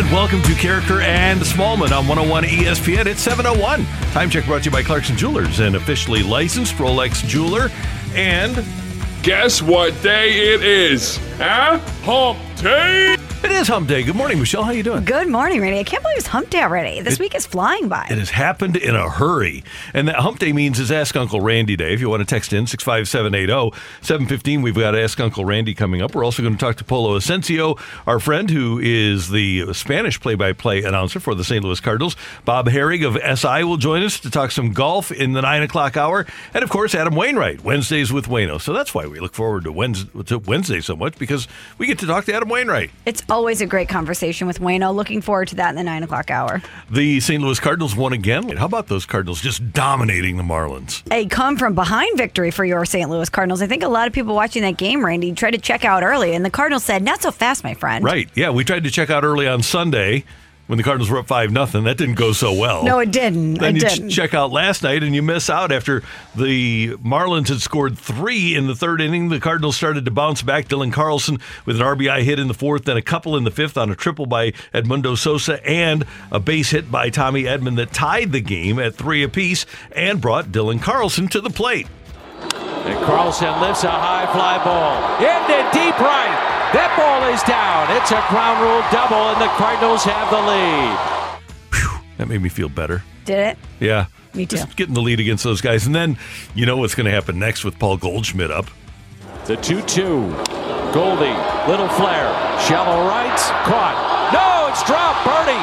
And welcome to Karraker and Smallman on 101 ESPN. It's 701. Time check brought to you by Clarkson Jewelers, an officially licensed Rolex jeweler. And Guess what day it is? Huh? Hump day? it is Hump Day. Good morning, Michelle. How are you doing? Good morning, Randy. I can't believe it's hump day already. This week is flying by. It has happened in a hurry. And that hump day means is Ask Uncle Randy Day. If you want to text in 65780 715, we've got Ask Uncle Randy coming up. We're also going to talk to Polo Ascencio, our friend who is the Spanish play by play announcer for the St. Louis Cardinals. Bob Harig of SI will join us to talk some golf in the 9 o'clock hour. And of course, Adam Wainwright, Wednesdays with Wayno. So that's why we look forward to Wednesday, to Wednesday so much because we get to talk to Adam Wainwright. It's always a great conversation with Wayno. Looking forward to that in the nine o'clock hour. The St. Louis Cardinals won again. How about those Cardinals just dominating the Marlins? A come from behind victory for your St. Louis Cardinals. I think a lot of people watching that game, Randy, tried to check out early, and the Cardinals said, "Not so fast, my friend." Right. Yeah, we tried to check out early on Sunday when the Cardinals were up five nothing. That didn't go so well. No, it didn't. Then it you didn't. ch- check out last night and you miss out after the Marlins had scored three in the third inning. The Cardinals started to bounce back. Dylan Carlson with an RBI hit in the fourth, then a couple in the fifth on a triple by Edmundo Sosa and a base hit by Tommy Edman that tied the game at three apiece and brought Dylan Carlson to the plate. And Carlson lifts a high fly ball into deep right. That ball is down. It's a ground rule double, and the Cardinals have the lead. That made me feel better. Did it? Yeah. Me too. Just getting the lead against those guys. And then you know what's going to happen next with Paul Goldschmidt up. The 2 2. Goldie, little flare, shallow right, caught. No, it's dropped. Berti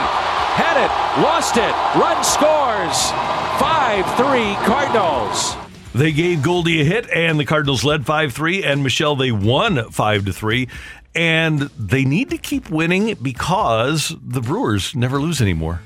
had it, lost it. Run scores. 5 3 Cardinals. They gave Goldie a hit, and the Cardinals led 5 3. And Michelle, they won 5 to 3. And they need to keep winning because the Brewers never lose anymore.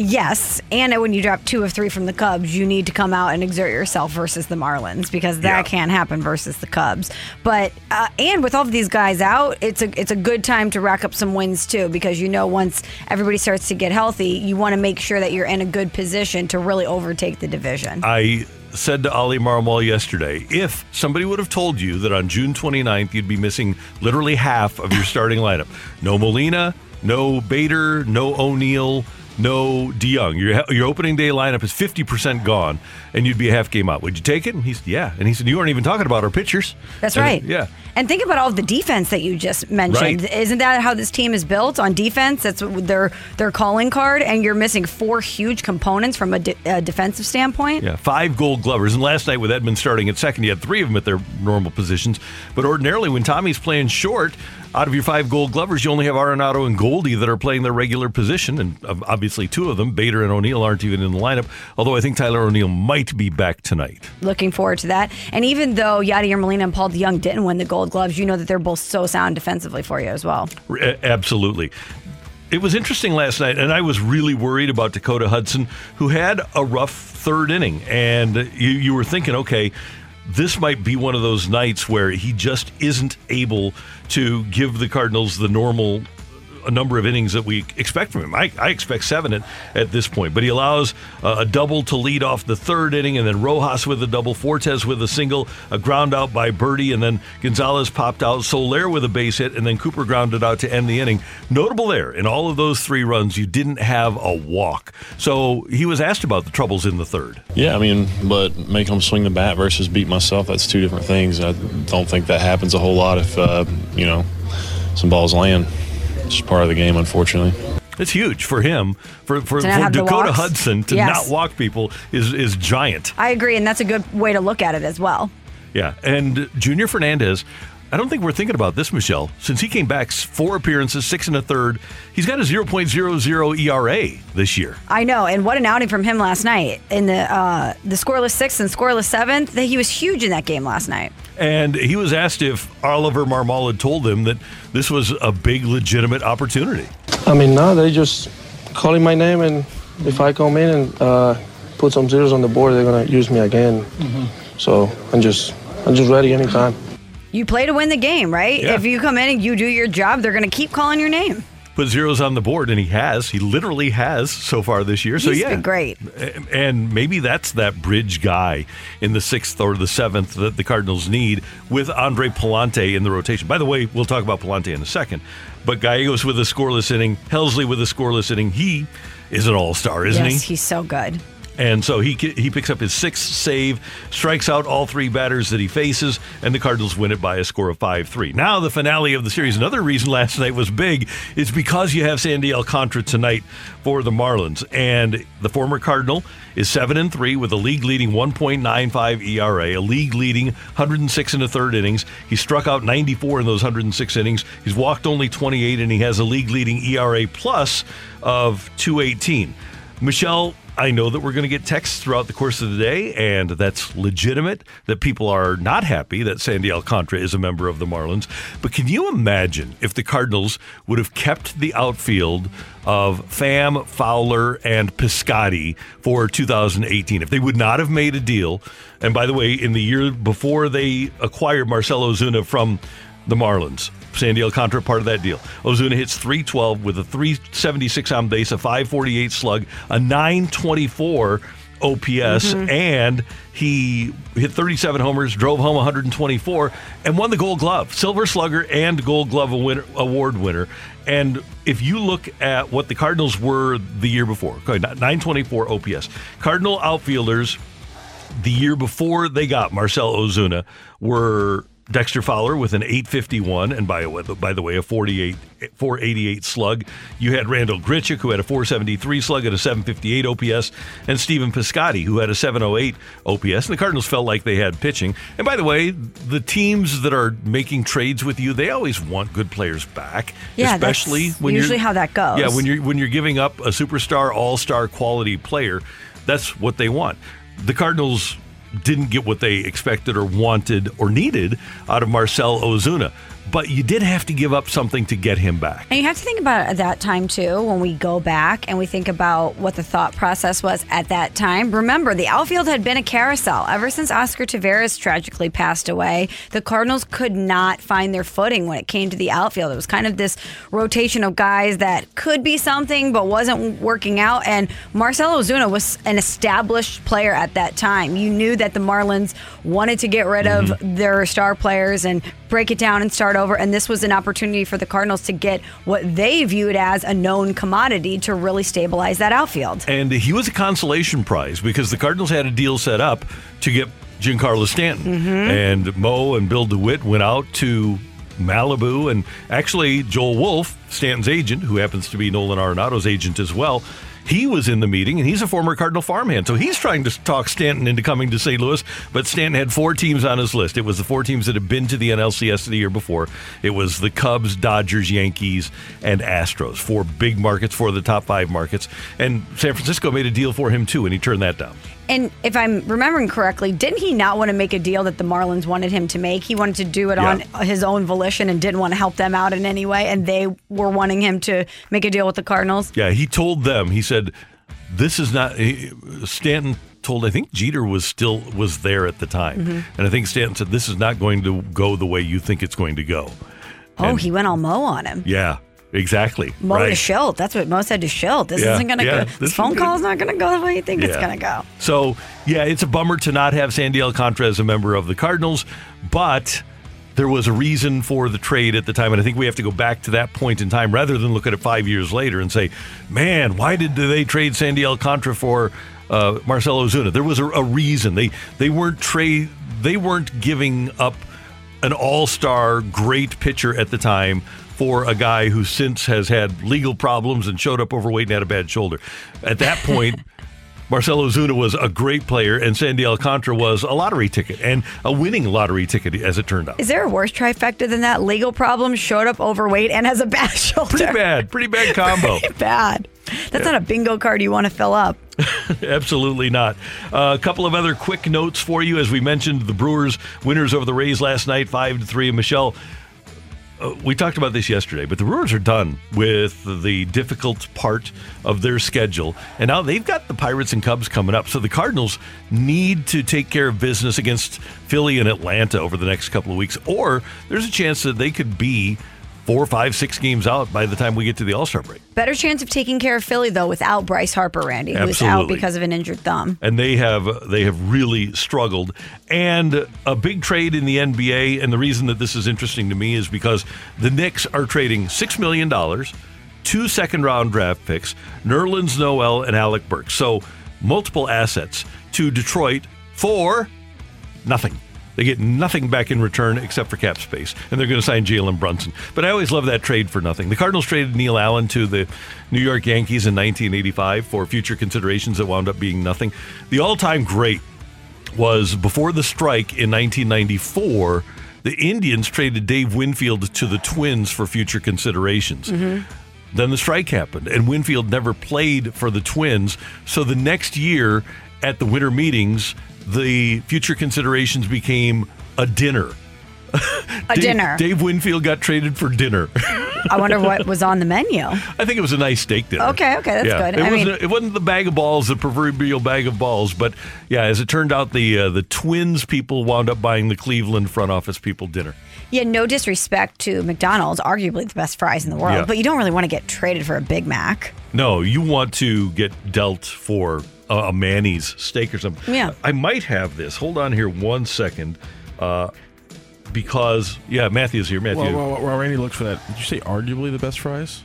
Yes, and when you drop two of three from the Cubs, you need to come out and exert yourself versus the Marlins because that Yeah. can't happen versus the Cubs. But uh, and with all of these guys out, it's a it's a good time to rack up some wins too because you know once everybody starts to get healthy, you want to make sure that you're in a good position to really overtake the division. I said to Oli Marmol yesterday if somebody would have told you that on June 29th you'd be missing literally half of your starting lineup. No Molina, no Bader, no O'Neill, no DeJong. Your your opening day lineup is 50% gone and you'd be a half game out. Would you take it? And he's yeah. And he said you aren't even talking about our pitchers. That's And- right. yeah. And think about all of the defense that you just mentioned. Right. Isn't that how this team is built on defense? That's their their calling card, and you're missing four huge components from a, de- a defensive standpoint. Yeah, five gold glovers. And last night with Edman starting at second, you had three of them at their normal positions. But ordinarily, when Tommy's playing short, out of your five gold glovers, you only have Arenado and Goldie that are playing their regular position. And obviously, two of them, Bader and O'Neill, aren't even in the lineup. Although I think Tyler O'Neill might be back tonight. Looking forward to that. And even though Yadier Molina and Paul DeJong didn't win the Gold Gloves, you know that they're both so sound defensively for you as well. Absolutely. It was interesting last night, and I was really worried about Dakota Hudson, who had a rough third inning. And you, you were thinking, okay, this might be one of those nights where he just isn't able to give the Cardinals the normal a number of innings that we expect from him. I, I expect seven at, at this point, but he allows uh, a double to lead off the third inning, and then Rojas with a double, Fortes with a single, a ground out by Berti, and then Gonzalez popped out, Soler with a base hit, and then Cooper grounded out to end the inning. Notable there, in all of those three runs, you didn't have a walk. So he was asked about the troubles in the third. Yeah, I mean, but make him swing the bat versus beat myself, that's two different things. I don't think that happens a whole lot if, uh, you know, some balls land. It's just part of the game, unfortunately. It's huge for him. For for, for Dakota? Hudson to Yes. not walk people is is giant. I agree, and that's a good way to look at it as well. Yeah, and Junior Fernandez. I don't think we're thinking about this, Michelle. Since he came back, four appearances, six and a third, he's got a 0.00 ERA this year. I know, and what an outing from him last night in the uh, the scoreless sixth and scoreless seventh. That he was huge in that game last night. And he was asked if Oliver Marmol had told him that this was a big, legitimate opportunity. I mean, no, they just calling my name, and if I come in and uh, put some zeros on the board, they're gonna use me again. So I'm just, I'm just ready anytime. You play to win the game, right? Yeah. If you come in and you do your job, they're going to keep calling your name. Put zeros on the board, and he has. He literally has so far this year. So He's yeah, been great. And- And maybe that's that bridge guy in the sixth or the seventh that the Cardinals need with Andre Pallante in the rotation. By the way, we'll talk about Pallante in a second. But Gallegos with a scoreless inning, Helsley with a scoreless inning. He is an all star, isn't yes, he? he's so good. And so he he picks up his sixth save, strikes out all three batters that he faces, and the Cardinals win it by a score of 5 3. Now, the finale of the series. Another reason last night was big is because you have Sandy Alcantara tonight for the Marlins. And the former Cardinal is 7 and 3 with a league leading 1.95 ERA, a league leading 106 in the third innings. He struck out 94 in those 106 innings. He's walked only 28, and he has a league leading ERA plus of 218. Michelle, I know that we're going to get texts throughout the course of the day, and that's legitimate that people are not happy that Sandy Alcantara is a member of the Marlins. But can you imagine if the Cardinals would have kept the outfield of Pham, Fowler, and Piscotty for 2018? If they would not have made a deal, and by the way, in the year before they acquired Marcell Ozuna from the Marlins. Sandy Alcantara part of that deal. Ozuna hits 312 with a 376 on base, a 548 slug, a 924 OPS, mm-hmm. and he hit 37 homers, drove home 124, and won the Gold Glove, Silver Slugger, and Gold Glove winner, award winner. And if you look at what the Cardinals were the year before, 924 OPS, Cardinal outfielders the year before they got Marcell Ozuna were Dexter Fowler with an 851 and by, by the way a 48 488 slug. You had Randal Grichuk who had a 473 slug and a 758 OPS and Stephen Piscotty who had a 708 OPS and the Cardinals felt like they had pitching. And by the way, the teams that are making trades with you, they always want good players back, Yeah, especially when usually you're, how that goes. Yeah, when you're when you're giving up a superstar, all-star quality player, that's what they want. The Cardinals didn't get what they expected or wanted or needed out of Marcell Ozuna, but you did have to give up something to get him back. And you have to think about it at that time too, when we go back and we think about what the thought process was at that time. Remember, the outfield had been a carousel ever since Oscar Taveras tragically passed away. The Cardinals could not find their footing when it came to the outfield. It was kind of this rotation of guys that could be something but wasn't working out. And Marcelo Ozuna was an established player at that time. You knew that the Marlins wanted to get rid of mm-hmm. their star players and break it down and start over. And this was an opportunity for the Cardinals to get what they viewed as a known commodity to really stabilize that outfield. And he was a consolation prize because the Cardinals had a deal set up to get Giancarlo Stanton. Mm-hmm. And Mo and Bill DeWitt went out to Malibu. And actually, Joel Wolfe, Stanton's agent, who happens to be Nolan Arenado's agent as well, he was in the meeting and he's a former Cardinal farmhand. So he's trying to talk Stanton into coming to St. Louis. But Stanton had four teams on his list. It was the four teams that had been to the NLCS the year before. It was the Cubs, Dodgers, Yankees, and Astros. Four big markets, four of the top five markets. And San Francisco made a deal for him too, and he turned that down. And if I'm remembering correctly, didn't he not want to make a deal that the Marlins wanted him to make? He wanted to do it Yeah. on his own volition and didn't want to help them out in any way. And they were wanting him to make a deal with the Cardinals. Yeah, he told them, he said, this is not, Stanton told, I think Jeter was still, was there at the time. Mm-hmm. And I think Stanton said, this is not going to go the way you think it's going to go. Oh, And- he went all Mo on him. Yeah, exactly. Mo right. to Shildt. That's what Mo said to Shildt. This Yeah, isn't going to yeah, go. this phone is- not going to go the way you think it's going to go. So, yeah, it's a bummer to not have Sandy Alcantara as a member of the Cardinals, but there was a reason for the trade at the time. And I think we have to go back to that point in time rather than look at it five years later and say, man, why did they trade Sandy Alcantara for uh, Marcelo Ozuna? There was a, a reason. They, they weren't trade, they weren't giving up an all-star great pitcher at the time for a guy who since has had legal problems and showed up overweight and had a bad shoulder. At that point, Marcell Ozuna was a great player, and Sandy Alcantara was a lottery ticket and a winning lottery ticket, as it turned out. Is there a worse trifecta than that? Legal problems, showed up overweight, and has a bad shoulder. Pretty bad, pretty bad combo. Pretty bad. That's not a bingo card you want to fill up. Absolutely not. Uh, a couple of other quick notes for you. As we mentioned, the Brewers winners over the Rays last night, five to three. Michelle, uh, we talked about this yesterday, but the Brewers are done with the difficult part of their schedule, and now they've got the Pirates and Cubs coming up. So the Cardinals need to take care of business against Philly and Atlanta over the next couple of weeks, or there's a chance that they could be four, five, six games out by the time we get to the All Star break. Better chance of taking care of Philly though without Bryce Harper, Randy, who's out because of an injured thumb. and they have they have really struggled. And a big trade in the NBA, and the reason that this is interesting to me is because the Knicks are trading six million dollars, two second round draft picks, Nerlens Noel and Alec Burks. So multiple assets to Detroit for nothing. They get nothing back in return except for cap space, and they're going to sign Jalen Brunson. But I always love that trade for nothing. The Cardinals traded Neil Allen to the New York Yankees in 1985 for future considerations that wound up being nothing. The all-time great was before the strike in 1994. The Indians traded Dave Winfield to the Twins for future considerations. Mm-hmm. Then the strike happened, and Winfield never played for the Twins. So the next year at the winter meetings, the future considerations became a dinner. A Dave- dinner. Dave Winfield got traded for dinner. I wonder what was on the menu. I think it was a nice steak dinner. Okay, okay, that's Yeah. good. It I wasn't. mean- it wasn't the bag of balls, the proverbial bag of balls, but yeah, as it turned out, the uh, the Twins people wound up buying the Cleveland front office people dinner. Yeah, no disrespect to McDonald's, arguably the best fries in the world, Yeah. but you don't really want to get traded for a Big Mac. No, you want to get dealt for a, a Manny's steak or something. Yeah. I might have this. Hold on here one second. Uh, because, yeah, Matthew's here. Matthew. Well, well, while Randy looks for that, did you say arguably the best fries?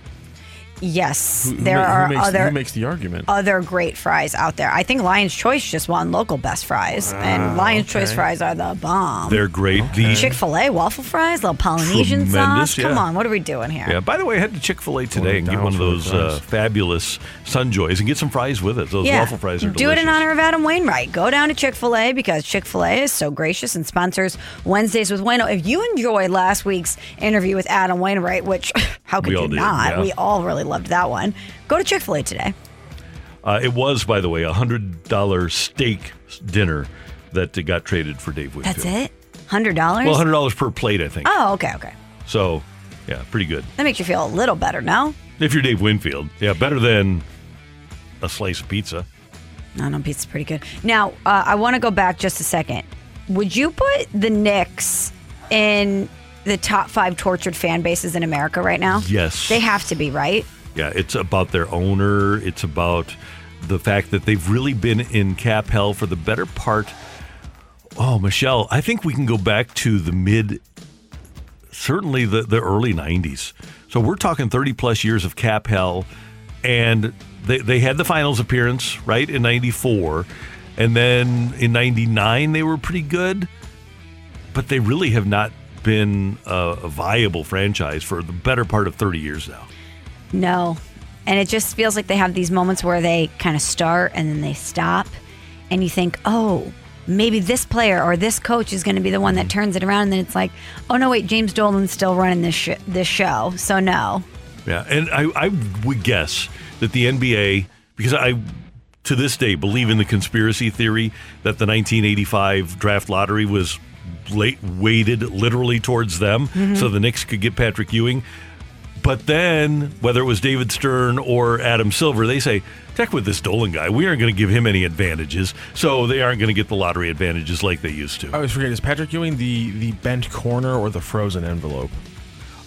Yes, Who- who there ma- who are makes- other who makes the argument? Other great fries out there. I think Lion's Choice just won local best fries, and Lion's Choice fries are the bomb. They're great. The Chick Fil A waffle fries, little Polynesian Tremendous, sauce. Come yeah. on, what are we doing here? Yeah. By the way, I had to Chick Fil A today and get one of those for the uh, fabulous Sunjoys and get some fries with it. Those waffle fries are Do it in honor of Adam Wainwright. Go down to Chick fil A because Chick fil A is so gracious and sponsors Wednesdays with Wayno. If you enjoyed last week's interview with Adam Wainwright, which how could We you all did, not? yeah. We all really loved that one. Go to Chick fil A today. Uh, it was, by the way, a hundred dollar steak dinner that got traded for Dave Winfield. That's it? $100? Well, hundred dollars per plate, I think. oh, okay, okay. So, yeah, pretty good. That makes you feel a little better, no? If you're Dave Winfield, yeah, better than a slice of pizza. No, no, pizza's pretty good. Now, uh, I want to go back just a second. Would you put the Knicks in the top five tortured fan bases in America right now? Yes. They have to be, right? Yeah, it's about their owner. It's about the fact that they've really been in cap hell for the better part. Oh, Michelle, I think we can go back to the mid, certainly the, the early 90s. So we're talking 30 plus years of cap hell. And they, they had the finals appearance, right, in 94. And then in 99, they were pretty good. But they really have not been a, a viable franchise for the better part of 30 years now. No. And it just feels like they have these moments where they kind of start and then they stop. And you think, oh, maybe this player or this coach is going to be the one that turns it around. And then it's like, oh, no, wait, James Dolan's still running this, sh- this show. So, no. Yeah, and I, I would guess that the NBA, because I to this day believe in the conspiracy theory that the 1985 draft lottery was late, weighted literally towards them, mm-hmm. so the Knicks could get Patrick Ewing. But then, whether it was David Stern or Adam Silver, they say, "Heck with this Dolan guy. We aren't going to give him any advantages, so they aren't going to get the lottery advantages like they used to." I always forget. Is Patrick Ewing the the bent corner or the frozen envelope?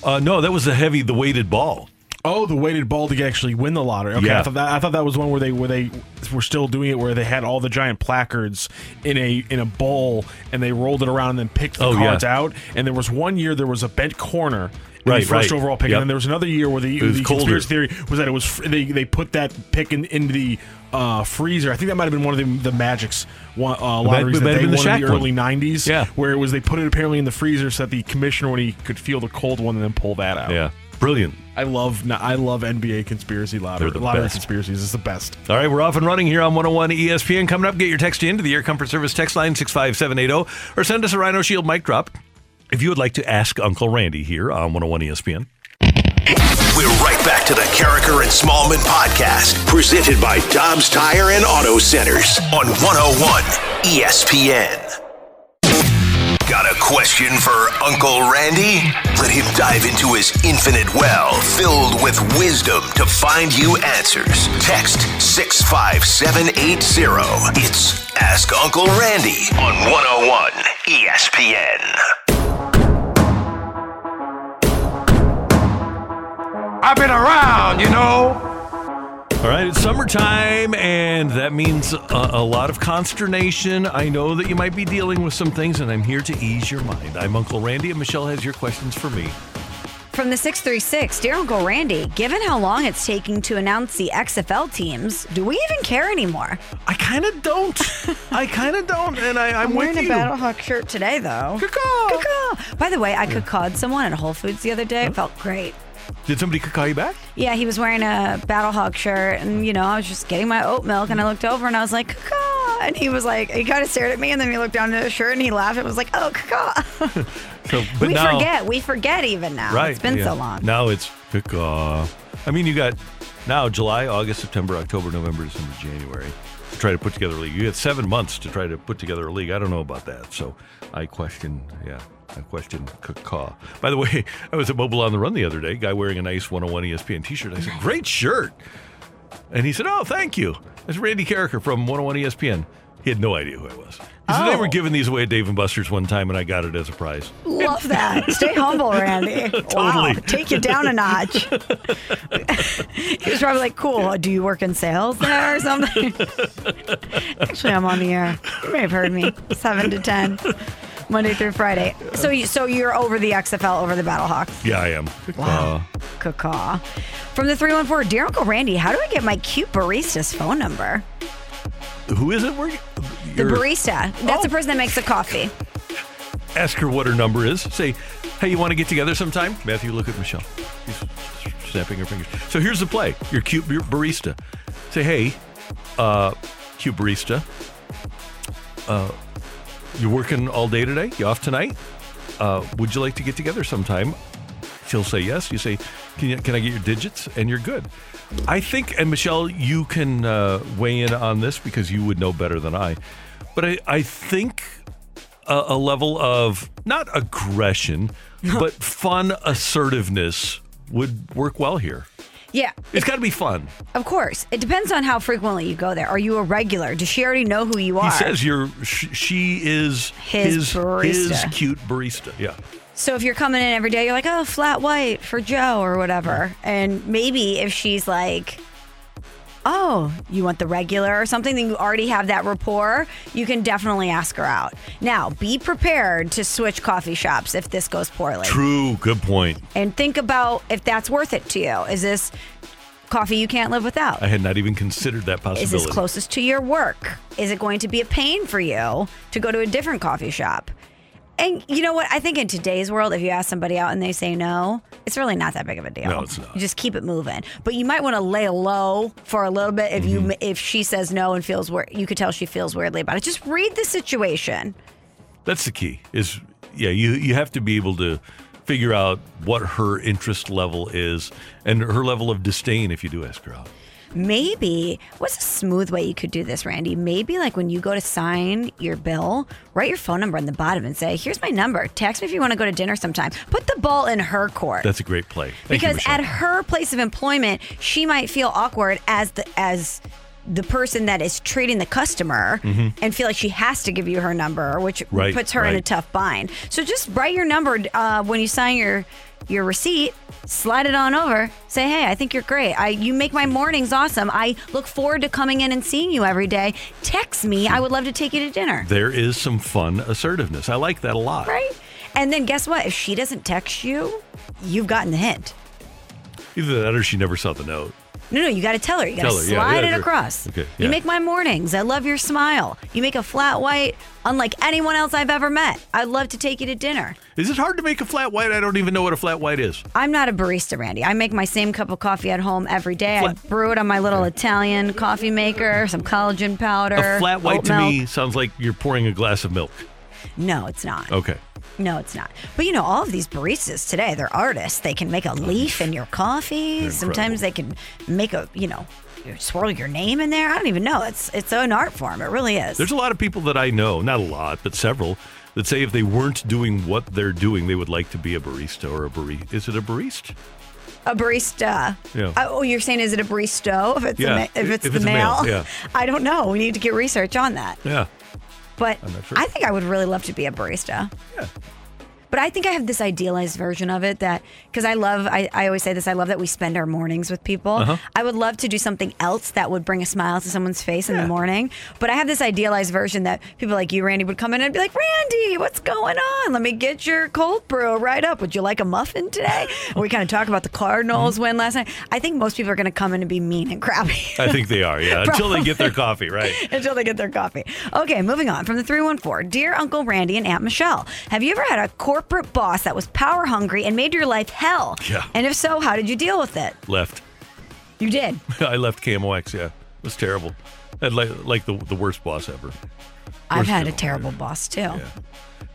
Uh, no, that was the heavy, the weighted ball. Oh, the weighted ball to actually win the lottery. Okay, Yeah. I thought that I thought that was one where they where they were still doing it where they had all the giant placards in a in a bowl and they rolled it around and then picked the Oh, cards yeah. out. And there was one year there was a bent corner. In Right, the first right. overall pick, Yep. and then there was another year where the, the conspiracy theory was that it was they, they put that pick in, into the uh, freezer. I think that might have been one of the, the Magic's one, uh, lotteries that they been the won in the one. early '90s. Yeah. where it was they put it apparently in the freezer so that the commissioner when he could feel the cold one and then pull that out. Yeah. Brilliant. I love I love NBA conspiracy lottery. The lottery best. conspiracies. It's the best. All right, we're off and running here on 101 ESPN. Coming up, get your text into the Air Comfort Service text line 65780 or send us a Rhino Shield mic drop if you would like to ask Uncle Randy here on 101 ESPN. We're right back to the Karraker and Smallman podcast, presented by Dobbs Tire and Auto Centers on 101 ESPN. Got a question for Uncle Randy? Let him dive into his infinite well filled with wisdom to find you answers. Text 65780. It's Ask Uncle Randy on 101 ESPN. I've been around, you know. All right, it's summertime, and that means a, a lot of consternation. I know that you might be dealing with some things, and I'm here to ease your mind. I'm Uncle Randy, and Michelle has your questions for me. From the 636, Dear Uncle Randy, given how long it's taking to announce the XFL teams, do we even care anymore? I kind of don't. I kind of don't, and I, I'm, I'm wearing with a you. Battlehawk shirt today, though. Caw-caw. By the way, I cacawed someone at Whole Foods the other day. It felt great. Did somebody call you back? Yeah, he was wearing a Battlehawk shirt, and you know, I was just getting my oat milk, and I looked over, and I was like, caw, and he was like, he kind of stared at me, and then he looked down at his shirt, and he laughed, and was like, oh, caw. So, we now, forget, we forget even now. Right. It's been yeah. so long. Now it's caw. I mean, you got now July, August, September, October, November, December, January to try to put together a league. You had seven months to try to put together a league. I don't know about that. So I question, yeah, I question caw. By the way, I was at Mobil on the Run the other day, guy wearing a nice 101 ESPN t shirt. I said, great shirt. And he said, oh, thank you. That's Randy Karraker from 101 ESPN. He had no idea who I was. He said, they were Oh. giving these away at Dave and Buster's one time, and I got it as a prize. Love that. Stay humble, Randy. Wow. Totally. Take you down a notch. he was probably like, cool. Do you work in sales there or something? Actually, I'm on the air. You may have heard me. 7 to 10, Monday through Friday. So, you, so you're over the XFL, over the Battlehawks. Yeah, I am. Wow. Caw. From the 314, Dear Uncle Randy, how do I get my cute barista's phone number? Who is it? Where you, The barista. That's the person that makes the coffee. Ask her what her number is. Say, hey, you want to get together sometime? Matthew, look at Michelle. She's snapping her fingers. So here's the play. You're cute bar- barista. Say, hey, uh, cute barista. Uh, you working all day today? You off tonight? Uh, would you like to get together sometime? She'll say yes. You say, can, you, can I get your digits? And you're good. I think, and Michelle, you can uh, weigh in on this because you would know better than I. But I, I think a, a level of not aggression, but fun assertiveness would work well here. Yeah. It's got to be fun. Of course. It depends on how frequently you go there. Are you a regular? Does she already know who you are? He says you're. Sh- she is His his barista. his cute barista. Yeah. so if you're coming in every day, you're like, oh, flat white for Joe or whatever. And maybe if she's like, oh, you want the regular or something, then you already have that rapport, you can definitely ask her out. Now, be prepared to switch coffee shops if this goes poorly. True. Good point. And think about if that's worth it to you. Is this coffee you can't live without? I had not even considered that Is possibility. Is this closest to your work? Is it going to be a pain for you to go to a different coffee shop? And you know what? I think in today's world, if you ask somebody out and they say no, it's really not that big of a deal. No, it's not. You just keep it moving. But you might want to lay low for a little bit if Mm-hmm. you if she says no and feels weird. You could tell she feels weirdly about it. Just read the situation. That's the key. Is yeah, you you have to be able to figure out what her interest level is and her level of disdain if you do ask her out. Maybe what's a smooth way you could do this, Randy? Maybe like when you go to sign your bill, write your phone number on the bottom and say, "Here's my number. Text me if you want to go to dinner sometime." Put the ball in her court. That's a great play. Thank because Michelle. at her place of employment, she might feel awkward as the as the person that is treating the customer Mhm. and feel like she has to give you her number, which Right, puts her in a tough bind. So just write your number uh, when you sign your your receipt. Slide it on over. Say, hey, I think you're great. I you make my mornings awesome. I look forward to coming in and seeing you every day. Text me. I would love to take you to dinner. there is some fun assertiveness. I like that a lot. Right? And then guess what? If she doesn't text you, you've gotten the hint. Either that or she never saw the note. No, no, you got to tell her. You got to her, yeah, slide yeah, it sure. across. Okay, You make my mornings. I love your smile. You make a flat white unlike anyone else I've ever met. I'd love to take you to dinner. Is it hard to make a flat white? I don't even know what a flat white is. I'm not a barista, Randy. I make my same cup of coffee at home every day. I brew it on my little Italian coffee maker, some collagen powder. A flat white to milk. me sounds like you're pouring a glass of milk. No, it's not. Okay. No, it's not. But you know, all of these baristas today, they're artists. They can make a leaf in your coffee. Sometimes they can make a, you know, swirl your name in there. I don't even know. It's it's an art form. It really is. There's a lot of people that I know, not a lot, but several, that say if they weren't doing what they're doing, they would like to be a barista or a barista. Is it a barista? a barista. Yeah. Oh, you're saying is it a barista? If it's Yeah, a ma- if it's if the it's male, male, yeah. I don't know. We need to get research on that. Yeah. But I'm not sure. I think I would really love to be a barista. Yeah. But I think I have this idealized version of it that because I love, I, I always say this, I love that we spend our mornings with people. Uh-huh. I would love to do something else that would bring a smile to someone's face in the morning. But I have this idealized version that people like you, Randy, would come in and be like, Randy, what's going on? Let me get your cold brew right up. Would you like a muffin today? And we kind of talk about the Cardinals win last night. I think most people are going to come in and be mean and crappy. I think they are, yeah. Until they get their coffee, right? until they get their coffee. Okay, moving on from the 314. Dear Uncle Randy and Aunt Michelle, have you ever had a corporate boss that was power hungry and made your life hell? Yeah. And if so, how did you deal with it? Left. You did. I left KMOX, yeah. It was terrible. Like, like the, the worst boss ever. I've Worst had a ever. terrible boss too. Yeah.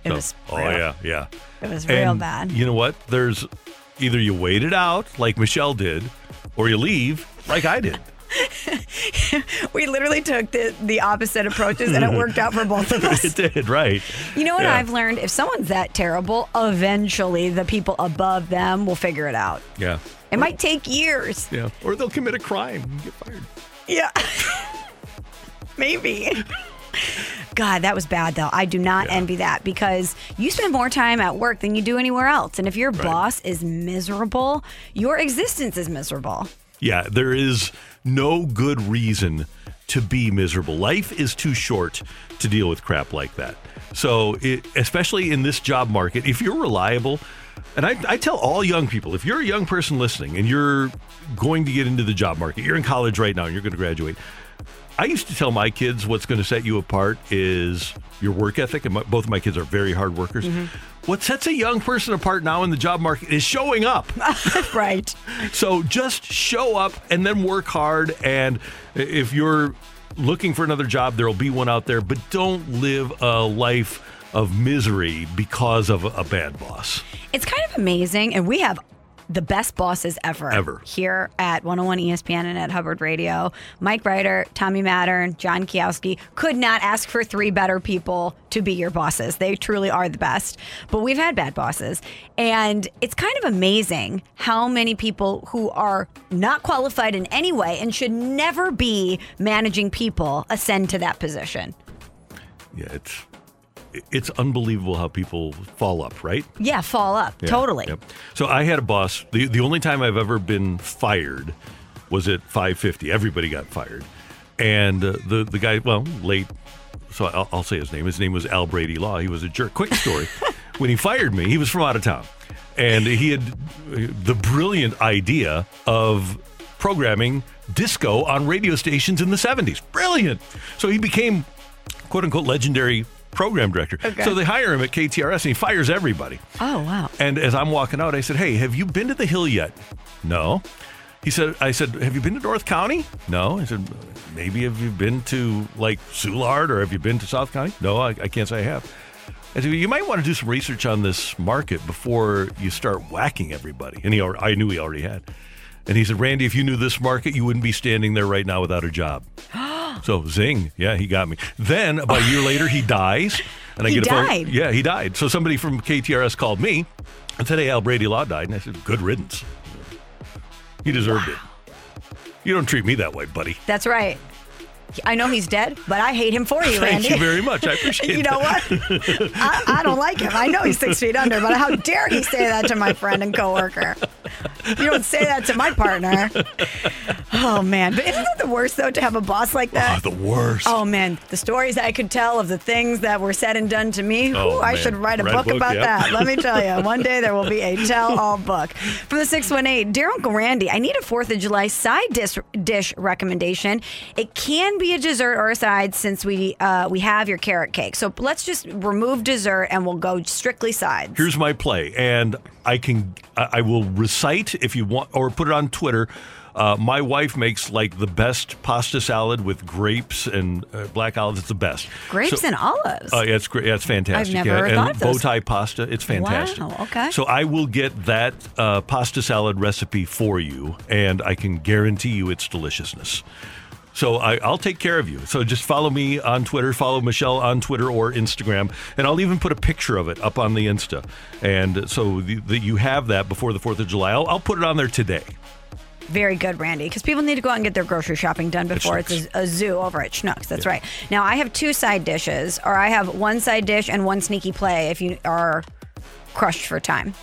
It So- was oh, yeah, yeah. It was real And bad. You know what? There's either you wait it out like Michelle did, or you leave like I did. We literally took the, the opposite approaches and it worked out for both of us. it did, right. You know what Yeah. I've learned? If someone's that terrible, eventually the people above them will figure it out. Yeah. It might take years. Yeah. Or they'll commit a crime and get fired. Yeah. Maybe. God, that was bad though. I do not envy that because you spend more time at work than you do anywhere else. And if your boss is miserable, your existence is miserable. Yeah, there is no good reason to be miserable. Life is too short to deal with crap like that. So, it, especially in this job market, if you're reliable, and I, I tell all young people, if you're a young person listening and you're going to get into the job market, you're in college right now and you're going to graduate. I used to tell my kids what's going to set you apart is your work ethic, and my, both of my kids are very hard workers. Mm-hmm. What sets a young person apart now in the job market is showing up. right. So just show up and then work hard. And if you're looking for another job, there'll be one out there, but don't live a life of misery because of a bad boss. It's kind of amazing. And we have the best bosses ever. Ever. Here at 101 ESPN and at Hubbard Radio. Mike Ryder, Tommy Mattern, John Kiowski could not ask for three better people to be your bosses. They truly are the best. But we've had bad bosses. And it's kind of amazing how many people who are not qualified in any way and should never be managing people ascend to that position. Yeah, it's it's unbelievable how people fall up, right? Yeah, fall up. Yeah, totally. yep. So I had a boss. The the only time I've ever been fired was at 550. Everybody got fired, and uh, the the guy, well, late. So I'll, I'll say his name. His name was Al Brady Law. He was a jerk. Quick story. when he fired me, he was from out of town, and he had the brilliant idea of programming disco on radio stations in the 70s. Brilliant. So he became quote unquote legendary program director. Okay. So they hire him at KTRS and he fires everybody. Oh, wow. And as I'm walking out, I said, "Hey, have you been to the Hill yet?" No. He said, "I said, have you been to North County?" No. I said, "Maybe have you been to like Soulard or have you been to South County?" No, I, I can't say I have. I said, "You might want to do some research on this market before you start whacking everybody." And he, I knew he already had. And he said, "Randy, if you knew this market, you wouldn't be standing there right now without a job." So zing, yeah, he got me. Then about a year later, he dies, and I He get a phone. died? Yeah, he died. So somebody from KTRS called me and said, "Hey, Al Brady Law died," and I said, "Good riddance. He deserved it. You don't treat me that way, buddy." That's right. I know he's dead, but I hate him for you, Randy. Thank you very much. I appreciate it. you know what? I, I don't like him. I know he's six feet under, but how dare he say that to my friend and coworker? You don't say that to my partner. Oh man, but isn't it the worst though to have a boss like that? Oh, the worst. Oh man, the stories I could tell of the things that were said and done to me. Oh, Ooh, I should write a book, book, about yep. that. Let me tell you, one day there will be a tell-all book. From the 618, Dear Uncle Randy, I need a 4th of July side dish, dish recommendation. It can be a dessert or a side since we uh, we have your carrot cake. So let's just remove dessert and we'll go strictly sides. Here's my play, and I can I will recite if you want, or put it on Twitter. Uh, my wife makes like the best pasta salad with grapes and uh, black olives. It's the best. Grapes So- and olives. Oh, yeah, it's great. Yeah, it's fantastic. I've yeah. never and thought of bow tie pasta. It's fantastic. Wow, okay. So I will get that uh, pasta salad recipe for you, and I can guarantee you its deliciousness. So I, I'll take care of you. So just follow me on Twitter, follow Michelle on Twitter or Instagram, and I'll even put a picture of it up on the Insta, and so the, that you have that before the Fourth of July. I'll, I'll put it on there today. Very good, Randy, because people need to go out and get their grocery shopping done before it's a, a zoo over at Schnucks. That's right. Now, I have two side dishes, or I have one side dish and one sneaky play if you are crushed for time.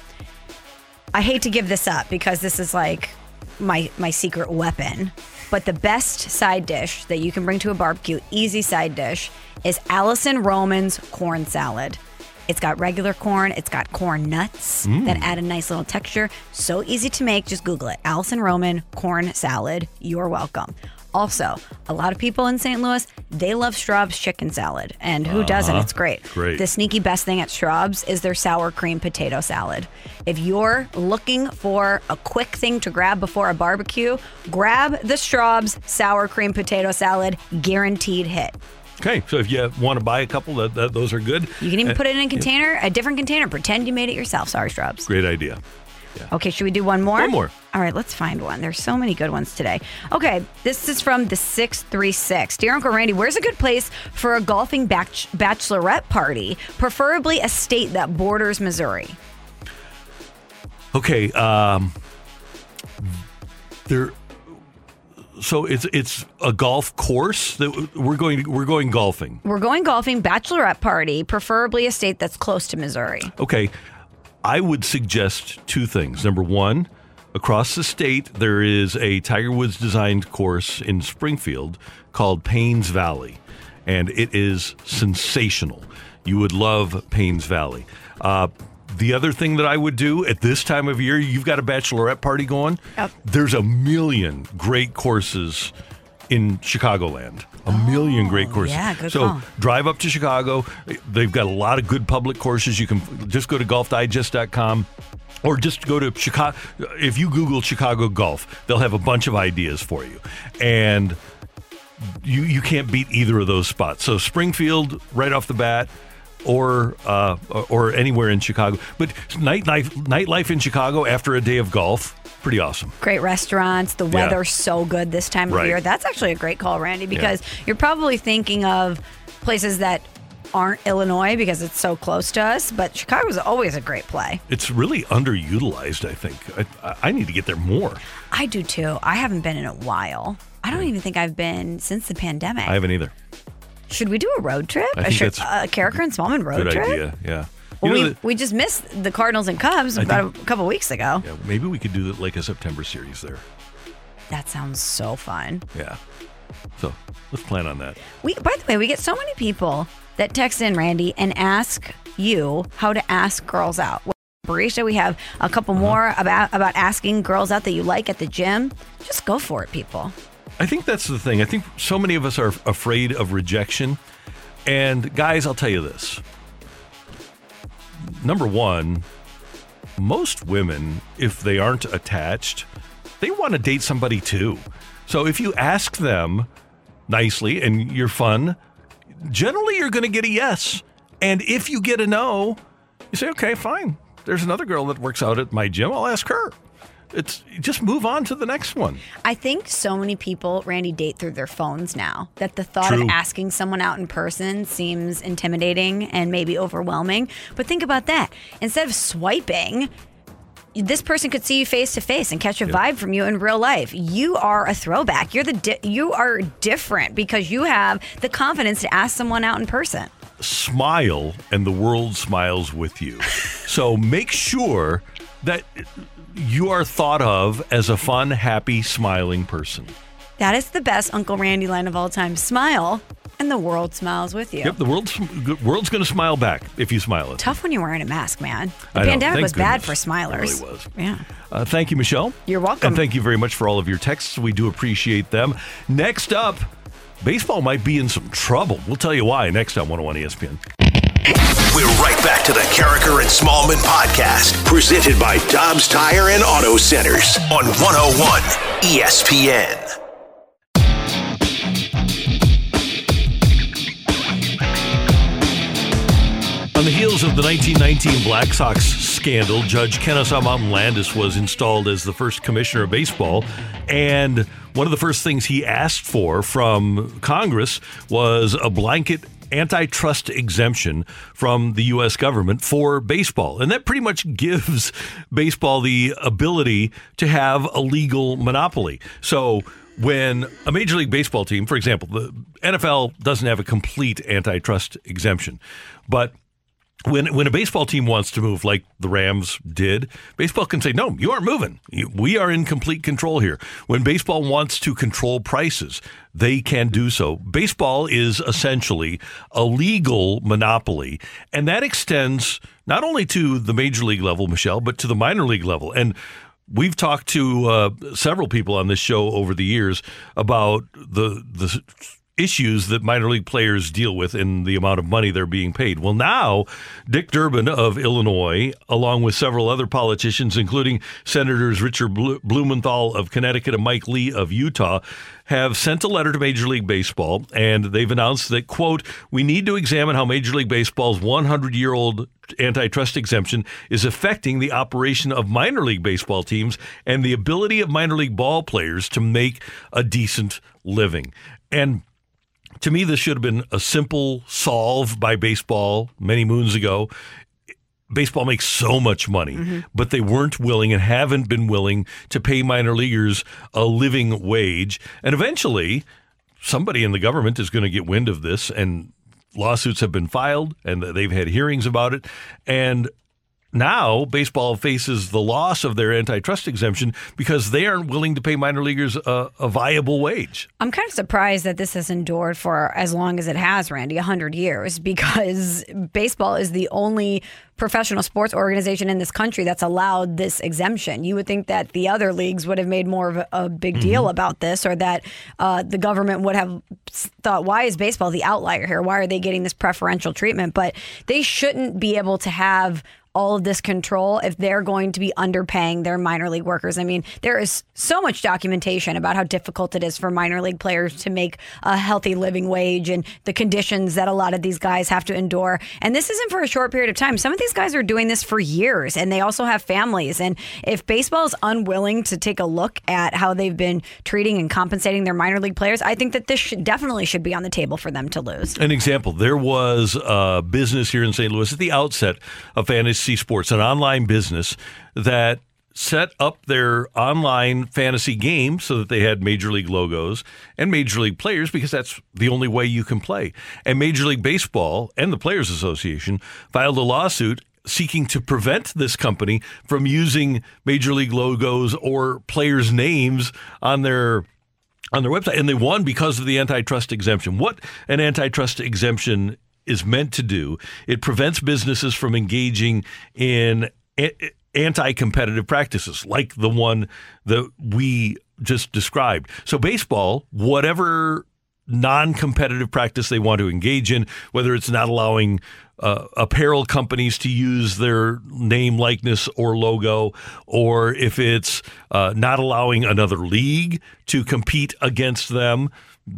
I hate to give this up because this is like my my secret weapon. But the best side dish that you can bring to a barbecue, easy side dish, is Alison Roman's corn salad. It's got regular corn, it's got corn nuts Mm. that add a nice little texture. So easy to make. Just Google it. Alison Roman corn salad. You're welcome. Also, a lot of people in St. Louis, they love Straub's chicken salad. And who doesn't? Uh-huh. It's great. Great. The sneaky best thing at Straub's is their sour cream potato salad. If you're looking for a quick thing to grab before a barbecue, grab the Straub's sour cream potato salad, guaranteed hit. Okay, so if you want to buy a couple, that, that those are good. You can even Uh, put it in a container, a different container. Pretend you made it yourself. Sorry, Straub's. Great idea. Okay, should we do one more? One more. All right, let's find one. There's so many good ones today. Okay, this is from the 636. Dear Uncle Randy, where's a good place for a golfing bach- bachelorette party? Preferably a state that borders Missouri. Okay, um, there. So it's it's a golf course that we're going we're going golfing. We're going golfing bachelorette party, preferably a state that's close to Missouri. Okay, I would suggest two things. Number one, across the state there is a Tiger Woods designed course in Springfield called Paynes Valley, and it is sensational. You would love Paynes Valley. Uh, the other thing that I would do at this time of year, you've got a bachelorette party going. Yep. There's a million great courses in Chicagoland. A million great courses. yeah, good so call. drive up to Chicago. They've got a lot of good public courses. You can just go to golfdigest.com or just go to Chicago. If you Google Chicago golf, they'll have a bunch of ideas for you. And you, you can't beat either of those spots. So Springfield, right off the bat, or uh, or anywhere in Chicago. But nightlife, nightlife in Chicago after a day of golf, pretty awesome. Great restaurants. The Yeah. weather's so good this time of year. That's actually a great call, Randy, because you're probably thinking of places that aren't Illinois because it's so close to us, but Chicago's always a great play. It's really underutilized. I think I, I need to get there more. I do too. I haven't been in a while. I don't even think I've been since the pandemic. I haven't either. Should we do a road trip? I a think sh- that's a Karraker and Smallman road Good trip? idea. Yeah. Well, we, that- we just missed the Cardinals and Cubs I about a couple weeks ago. yeah, maybe we could do the, like a September series there. That sounds so fun. Yeah. So let's plan on that. We, by the way, we get so many people that text in, Randy, and ask you how to ask girls out. Barisha, we have a couple Uh-huh. more about about asking girls out that you like at the gym. Just go for it, people. I think that's the thing. I think so many of us are afraid of rejection. And guys, I'll tell you this. Number one, most women, if they aren't attached, they want to date somebody too. So if you ask them nicely and you're fun, generally you're going to get a yes. And if you get a no, you say, okay, fine. There's another girl that works out at my gym. I'll ask her. It's just move on to the next one. I think so many people, Randy, date through their phones now that the thought True. of asking someone out in person seems intimidating and maybe overwhelming. But think about that. Instead of swiping, this person could see you face to face and catch a vibe from you in real life. You are a throwback. You're the di- you are different because you have the confidence to ask someone out in person. Smile, and the world smiles with you. so make sure that you are thought of as a fun, happy, smiling person. That is the best Uncle Randy line of all time. Smile, and the world smiles with you. Yep, the world's world's going to smile back if you smile at. Tough when you're wearing a mask, man. The I pandemic was bad for smilers. It really was. Yeah. Uh, thank you, Michelle. You're welcome. And thank you very much for all of your texts. We do appreciate them. Next up, baseball might be in some trouble. We'll tell you why next on 101 ESPN. We're right back to the Karraker and Smallman podcast, presented by Dobbs Tire and Auto Centers on 101 ESPN. On the heels of the 1919 Black Sox scandal, Judge Kennesaw Mountain Landis was installed as the first commissioner of baseball. And one of the first things he asked for from Congress was a blanket antitrust exemption from the U.S. government for baseball. And that pretty much gives baseball the ability to have a legal monopoly. So when a Major League Baseball team, for example, the NFL doesn't have a complete antitrust exemption, but when when a baseball team wants to move like the Rams did, baseball can say no, you aren't moving. We are in complete control here. When baseball wants to control prices, they can do so. Baseball is essentially a legal monopoly, and that extends not only to the major league level, Michelle, but to the minor league level. And We've talked to uh, several people on this show over the years about the the issues that minor league players deal with in the amount of money they're being paid. Well, now Dick Durbin of Illinois, along with several other politicians, including Senators Richard Blumenthal of Connecticut and Mike Lee of Utah, have sent a letter to Major League Baseball, and they've announced that quote We need to examine how Major League Baseball's 100 year old antitrust exemption is affecting the operation of minor league baseball teams and the ability of minor league ball players to make a decent living. And to me, this should have been a simple solve by baseball many moons ago. Baseball makes so much money, mm-hmm. but they weren't willing and haven't been willing to pay minor leaguers a living wage. And eventually, somebody in the government is going to get wind of this, and lawsuits have been filed, and they've had hearings about it. And now baseball faces the loss of their antitrust exemption because they aren't willing to pay minor leaguers a, a viable wage. I'm kind of surprised that this has endured for as long as it has, Randy, 100 years, because baseball is the only professional sports organization in this country that's allowed this exemption. You would think that the other leagues would have made more of a, a big deal about this, or that uh, the government would have thought, why is baseball the outlier here? Why are they getting this preferential treatment? But they shouldn't be able to have all of this control if they're going to be underpaying their minor league workers. I mean, there is so much documentation about how difficult it is for minor league players to make a healthy living wage and the conditions that a lot of these guys have to endure. And this isn't for a short period of time. Some of these guys are doing this for years and they also have families. And if baseball is unwilling to take a look at how they've been treating and compensating their minor league players, I think that this should, definitely should be on the table for them to lose. An example there was a business here in St. Louis at the outset of fantasy sports, an online business that set up their online fantasy game so that they had major league logos and major league players because that's the only way you can play. And Major League Baseball and the Players Association filed a lawsuit seeking to prevent this company from using major league logos or players' names on their on their website, and they won because of the antitrust exemption. What an antitrust exemption is meant to do, it prevents businesses from engaging in anti-competitive practices like the one that we just described. So baseball, whatever non-competitive practice they want to engage in, whether it's not allowing uh, apparel companies to use their name, likeness, or logo, or if it's uh, not allowing another league to compete against them.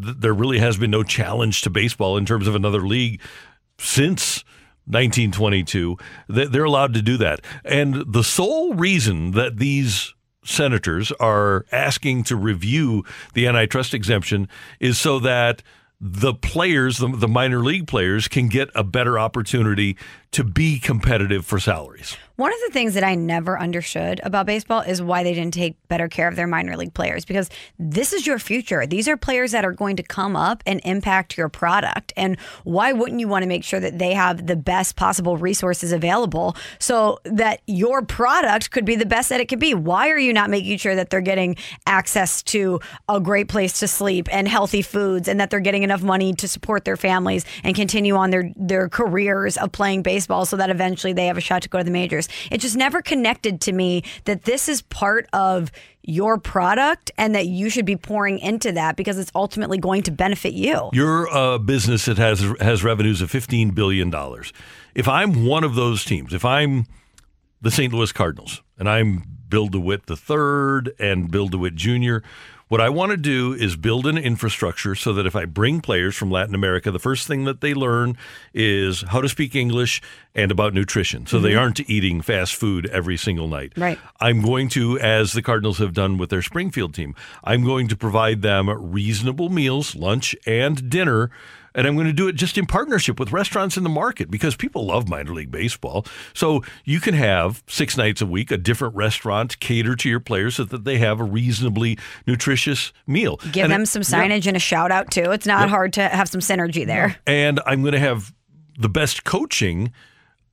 Th- There really has been no challenge to baseball in terms of another league since 1922. They're allowed to do that. And the sole reason that these senators are asking to review the antitrust exemption is so that the players, the minor league players, can get a better opportunity to be competitive for salaries. One of the things that I never understood about baseball is why they didn't take better care of their minor league players because this is your future. These are players that are going to come up and impact your product. And why wouldn't you want to make sure that they have the best possible resources available so that your product could be the best that it could be? Why are you not making sure that they're getting access to a great place to sleep and healthy foods and that they're getting enough money to support their families and continue on their, their careers of playing baseball so that eventually they have a shot to go to the majors? It just never connected to me that this is part of your product and that you should be pouring into that because it's ultimately going to benefit you. You're a business that has has revenues of fifteen billion dollars. If I'm one of those teams, if I'm the St. Louis Cardinals and I'm Bill DeWitt the third and Bill DeWitt Jr., what I want to do is build an infrastructure so that if I bring players from Latin America, the first thing that they learn is how to speak English and about nutrition. So mm-hmm. they aren't eating fast food every single night. Right. I'm going to, as the Cardinals have done with their Springfield team, I'm going to provide them reasonable meals, lunch and dinner and I'm going to do it just in partnership with restaurants in the market because people love minor league baseball. So you can have six nights a week a different restaurant cater to your players so that they have a reasonably nutritious meal. Give and them some signage yeah. and a shout out too. It's not hard to have some synergy there. And I'm going to have the best coaching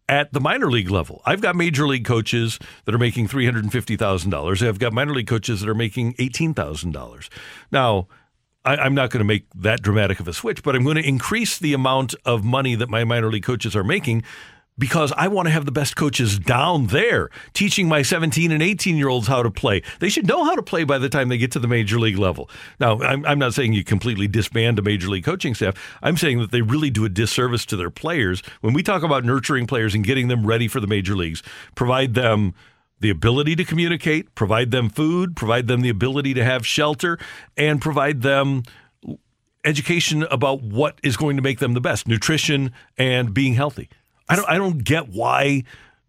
at the minor league level. I've got major league coaches that are making $350,000. I've got minor league coaches that are making $18,000. Now, I, am not going to make that dramatic of a switch, but I'm going to increase the amount of money that my minor league coaches are making because I want to have the best coaches down there teaching my 17 and 18 year olds how to play. They should know how to play by the time they get to the major league level. Now, I'm, I'm, not saying you completely disband a major league coaching staff. I'm saying that they really do a disservice to their players. When we talk about nurturing players and getting them ready for the major leagues, provide them the ability to communicate, provide them food, provide them the ability to have shelter, and provide them education about what is going to make them the best nutrition and being healthy. I don't, I don't get why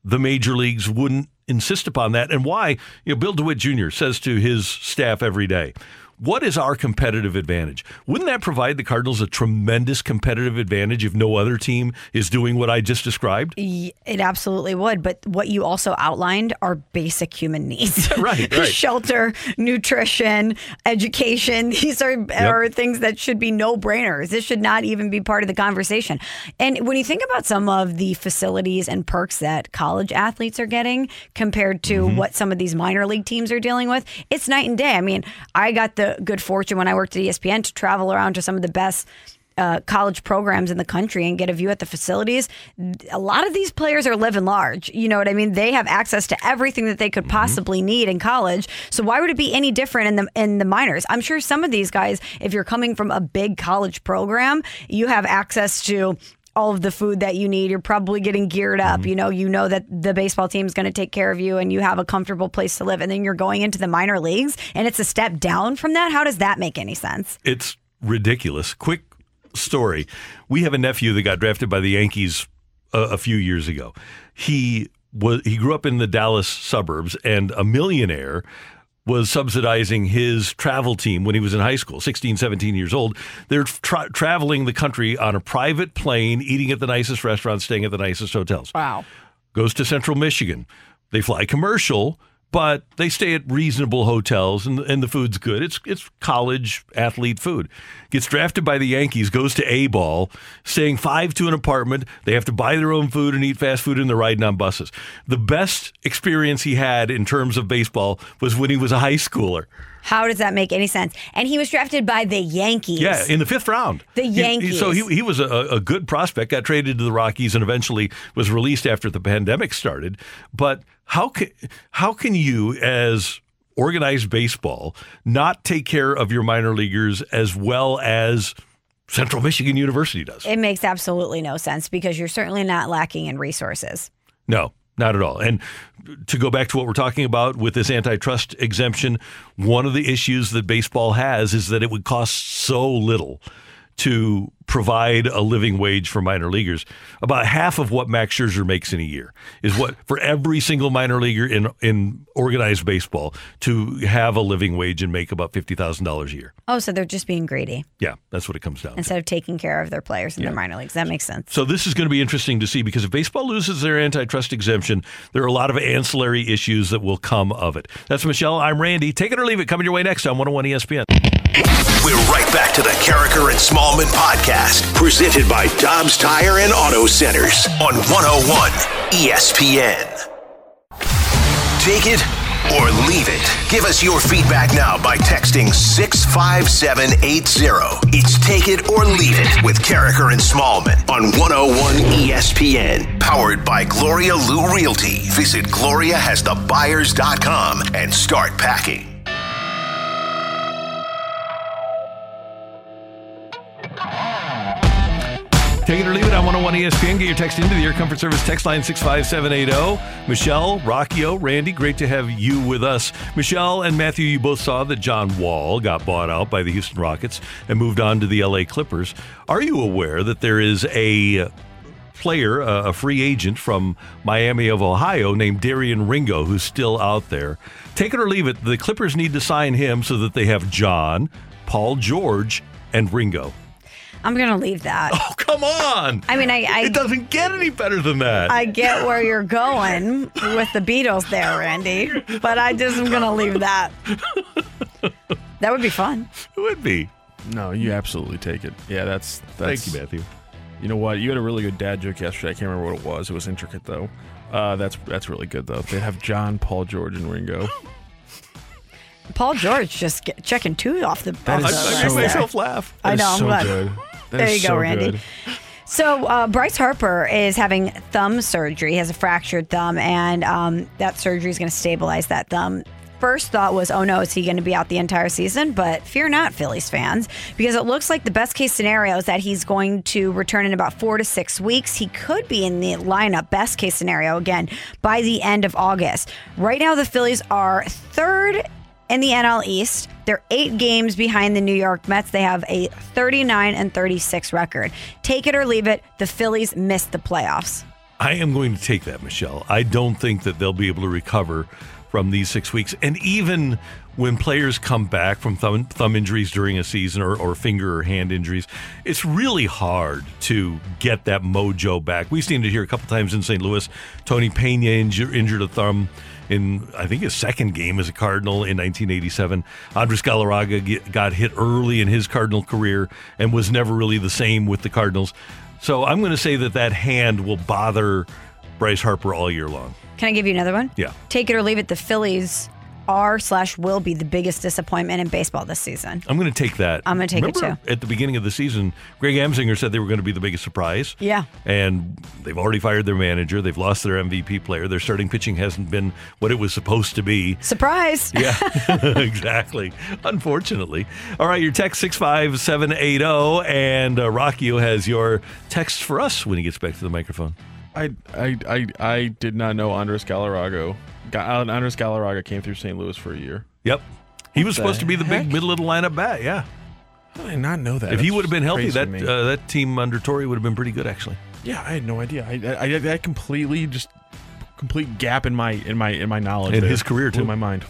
the major leagues wouldn't insist upon that and why you know Bill DeWitt Jr. says to his staff every day, what is our competitive advantage? Wouldn't that provide the Cardinals a tremendous competitive advantage if no other team is doing what I just described? It absolutely would. But what you also outlined are basic human needs. right, right. Shelter, nutrition, education. These are, yep. are things that should be no brainers. This should not even be part of the conversation. And when you think about some of the facilities and perks that college athletes are getting compared to mm-hmm. what some of these minor league teams are dealing with, it's night and day. I mean, I got the good fortune when I worked at ESPN to travel around to some of the best uh, college programs in the country and get a view at the facilities. A lot of these players are living large. You know what I mean? They have access to everything that they could mm-hmm. possibly need in college. So why would it be any different in the in the minors? I'm sure some of these guys, if you're coming from a big college program, you have access to all of the food that you need. You're probably getting geared up. Mm-hmm. You know, you know that the baseball team is going to take care of you and you have a comfortable place to live. And then you're going into the minor leagues and it's a step down from that. How does that make any sense? It's ridiculous. Quick story. We have a nephew that got drafted by the Yankees a, a few years ago. He was he grew up in the Dallas suburbs and a millionaire was subsidizing his travel team when he was in high school, 16, 17 years old. They're tra- traveling the country on a private plane, eating at the nicest restaurants, staying at the nicest hotels. Wow. Goes to central Michigan. They fly commercial, but they stay at reasonable hotels and, and the food's good. It's it's college athlete food. Gets drafted by the Yankees, goes to A ball, staying five to an apartment. They have to buy their own food and eat fast food and they're riding on buses. The best experience he had in terms of baseball was when he was a high schooler. How does that make any sense? And he was drafted by the Yankees. Yeah, in the fifth round. The Yankees. He, so he, he was a, a good prospect, got traded to the Rockies, and eventually was released after the pandemic started. But how can how can you as organized baseball not take care of your minor leaguers as well as Central Michigan University does? It makes absolutely no sense because you're certainly not lacking in resources. No, not at all. And to go back to what we're talking about with this antitrust exemption, one of the issues that baseball has is that it would cost so little to provide a living wage for minor leaguers. About half of what Max Scherzer makes in a year is what for every single minor leaguer in in organized baseball to have a living wage and make about fifty thousand dollars a year. Oh, so they're just being greedy Yeah, that's what it comes down to. instead of taking care of their players in Yeah. the minor leagues. That makes sense. So this is going to be interesting to see because if baseball loses their antitrust exemption, there are a lot of ancillary issues that will come of it. That's Michelle. I'm Randy. Take it or leave it. Coming your way next on 101 ESPN. We're right back to the Karraker and Smallman podcast, presented by Dobbs Tire and Auto Centers on 101 ESPN. Take it or leave it. Give us your feedback now by texting 65780. It's Take It or Leave It with Karraker and Smallman on 101 ESPN. Powered by Gloria Lou Realty. Visit GloriaHasTheBuyers.com and start packing. Take it or leave it on 101 ESPN. Get your text into the Air Comfort Service text line 65780. Michelle, Rockio, Randy, great to have you with us. Michelle and Matthew, you both saw that John Wall got bought out by the Houston Rockets and moved on to the LA Clippers. Are you aware that there is a player, a a free agent from Miami of Ohio named Darian Ringo, who's still out there? Take it or leave it. The Clippers need to sign him so that they have John, Paul George, and Ringo. I'm going to leave that. Oh, come on. I mean, I, I it doesn't get any better than that. I get where you're going with the Beatles there, Randy, but I just am going to leave that. That would be fun. It would be. No, you absolutely take it. Yeah, that's that's. Thank you, Matthew. You know what? You had a really good dad joke yesterday. I can't remember what it was. It was intricate though. Uh, that's that's really good though. They have John, Paul, George, and Ringo. Paul George just get, checking two off the. That off is the so- list I made myself laugh. I That is know. I'm so glad. good. There you go, Randy. good. So uh, Bryce Harper is having thumb surgery. He has a fractured thumb, and um, that surgery is going to stabilize that thumb. First thought was, oh no, is he going to be out the entire season? But fear not, Phillies fans, because it looks like the best case scenario is that he's going to return in about four to six weeks. He could be in the lineup, best case scenario, again, by the end of August. Right now, the Phillies are third in the NL East. They're eight games behind the New York Mets. They have a 39 and 36 record. Take it or leave it, the Phillies missed the playoffs. I am going to take that, Michelle. I don't think that they'll be able to recover from these six weeks. And even when players come back from thumb, thumb injuries during a season or, or finger or hand injuries, it's really hard to get that mojo back. We've seen it here a couple times in St. Louis. Tony Pena injur- injured a thumb in, I think, his second game as a Cardinal in 1987. Andres Galarraga get- got hit early in his Cardinal career and was never really the same with the Cardinals. So I'm going to say that that hand will bother Bryce Harper all year long. Can I give you another one? Yeah. Take it or leave it, the Phillies are slash will be the biggest disappointment in baseball this season. I'm going to take that. I'm gonna take it, too. At the beginning of the season, Greg Amsinger said they were going to be the biggest surprise. Yeah. And they've already fired their manager. They've lost their MVP player. Their starting pitching hasn't been what it was supposed to be. Surprise. Yeah, exactly. Unfortunately. All right, your text 65780, and uh, Rockio has your text for us when he gets back to the microphone. I, I I I did not know Andres Galarraga. Ga- Andres Galarraga came through St. Louis for a year. Yep. He was What supposed to be the heck? big middle of the lineup bat, yeah. I did not know that? if he would have been healthy, that uh, that team under Torre would have been pretty good, actually. yeah, I had no idea. I, I, I that completely just complete gap in my in my in my knowledge. In his career, Blew too. my mind.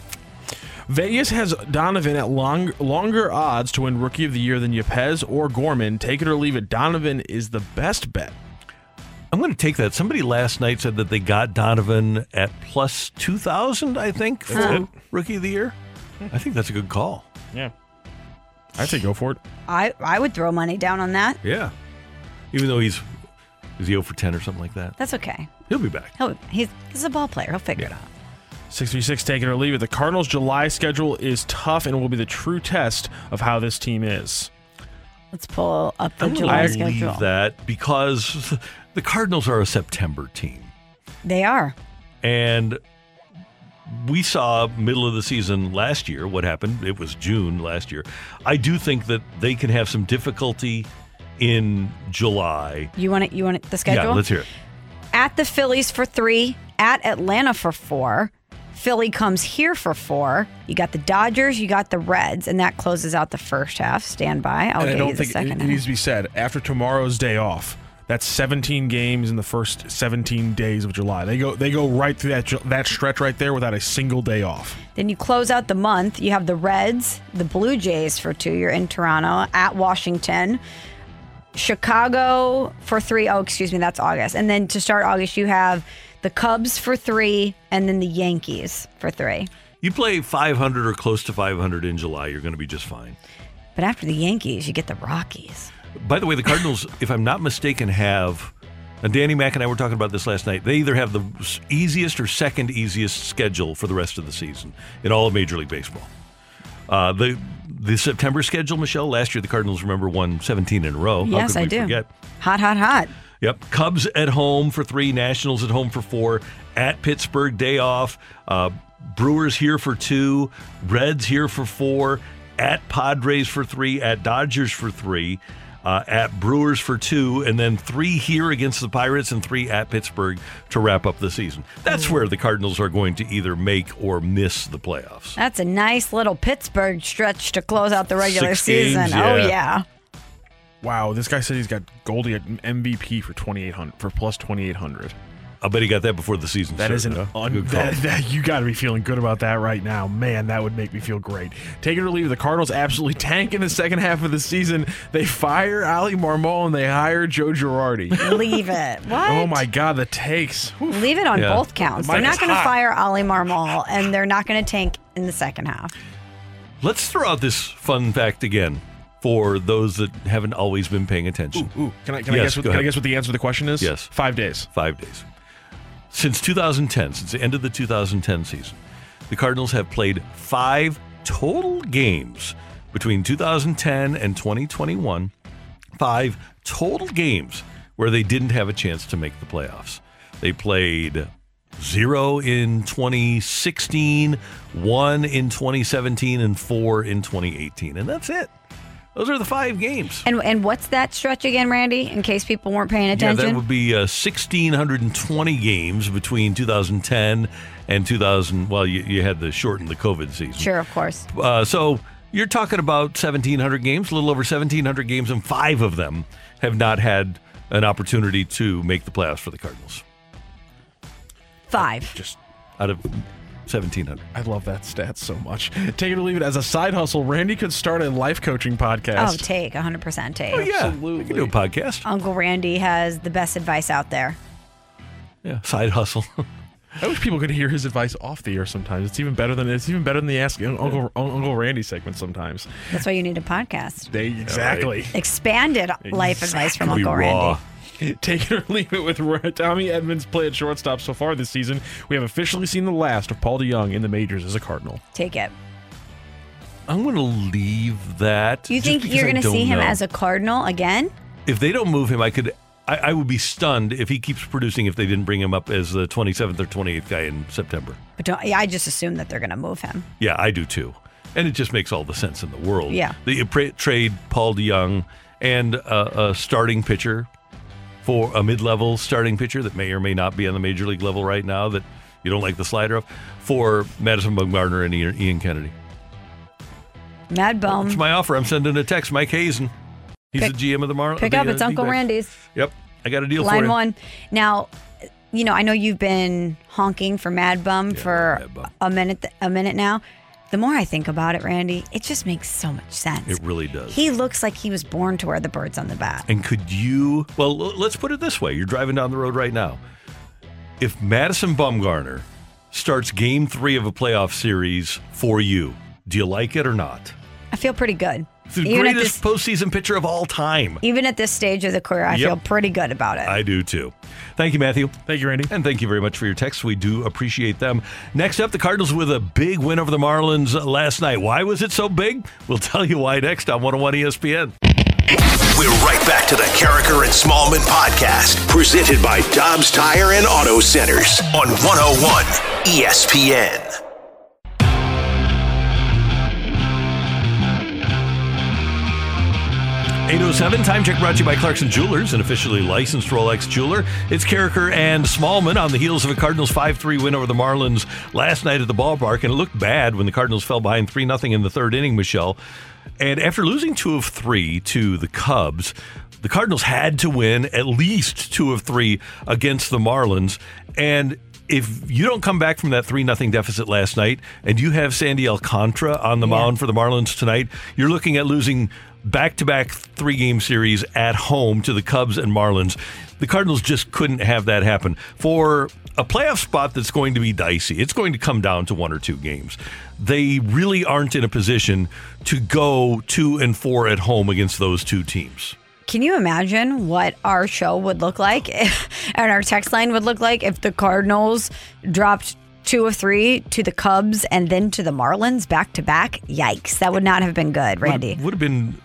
Vegas has Donovan at long, longer odds to win Rookie of the Year than Yepez or Gorman. Take it or leave it. Donovan is the best bet. I'm going to take that. Somebody last night said that they got Donovan at plus 2,000, I think, for That's. Rookie of the Year. I think that's a good call. Yeah, I'd say go for it. I, I would throw money down on that. Yeah. Even though he's, is he 0 for 10 or something like that? That's okay. He'll be back. He'll, he's, he's a ball player. He'll figure it out. 636, take it or leave it. The Cardinals' July schedule is tough and will be the true test of how this team is. Let's pull up the I'm July to schedule. leave that because the Cardinals are a September team. They are. And we saw middle of the season last year what happened. It was June last year. I do think that they can have some difficulty in July. You want it? You want it, the schedule? Yeah, let's hear it. At the Phillies for three. At Atlanta for four. Philly comes here for four. You got the Dodgers, you got the Reds, and that closes out the first half. Stand by. I'll and get I don't you the think it, second it half. needs to be said. After tomorrow's day off, that's 17 games in the first 17 days of July. They go they go right through that that stretch right there without a single day off. Then you close out the month. You have the Reds, the Blue Jays for two. You're in Toronto at Washington. Chicago for three. Oh, excuse me, that's August. And then to start August, you have the Cubs for three, and then the Yankees for three. You play 500 or close to 500 in July, you're going to be just fine. But after the Yankees, you get the Rockies. By the way, the Cardinals, if I'm not mistaken, have, and Danny Mack and I were talking about this last night, they either have the easiest or second easiest schedule for the rest of the season in all of Major League Baseball. Uh, the the September schedule, Michelle, last year the Cardinals, remember, won 17 in a row. Yes, I do. Forget? Hot, hot, hot. Yep. Cubs at home for three, Nationals at home for four, at Pittsburgh, day off. Uh, Brewers here for two, Reds here for four, at Padres for three, at Dodgers for three, uh, at Brewers for two, and then three here against the Pirates and three at Pittsburgh to wrap up the season. That's where the Cardinals are going to either make or miss the playoffs. That's a nice little Pittsburgh stretch to close out the regular Six games, season. Oh, yeah. yeah. Wow, this guy said he's got Goldie at MVP for 2800 for plus 2800. I bet he got that before the season That is started. an huh? un- Good call. that, that- you got to be feeling good about that right now, man. That would make me feel great. Take it or leave it. The Cardinals absolutely tank in the second half of the season. They fire Oli Marmol and they hire Joe Girardi. Leave it. Oh what? oh my God, the takes. Whew. Leave it on Yeah. both counts. Mike They're not going to fire Oli Marmol, and they're not going to tank in the second half. Let's throw out this fun fact again for those that haven't always been paying attention. Ooh, can I can I guess what, can I guess what the answer to the question is? Yes. five days. Five days. Since 2010, since the end of the 2010 season, the Cardinals have played five total games between 2010 and 2021. Five total games where they didn't have a chance to make the playoffs. They played zero in 2016, one in 2017, and four in 2018. And that's it. Those are the five games. And and what's that stretch again, Randy? In case people weren't paying attention, Yeah, that would be uh, 1,620 games between 2010 and 2000. Well, you, you had to shorten the COVID season. sure, of course. Uh, so you're talking about 1,700 games, a little over 1,700 games, and five of them have not had an opportunity to make the playoffs for the Cardinals Five. Just out of 1,700. I love that stat so much. Take it or leave it. As a side hustle, Randy could start a life coaching podcast. Oh, podcast. take 100% take. Oh, yeah. Absolutely. We can do a podcast. Uncle Randy has the best advice out there. Yeah. Side hustle. I wish people could hear his advice off the air sometimes. It's even better than it's even better than the Ask Uncle Uncle Randy segment sometimes. That's why you need a podcast. They exactly. Expanded life advice from Be Uncle raw. Randy. Take it or leave it with Tommy Edman play at shortstop so far this season. We have officially seen the last of Paul DeJong in the majors as a Cardinal. Take it. I'm going to leave that. You think you're going to see him know. as a Cardinal again? if they don't move him, I could. I, I would be stunned if he keeps producing if they didn't bring him up as the 27th or 28th guy in September. But don't, yeah, I just assume that they're going to move him. Yeah, I do too. And it just makes all the sense in the world. Yeah. That you pra- trade Paul DeJong and a, a starting pitcher for a mid level starting pitcher that may or may not be on the major league level right now that you don't like the slider of for Madison Bumgarner and Ian Kennedy. Mad Bum. It's my offer. I'm sending a text. Mike Hazen. He's Pick- the GM of the Marlins. Pick the, up. uh, It's Uncle D-backs. Randy's. Yep. I got a deal for Line one. Now, you know, I know you've been honking for Mad Bum for Mad Bum. a minute. A minute now. The more I think about it, Randy, it just makes so much sense. It really does. He looks like he was born to wear the birds on the bat. And could you? Well, let's put it this way: you're driving down the road right now. If Madison Bumgarner starts Game Three of a playoff series for you, do you like it or not? I feel pretty good. It's the Even greatest this, postseason pitcher of all time. even at this stage of the career, I Yep. feel pretty good about it. I do too. Thank you, Matthew. Thank you, Randy. And thank you very much for your texts. We do appreciate them. Next up, the Cardinals with a big win over the Marlins last night. Why was it so big? We'll tell you why next on 101 ESPN. We're right back to the Karraker and Smallman podcast, presented by Dobbs Tire and Auto Centers on 101 ESPN. 807 time check brought to you by Clarkson Jewelers, an officially licensed Rolex jeweler. It's Karraker and Smallman on the heels of a Cardinals 5 3 win over the Marlins last night at the ballpark. And it looked bad when the Cardinals fell behind 3 0 in the third inning, Michelle. And after losing two of three to the Cubs, the Cardinals had to win at least two of three against the Marlins. And if you don't come back from that 3 0 deficit last night and you have Sandy Alcantara on the mound for the Marlins tonight, you're looking at losing back to back three game series at home to the Cubs and Marlins. The Cardinals just couldn't have that happen. For a playoff spot that's going to be dicey, it's going to come down to one or two games. They really aren't in a position to go two and four at home against those two teams. Can you imagine what our show would look like and our text line would look like if the Cardinals dropped two of three to the Cubs and then to the Marlins back to back? Yikes. That would not have been good, Randy. Would have been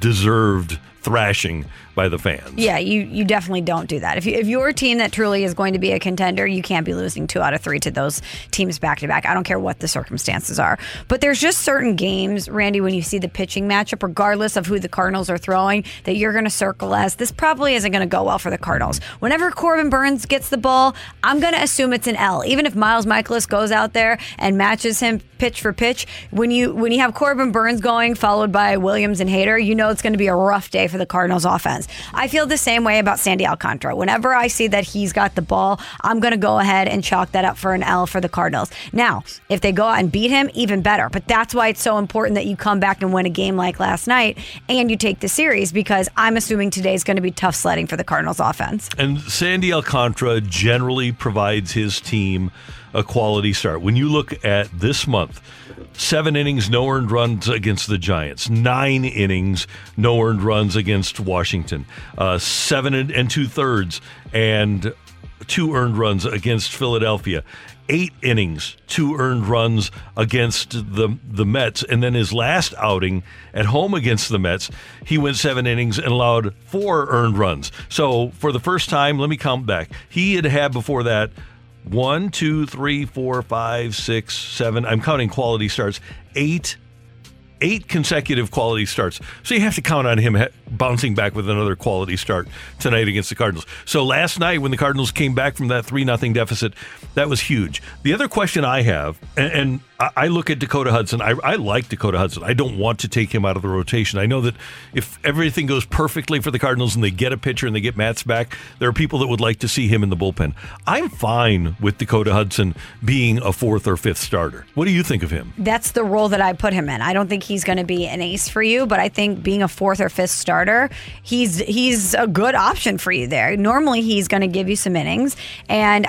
deserved thrashing by the fans. Yeah, you, you definitely don't do that. If, you, if you're a team that truly is going to be a contender, you can't be losing two out of three to those teams back to back. I don't care what the circumstances are. But there's just certain games, Randy, when you see the pitching matchup, regardless of who the Cardinals are throwing, that you're going to circle as this probably isn't going to go well for the Cardinals. Whenever Corbin Burnes gets the ball, I'm going to assume it's an L. Even if Miles Mikolas goes out there and matches him pitch for pitch, when you when you have Corbin Burnes going followed by Williams and Hader, you know it's going to be a rough day for the Cardinals offense. I feel the same way about Sandy Alcantara. Whenever I see that he's got the ball, I'm going to go ahead and chalk that up for an L for the Cardinals. Now, if they go out and beat him, even better. But that's why it's so important that you come back and win a game like last night and you take the series because I'm assuming today is going to be tough sledding for the Cardinals offense. And Sandy Alcantara generally provides his team a quality start. When you look at this month, seven innings, no earned runs against the Giants, nine innings, no earned runs against Washington, uh, seven and two thirds, and two earned runs against Philadelphia. Eight innings, two earned runs against the the Mets, and then his last outing at home against the Mets, he went seven innings and allowed four earned runs. So for the first time, let me count back. He had had before that one, two, three, four, five, six, seven. I'm counting quality starts. Eight, eight consecutive quality starts. So you have to count on him bouncing back with another quality start tonight against the Cardinals. So last night when the Cardinals came back from that three nothing deficit, that was huge. The other question I have, and, and I look at Dakota Hudson. I, I, like Dakota Hudson. I don't want to take him out of the rotation. I know that if everything goes perfectly for the Cardinals and they get a pitcher and they get Matz back, there are people that would like to see him in the bullpen. I'm fine with Dakota Hudson being a fourth or fifth starter. What do you think of him? That's the role that I put him in. I don't think he's going to be an ace for you, but I think being a fourth or fifth starter, he's he's a good option for you there. Normally, he's going to give you some innings, and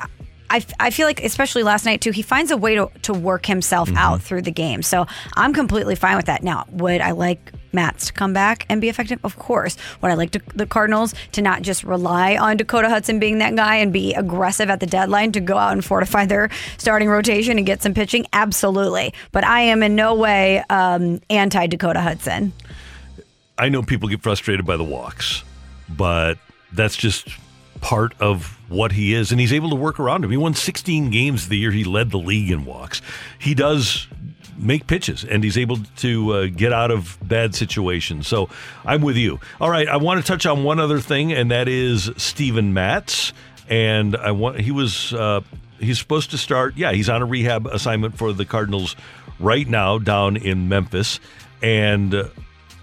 I, I feel like, especially last night too, he finds a way to, to work himself mm-hmm. out through the game. So I'm completely fine with that. Now, would I like Matz to come back and be effective? Of course. Would I like to, the Cardinals to not just rely on Dakota Hudson being that guy and be aggressive at the deadline to go out and fortify their starting rotation and get some pitching? Absolutely. But I am in no way um, anti Dakota Hudson. I know people get frustrated by the walks, but that's just part of what he is, and he's able to work around him. He won 16 games the year he led the league in walks. He does make pitches, and he's able to uh, get out of bad situations. So I'm with you. All right, I want to touch on one other thing, and that is Steven Matz. And I want he was uh, he's supposed to start. Yeah, he's on a rehab assignment for the Cardinals right now down in Memphis. And uh,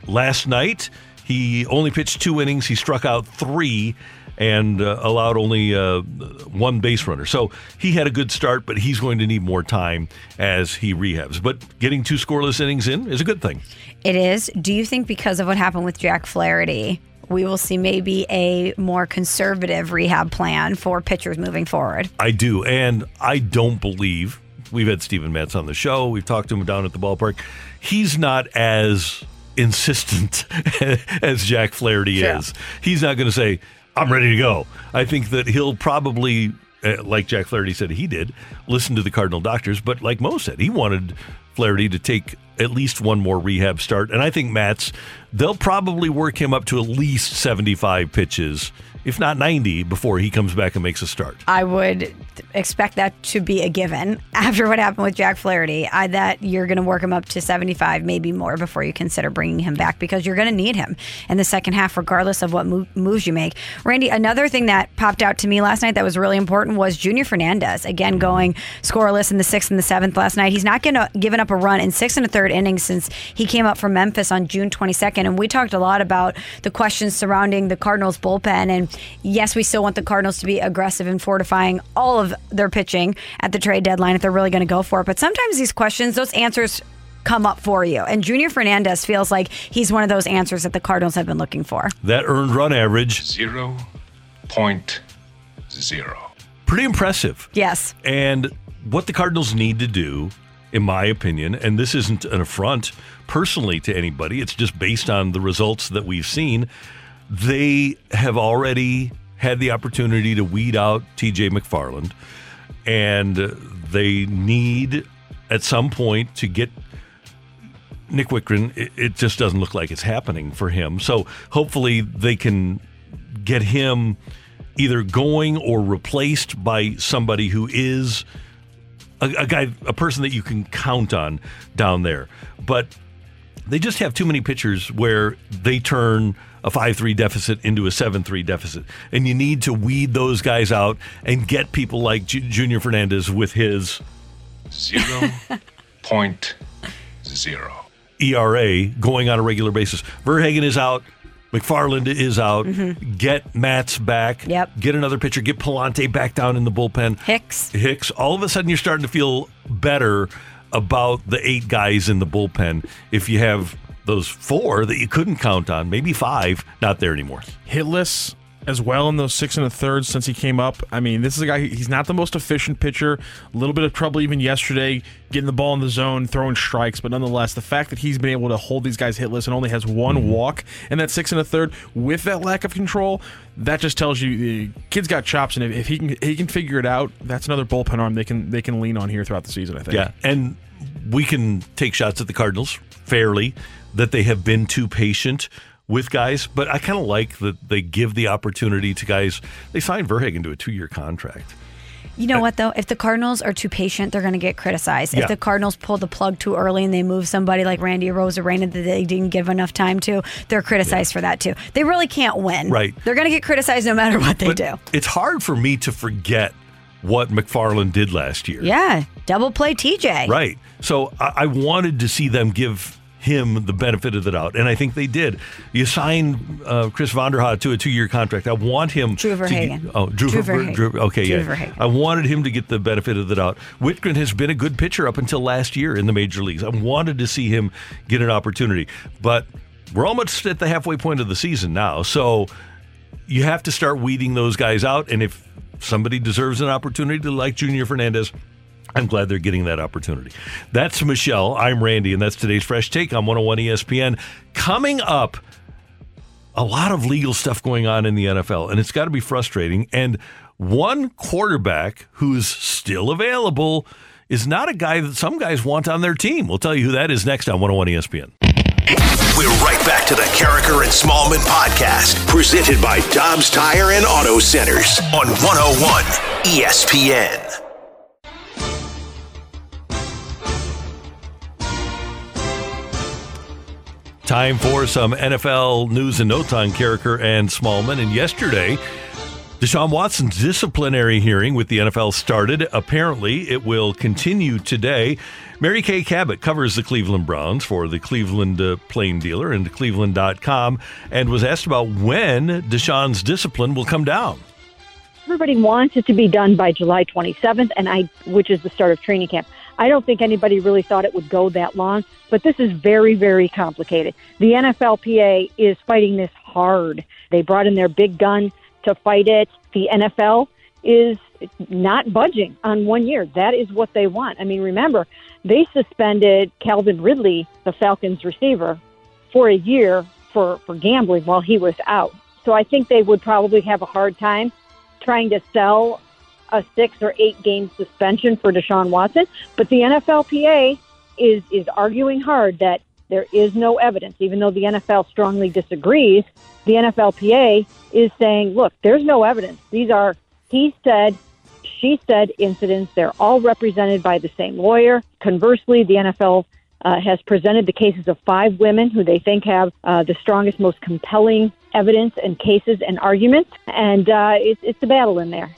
last night he only pitched two innings. He struck out three and uh, allowed only uh, one base runner. So he had a good start, but he's going to need more time as he rehabs. But getting two scoreless innings in is a good thing. It is. Do you think because of what happened with Jack Flaherty, we will see maybe a more conservative rehab plan for pitchers moving forward? I do. And I don't believe we've had Steven Matz on the show. We've talked to him down at the ballpark. He's not as insistent as Jack Flaherty sure. is. He's not going to say, I'm ready to go. I think that he'll probably, uh, like Jack Flaherty said he did, listen to the Cardinal doctors. But like Mo said, he wanted Flaherty to take at least one more rehab start. And I think Matz, they'll probably work him up to at least 75 pitches if not 90, before he comes back and makes a start. I would expect that to be a given after what happened with Jack Flaherty. I, that you're going to work him up to 75, maybe more, before you consider bringing him back because you're going to need him in the second half, regardless of what mo- moves you make. Randy, another thing that popped out to me last night that was really important was Junior Fernandez again mm-hmm. going scoreless in the sixth and the seventh last night. He's not going to given up a run in six and a third innings since he came up from Memphis on June 22nd, and we talked a lot about the questions surrounding the Cardinals bullpen and yes, we still want the Cardinals to be aggressive in fortifying all of their pitching at the trade deadline if they're really going to go for it. But sometimes these questions, those answers come up for you. And Junior Fernandez feels like he's one of those answers that the Cardinals have been looking for. That earned run average Zero point zero. pretty impressive. Yes. And what the Cardinals need to do, in my opinion, and this isn't an affront personally to anybody, it's just based on the results that we've seen. They have already had the opportunity to weed out TJ McFarland, and they need at some point to get Nick Wittgren. It, it just doesn't look like it's happening for him. So hopefully they can get him either going or replaced by somebody who is a, a guy, a person that you can count on down there. But they just have too many pitchers where they turn a 5-3 deficit into a 7-3 deficit and you need to weed those guys out and get people like J- junior fernandez with his Zero point zero. era going on a regular basis verhagen is out mcfarland is out mm-hmm. get Matz back Yep. get another pitcher get Pallante back down in the bullpen Hicks. Hicks, all of a sudden you're starting to feel better about the eight guys in the bullpen. If you have those four that you couldn't count on, maybe five, not there anymore. hitless as well in those six and a third since he came up. I mean, this is a guy, he's not the most efficient pitcher. A little bit of trouble even yesterday getting the ball in the zone, throwing strikes, but nonetheless, the fact that he's been able to hold these guys hitless and only has one mm-hmm. walk in that six and a third with that lack of control, that just tells you the kid's got chops, and if, if he can he can figure it out, that's another bullpen arm they can they can lean on here throughout the season. I think. Yeah, and we can take shots at the Cardinals fairly that they have been too patient with guys, but I kind of like that they give the opportunity to guys. They signed Verhagen to a two-year contract. You know what though? If the Cardinals are too patient, they're going to get criticized. Yeah. If the Cardinals pull the plug too early and they move somebody like Randy Arozarena that they didn't give enough time to, they're criticized for that too. They really can't win. Right. They're going to get criticized no matter what they But do. It's hard for me to forget what McFarland did last year. Yeah, double play TJ. Right. So I, I wanted to see them give him the benefit of the doubt, and I think they did. You signed uh, Chris Vonderhaat to a two-year contract. I want him. Drew to- Verhagen. oh, Drew, Drew Ver- Verhagen. Drew- okay, Drew yeah. Verhagen. I wanted him to get the benefit of the doubt. Wittgren has been a good pitcher up until last year in the major leagues. I wanted to see him get an opportunity, but we're almost at the halfway point of the season now, so you have to start weeding those guys out. And if somebody deserves an opportunity like Junior Fernandez, I'm glad they're getting that opportunity. That's Michelle. I'm Randy, and that's today's Fresh Take on 101 ESPN. Coming up, a lot of legal stuff going on in the NFL, and it's got to be frustrating. And one quarterback who's still available is not a guy that some guys want on their team. We'll tell you who that is next on 101 ESPN. We're right back to the Karraker and Smallman podcast, presented by Dobbs Tire and Auto Centers on 101 ESPN. Time for some NFL news and notes on Karraker and Smallman. And yesterday, Deshaun Watson's disciplinary hearing with the NFL started. Apparently, it will continue today. Mary Kay Cabot covers the Cleveland Browns for the Cleveland uh, Plain Dealer and Cleveland.com and was asked about when Deshaun's discipline will come down. everybody wants it to be done by July 27th, and I, which is the start of training camp. I don't think anybody really thought it would go that long, but this is very, very complicated. The NFLPA is fighting this hard. They brought in their big gun to fight it. The NFL is not budging on one year. That is what they want. I mean, remember, they suspended Calvin Ridley, the Falcons receiver, for a year for, for gambling while he was out. So I think they would probably have a hard time trying to sell a six or eight game suspension for Deshaun Watson. But the NFLPA is is arguing hard that there is no evidence, even though the NFL strongly disagrees. The NFLPA is saying, look, there's no evidence. These are he said, she said incidents. They're all represented by the same lawyer. Conversely, the NFL uh, has presented the cases of five women who they think have uh, the strongest, most compelling evidence and cases and arguments. And uh, it's, it's a battle in there.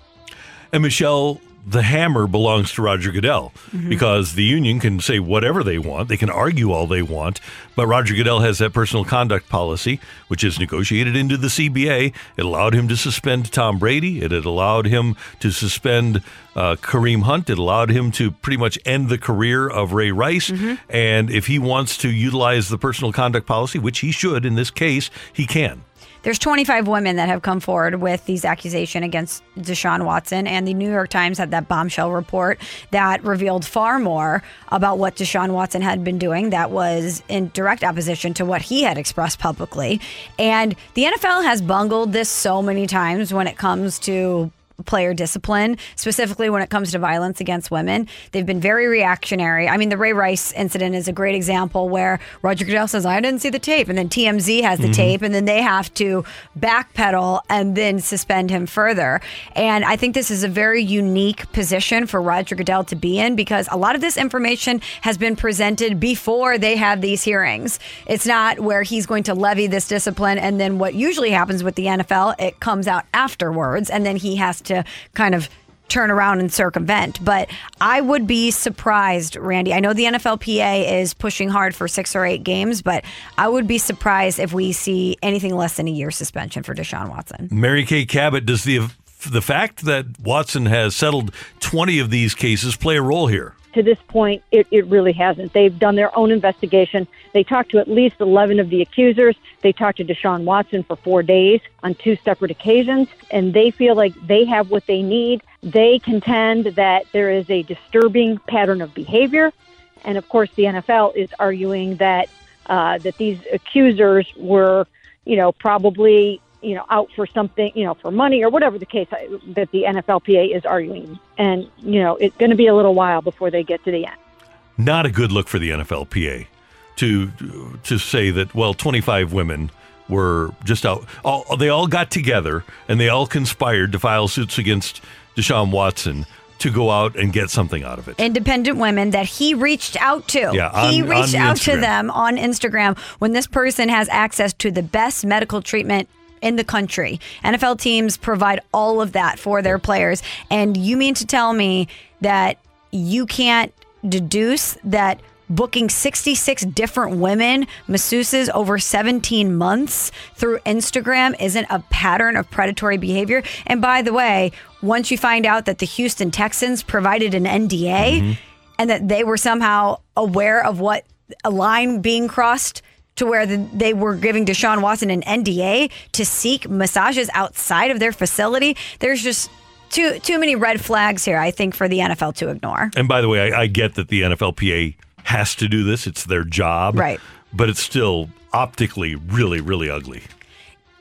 And Michelle, the hammer belongs to Roger Goodell Mm-hmm. because the union can say whatever they want. They can argue all they want. But Roger Goodell has that personal conduct policy, which is negotiated into the CBA. It allowed him to suspend Tom Brady. It had allowed him to suspend uh, Kareem Hunt. It allowed him to pretty much end the career of Ray Rice. Mm-hmm. And if he wants to utilize the personal conduct policy, which he should in this case, he can. There's 25 women that have come forward with these accusations against Deshaun Watson, and the New York Times had that bombshell report that revealed far more about what Deshaun Watson had been doing that was in direct opposition to what he had expressed publicly. And the NFL has bungled this so many times when it comes to player discipline, specifically when it comes to violence against women. They've been very reactionary. I mean, the Ray Rice incident is a great example where Roger Goodell says, I didn't see the tape. And then TMZ has the Mhm. tape, and then they have to backpedal and then suspend him further. And I think this is a very unique position for Roger Goodell to be in because a lot of this information has been presented before they had these hearings. It's not where he's going to levy this discipline and then what usually happens with the NFL, it comes out afterwards and then he has to kind of turn around and circumvent. But I would be surprised, Randy. I know the NFLPA is pushing hard for six or eight games, but I would be surprised if we see anything less than a year suspension for Deshaun Watson. Mary Kay Cabot, does the the fact that Watson has settled 20 of these cases play a role here? To this point, it, it really hasn't. They've done their own investigation. They talked to at least 11 of the accusers. They talked to Deshaun Watson for four days on two separate occasions, and they feel like they have what they need. They contend that there is a disturbing pattern of behavior. And of course, the NFL is arguing that uh, that these accusers were, you know, probably you know out for something, you know, for money or whatever the case uh, that the NFLPA is arguing. And you know, it's going to be a little while before they get to the end. Not a good look for the NFLPA to to say that well 25 women were just out all, they all got together and they all conspired to file suits against Deshaun Watson to go out and get something out of it. Independent women that he reached out to. Yeah, he reached on out to them on Instagram when this person has access to the best medical treatment in the country. NFL teams provide all of that for their players. And you mean to tell me that you can't deduce that booking 66 different women masseuses over 17 months through Instagram isn't a pattern of predatory behavior. And by the way, once you find out that the Houston Texans provided an NDA mm-hmm. and that they were somehow aware of what a line being crossed to where the, they were giving Deshaun Watson an NDA to seek massages outside of their facility, there's just too too many red flags here, I think, for the NFL to ignore. And by the way, I, I get that the NFLPA has to do this; it's their job, Right. But it's still optically really, really ugly.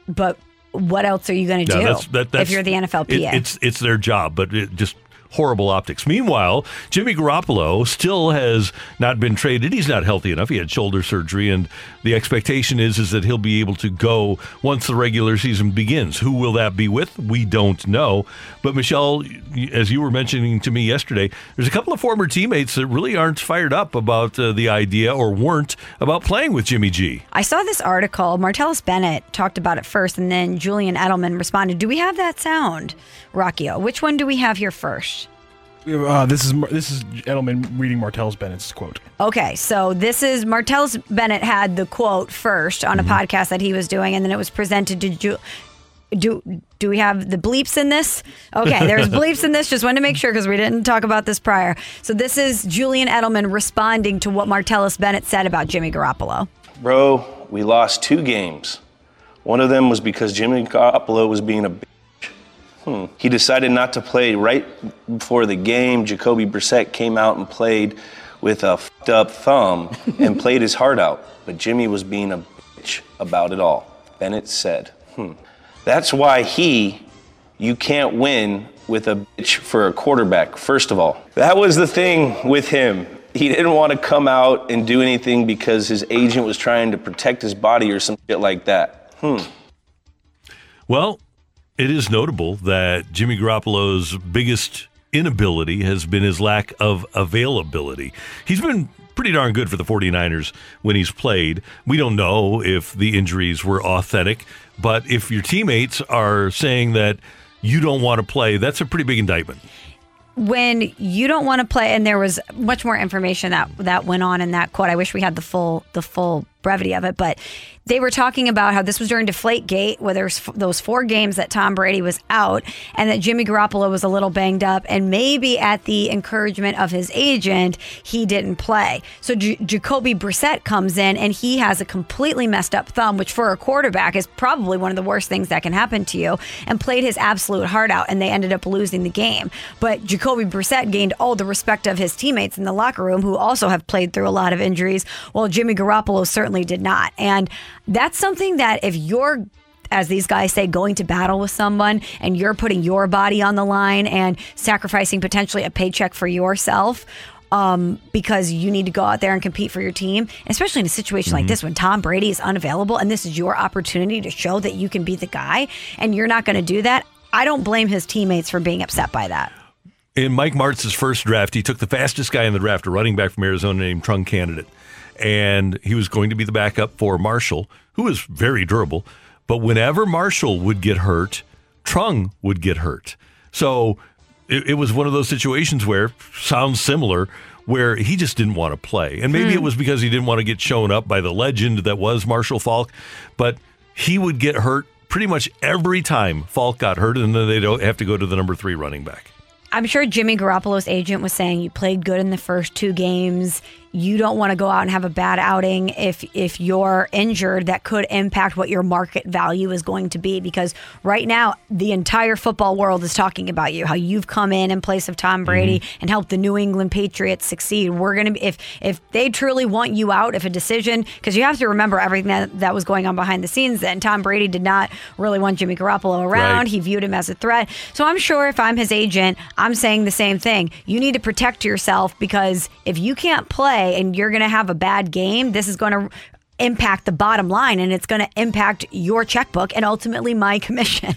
But what else are you going to Yeah, do that's- that- that's- if you're the NFLPA? It, it's it's their job, but it just horrible optics. Meanwhile, Jimmy Garoppolo still has not been traded. He's not healthy enough. He had shoulder surgery, and the expectation is is that he'll be able to go once the regular season begins. Who will that be with? We don't know. But Michelle, as you were mentioning to me yesterday, there's a couple of former teammates that really aren't fired up about uh, the idea or weren't about playing with Jimmy G. I saw this article. Martellus Bennett talked about it first, and then Julian Edelman responded. Do we have that sound, Rockio? Which one do we have here first? Uh, this is this is Edelman reading Martellus Bennett's quote. Okay, so this is Martellus Bennett had the quote first on a Mm-hmm. podcast that he was doing, and then it was presented to Ju- do. Do we have the bleeps in this? Okay, there's bleeps in this. Just wanted to make sure because we didn't talk about this prior. So this is Julian Edelman responding to what Martellus Bennett said about Jimmy Garoppolo. Bro, we lost two games. One of them was because Jimmy Garoppolo was being a bitch. Hmm. He decided not to play right before the game. Jacoby Brissett came out and played with a fucked up thumb and played his heart out. But Jimmy was being a bitch about it all. Bennett said, hmm. That's why he, you can't win with a bitch for a quarterback, first of all. That was the thing with him. he didn't want to come out and do anything because his agent was trying to protect his body or some shit like that. Hmm. Well, it is notable that Jimmy Garoppolo's biggest inability has been his lack of availability. He's been pretty darn good for the 49ers when he's played. We don't know if the injuries were authentic, but if your teammates are saying that you don't want to play, that's a pretty big indictment when you don't want to play and there was much more information that that went on in that quote i wish we had the full the full brevity of it but they were talking about how this was during Deflate Gate, where there's those four games that Tom Brady was out, and that Jimmy Garoppolo was a little banged up, and maybe at the encouragement of his agent, he didn't play. So J- Jacoby Brissett comes in, and he has a completely messed up thumb, which for a quarterback is probably one of the worst things that can happen to you, and played his absolute heart out, and they ended up losing the game. But Jacoby Brissett gained all the respect of his teammates in the locker room, who also have played through a lot of injuries, while Jimmy Garoppolo certainly did not. And that's something that if you're as these guys say, going to battle with someone and you're putting your body on the line and sacrificing potentially a paycheck for yourself um, because you need to go out there and compete for your team, especially in a situation mm-hmm. like this when Tom Brady is unavailable and this is your opportunity to show that you can be the guy and you're not going to do that. I don't blame his teammates for being upset by that. In Mike Martz's first draft, he took the fastest guy in the draft, a running back from Arizona named Trung Canidate and he was going to be the backup for Marshall, who was very durable. But whenever Marshall would get hurt, Trung would get hurt. So it, it, was one of those situations where sounds similar, where he just didn't want to play, and maybe hmm. it was because he didn't want to get shown up by the legend that was Marshall Faulk, but he would get hurt pretty much every time Faulk got hurt, and then they'd have to go to the number three running back. I'm sure Jimmy Garoppolo's agent was saying you played good in the first two games you don't want to go out and have a bad outing if if you're injured that could impact what your market value is going to be because right now the entire football world is talking about you how you've come in in place of Tom Brady mm-hmm. and helped the New England Patriots succeed. We're going to be if if they truly want you out if a decision because you have to remember everything that, that was going on behind the scenes then. Tom Brady did not really want Jimmy Garoppolo around. Right. he viewed him as a threat. So I'm sure if I'm his agent I'm saying the same thing. You need to protect yourself because if you can't play and you're going to have a bad game, this is going to impact the bottom line and it's going to impact your checkbook and ultimately my commission.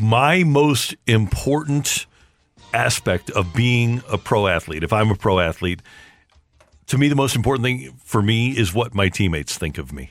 My most important aspect of being a pro athlete, if I'm a pro athlete, to me, the most important thing for me is what my teammates think of me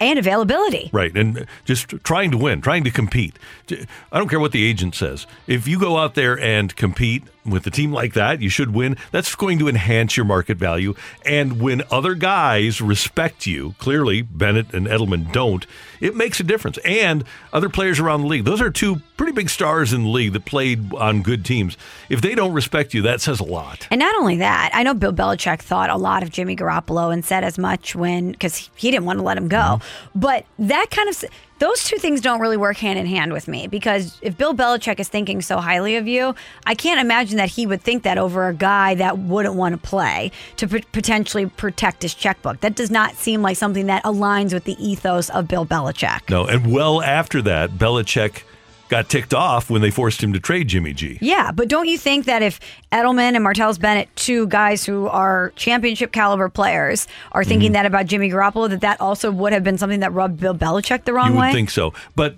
and availability. Right. And just trying to win, trying to compete. I don't care what the agent says. If you go out there and compete with a team like that, you should win. That's going to enhance your market value. And when other guys respect you, clearly Bennett and Edelman don't, it makes a difference. And other players around the league, those are two pretty big stars in the league that played on good teams. If they don't respect you, that says a lot. And not only that, I know Bill Belichick thought a lot of Jimmy Garoppolo and said as much when, because he didn't want to let him go. Mm-hmm. But that kind of those two things don't really work hand in hand with me because if Bill Belichick is thinking so highly of you, I can't imagine that he would think that over a guy that wouldn't want to play to p- potentially protect his checkbook. That does not seem like something that aligns with the ethos of Bill Belichick. No, and well after that, Belichick got ticked off when they forced him to trade Jimmy G. Yeah, but don't you think that if Edelman and Martellus Bennett, two guys who are championship caliber players, are thinking mm-hmm. that about Jimmy Garoppolo, that that also would have been something that rubbed Bill Belichick the wrong you way? You would think so. But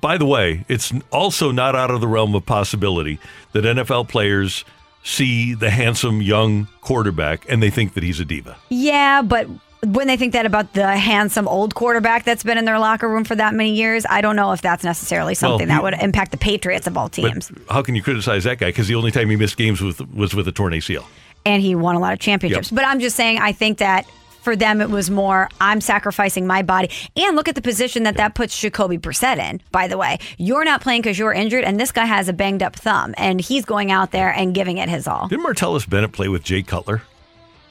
by the way, it's also not out of the realm of possibility that NFL players see the handsome young quarterback and they think that he's a diva. Yeah, but when they think that about the handsome old quarterback that's been in their locker room for that many years, I don't know if that's necessarily something well, that would impact the Patriots of all teams. how can you criticize that guy? Because the only time he missed games was, was with a torn ACL. And he won a lot of championships. Yep. But I'm just saying, I think that for them it was more I'm sacrificing my body. And look at the position that that puts Jacoby Brissett in. By the way, you're not playing because you're injured, and this guy has a banged up thumb, and he's going out there and giving it his all. Didn't Martellus Bennett play with Jay Cutler?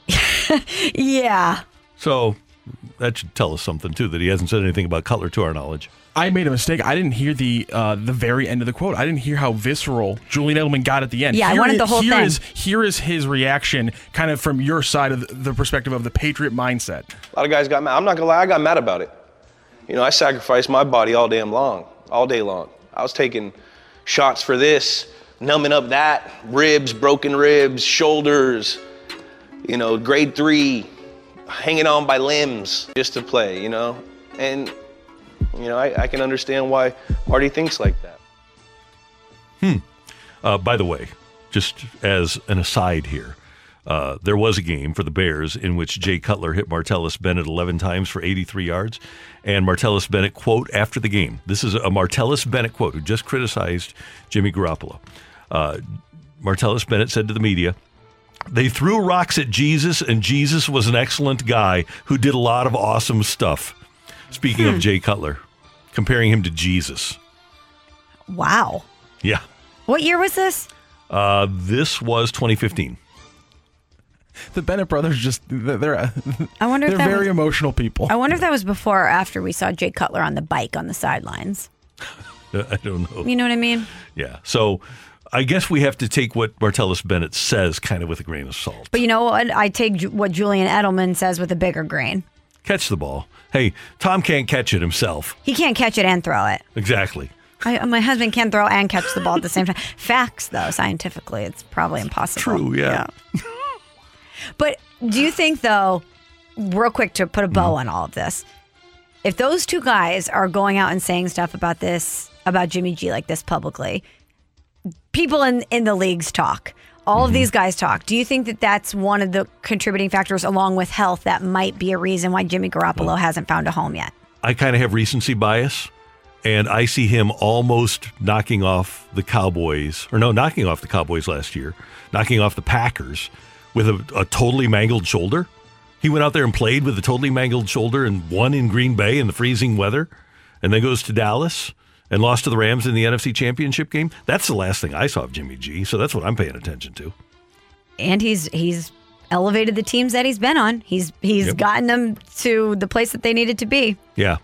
yeah. So that should tell us something too that he hasn't said anything about Cutler to our knowledge. I made a mistake. I didn't hear the uh, the very end of the quote. I didn't hear how visceral Julian Edelman got at the end. Yeah, here I wanted is, the whole here thing. Is, here is his reaction, kind of from your side of the perspective of the Patriot mindset. A lot of guys got mad. I'm not gonna lie, I got mad about it. You know, I sacrificed my body all damn long, all day long. I was taking shots for this, numbing up that, ribs, broken ribs, shoulders, you know, grade three, hanging on by limbs just to play, you know? And, you know, I, I can understand why Marty thinks like that. Hmm. Uh, by the way, just as an aside here, uh, there was a game for the Bears in which Jay Cutler hit Martellus Bennett 11 times for 83 yards. And Martellus Bennett quote after the game. This is a Martellus Bennett quote who just criticized Jimmy Garoppolo. Uh, Martellus Bennett said to the media, they threw rocks at Jesus, and Jesus was an excellent guy who did a lot of awesome stuff. Speaking Hmm. of Jay Cutler, comparing him to Jesus. Wow. Yeah. What year was this? Uh, this was 2015. The Bennett brothers just they're they're, I wonder they're that very was- emotional people. I wonder if that was before or after we saw Jay Cutler on the bike on the sidelines. I don't know. You know what I mean? Yeah. So I guess we have to take what Martellus Bennett says kind of with a grain of salt. But you know what? I take what Julian Edelman says with a bigger grain. Catch the ball. Hey, Tom can't catch it himself. He can't catch it and throw it. Exactly. I, my husband can throw and catch the ball at the same time. Facts, though, scientifically, it's probably impossible. True, yeah. But do you think, though, real quick to put a bow mm-hmm. on all of this, if those two guys are going out and saying stuff about this, about Jimmy G like this publicly, people in, in the leagues talk. All of mm-hmm. these guys talk. Do you think that that's one of the contributing factors, along with health, that might be a reason why Jimmy Garoppolo hasn't found a home yet? I kind of have recency bias, and I see him almost knocking off the Cowboys, or no, knocking off the Cowboys last year, knocking off the Packers with a, a totally mangled shoulder. He went out there and played with a totally mangled shoulder and won in Green Bay in the freezing weather, and then goes to Dallas and lost to the Rams in the NFC Championship game. That's the last thing I saw of Jimmy G, so that's what I'm paying attention to. and he's he's elevated the teams that he's been on. He's he's Yep. gotten them to the place that they needed to be. Yeah.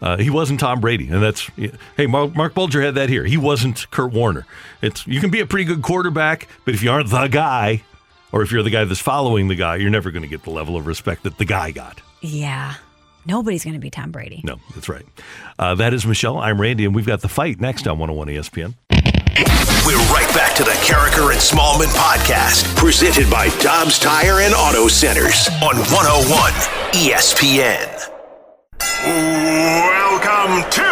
Uh, he wasn't Tom Brady, and that's hey. Mark, Marc Bulger had that here. He wasn't Kurt Warner. It's you can be a pretty good quarterback, but if you aren't the guy, or if you're the guy that's following the guy, you're never going to get the level of respect that the guy got. Yeah. Nobody's going to be Tom Brady. No, that's right. Uh, that is Michelle. I'm Randy, and we've got the fight next on 101 ESPN. We're right back to the Karraker and Smallmon podcast, presented by Dobbs Tire and Auto Centers on 101 ESPN. Welcome to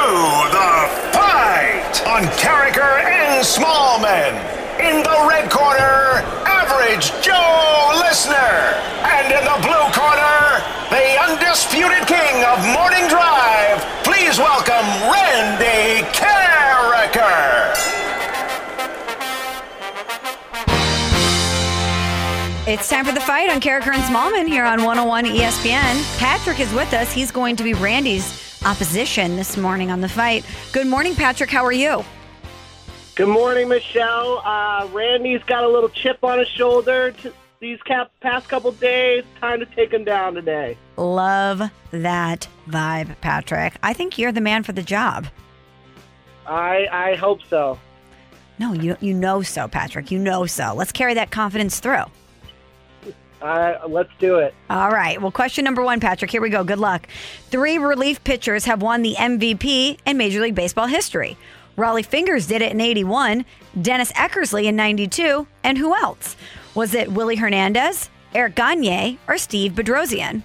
the fight on Karraker and Smallmon. In the red corner, Average Joe Listener. And in the blue corner, the undisputed king of morning drive. Please welcome Randy Karraker. It's time for the fight on Karraker and Smallmon here on 101 ESPN. Patrick is with us. He's going to be Randy's opposition this morning on the fight. Good morning, Patrick. How are you? Good morning, Michelle. Uh, Randy's got a little chip on his shoulder t- these cap- past couple days. Time to take them down today. Love that vibe, Patrick. I think you're the man for the job. I I hope so. No, you you know so, Patrick. You know so. Let's carry that confidence through. Uh, let's do it. All right. Well, question number one, Patrick. Here we go. Good luck. Three relief pitchers have won the MVP in Major League Baseball history. Rollie Fingers did it in 81, Dennis Eckersley in 92, and who else? Was it Willie Hernandez, Eric Gagne, or Steve Bedrosian?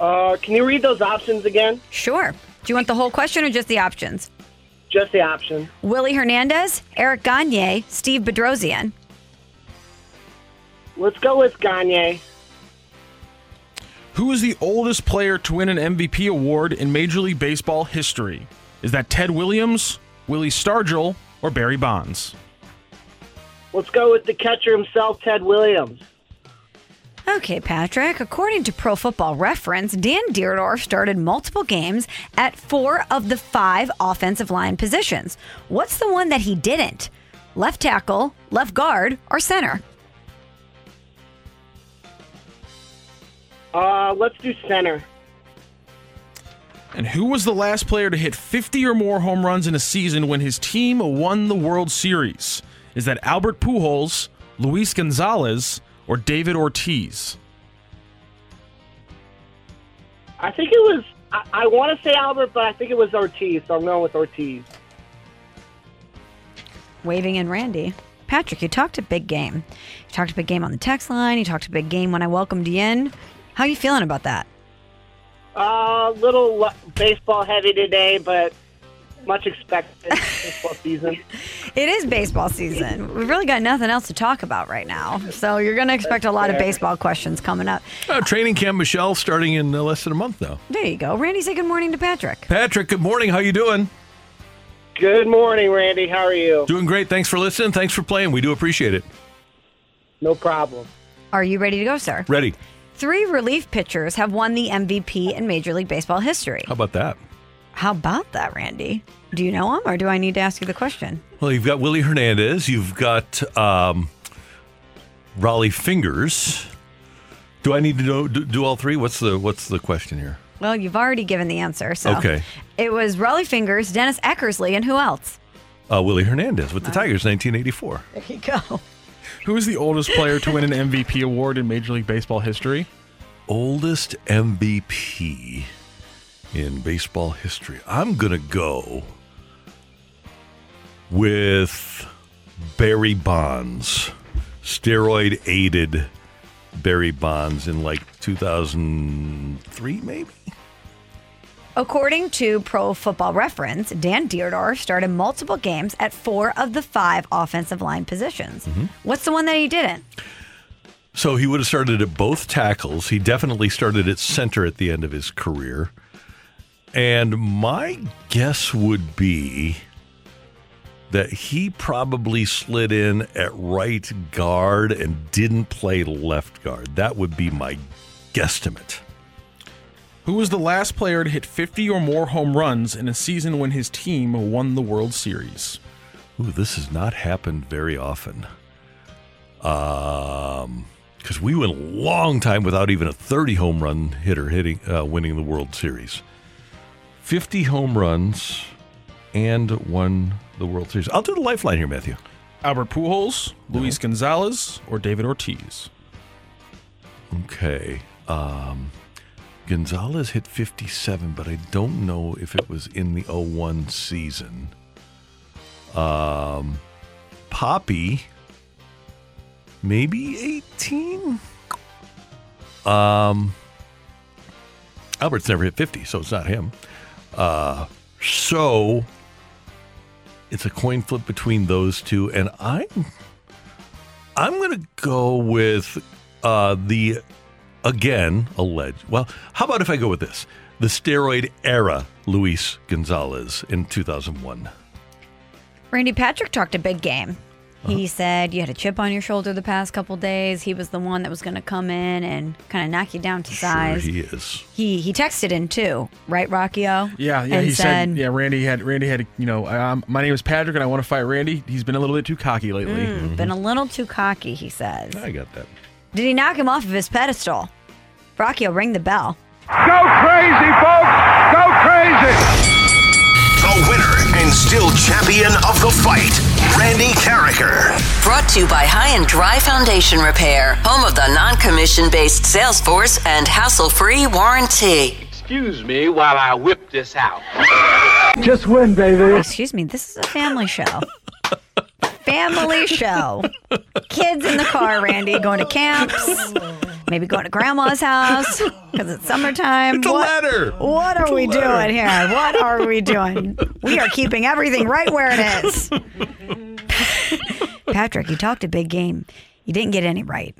Uh, can you read those options again? Sure. Do you want the whole question or just the options? Just the option. Willie Hernandez, Eric Gagne, Steve Bedrosian. Let's go with Gagne. Who is the oldest player to win an MVP award in Major League Baseball history? Is that Ted Williams, Willie Stargell, or Barry Bonds? Let's go with the catcher himself, Ted Williams. Okay, Patrick. According to Pro Football Reference, Dan Dierdorf started multiple games at four of the five offensive line positions. What's the one that he didn't? Left tackle, left guard, or center? Uh, let's do center. And who was the last player to hit 50 or more home runs in a season when his team won the World Series? Is that Albert Pujols, Luis Gonzalez, or David Ortiz? I think it was. I, I want to say Albert, but I think it was Ortiz. So I'm going with Ortiz. Waving in Randy. Patrick, you talked a big game. You talked a big game on the text line. You talked a big game when I welcomed you in. How are you feeling about that? A uh, little lo- baseball heavy today, but much expected baseball season. It is baseball season. We've really got nothing else to talk about right now. So you're going to expect a lot of baseball questions coming up. Uh, training camp, Michelle, starting in uh, less than a month now. There you go. Randy, say good morning to Patrick. Patrick, good morning. How you doing? Good morning, Randy. How are you? Doing great. Thanks for listening. Thanks for playing. We do appreciate it. No problem. Are you ready to go, sir? Ready? Three relief pitchers have won the MVP in Major League Baseball history. How about that? How about that, Randy? Do you know him or do I need to ask you the question? Well, you've got Willie Hernandez. You've got um, Rollie Fingers. Do I need to know, do, do all three? What's the What's the question here? Well, you've already given the answer. So Okay. it was Rollie Fingers, Dennis Eckersley, and who else? Uh, Willie Hernandez with the Tigers, 1984. There you go. Who is the oldest player to win an MVP award in Major League Baseball history? Oldest MVP in baseball history. I'm gonna go with Barry Bonds, steroid aided Barry Bonds in like 2003, maybe. According to Pro Football Reference, Dan Dierdorf started multiple games at four of the five offensive line positions. Mm-hmm. What's the one that he didn't? So he would have started at both tackles. He definitely started at center at the end of his career. And my guess would be that he probably slid in at right guard and didn't play left guard. That would be my guesstimate. Who was the last player to hit 50 or more home runs in a season when his team won the World Series? Ooh, this has not happened very often. Um, because we went a long time without even a 30 home run hitter hitting, uh, winning the World Series. 50 home runs and won the World Series. I'll do the lifeline here, Matthew. Albert Pujols, Luis Gonzalez, or David Ortiz? Okay. Um, Gonzalez hit 57, but I don't know if it was in the 01 season. Um, Papi, maybe 18? Um, Albert's never hit 50, so it's not him. Uh, so it's a coin flip between those two, and I'm I'm to go with uh, the again alleged. Well, how about if I go with this? The steroid era Luis Gonzalez in 2001. Randy Patrick talked a big game. He said you had a chip on your shoulder the past couple days. He was the one that was going to come in and kind of knock you down to size. Sure he is. He he texted in too, right, Rockio? Yeah, yeah. And he said, "Yeah." Randy had Randy had you know, um, my name is Patrick, and I want to fight Randy. He's been a little bit too cocky lately. "Mm, been a little too cocky. He says. I got that. Did he knock him off of his pedestal? Rockio, ring the bell. Go crazy, folks! Go crazy! The winner and still champion of the fight, Randy Karraker. Brought to you by High and Dry Foundation Repair, home of the non commission based sales force and hassle free warranty. Excuse me while I whip this out. Just win, baby. Excuse me, this is a family show. family show. Kids in the car, Randy, going to camps. Maybe going to grandma's house because it's summertime. It's a what, ladder. What are It's we ladder. doing here? What are we doing? We are keeping everything right where it is. Patrick, you talked a big game. You didn't get any right.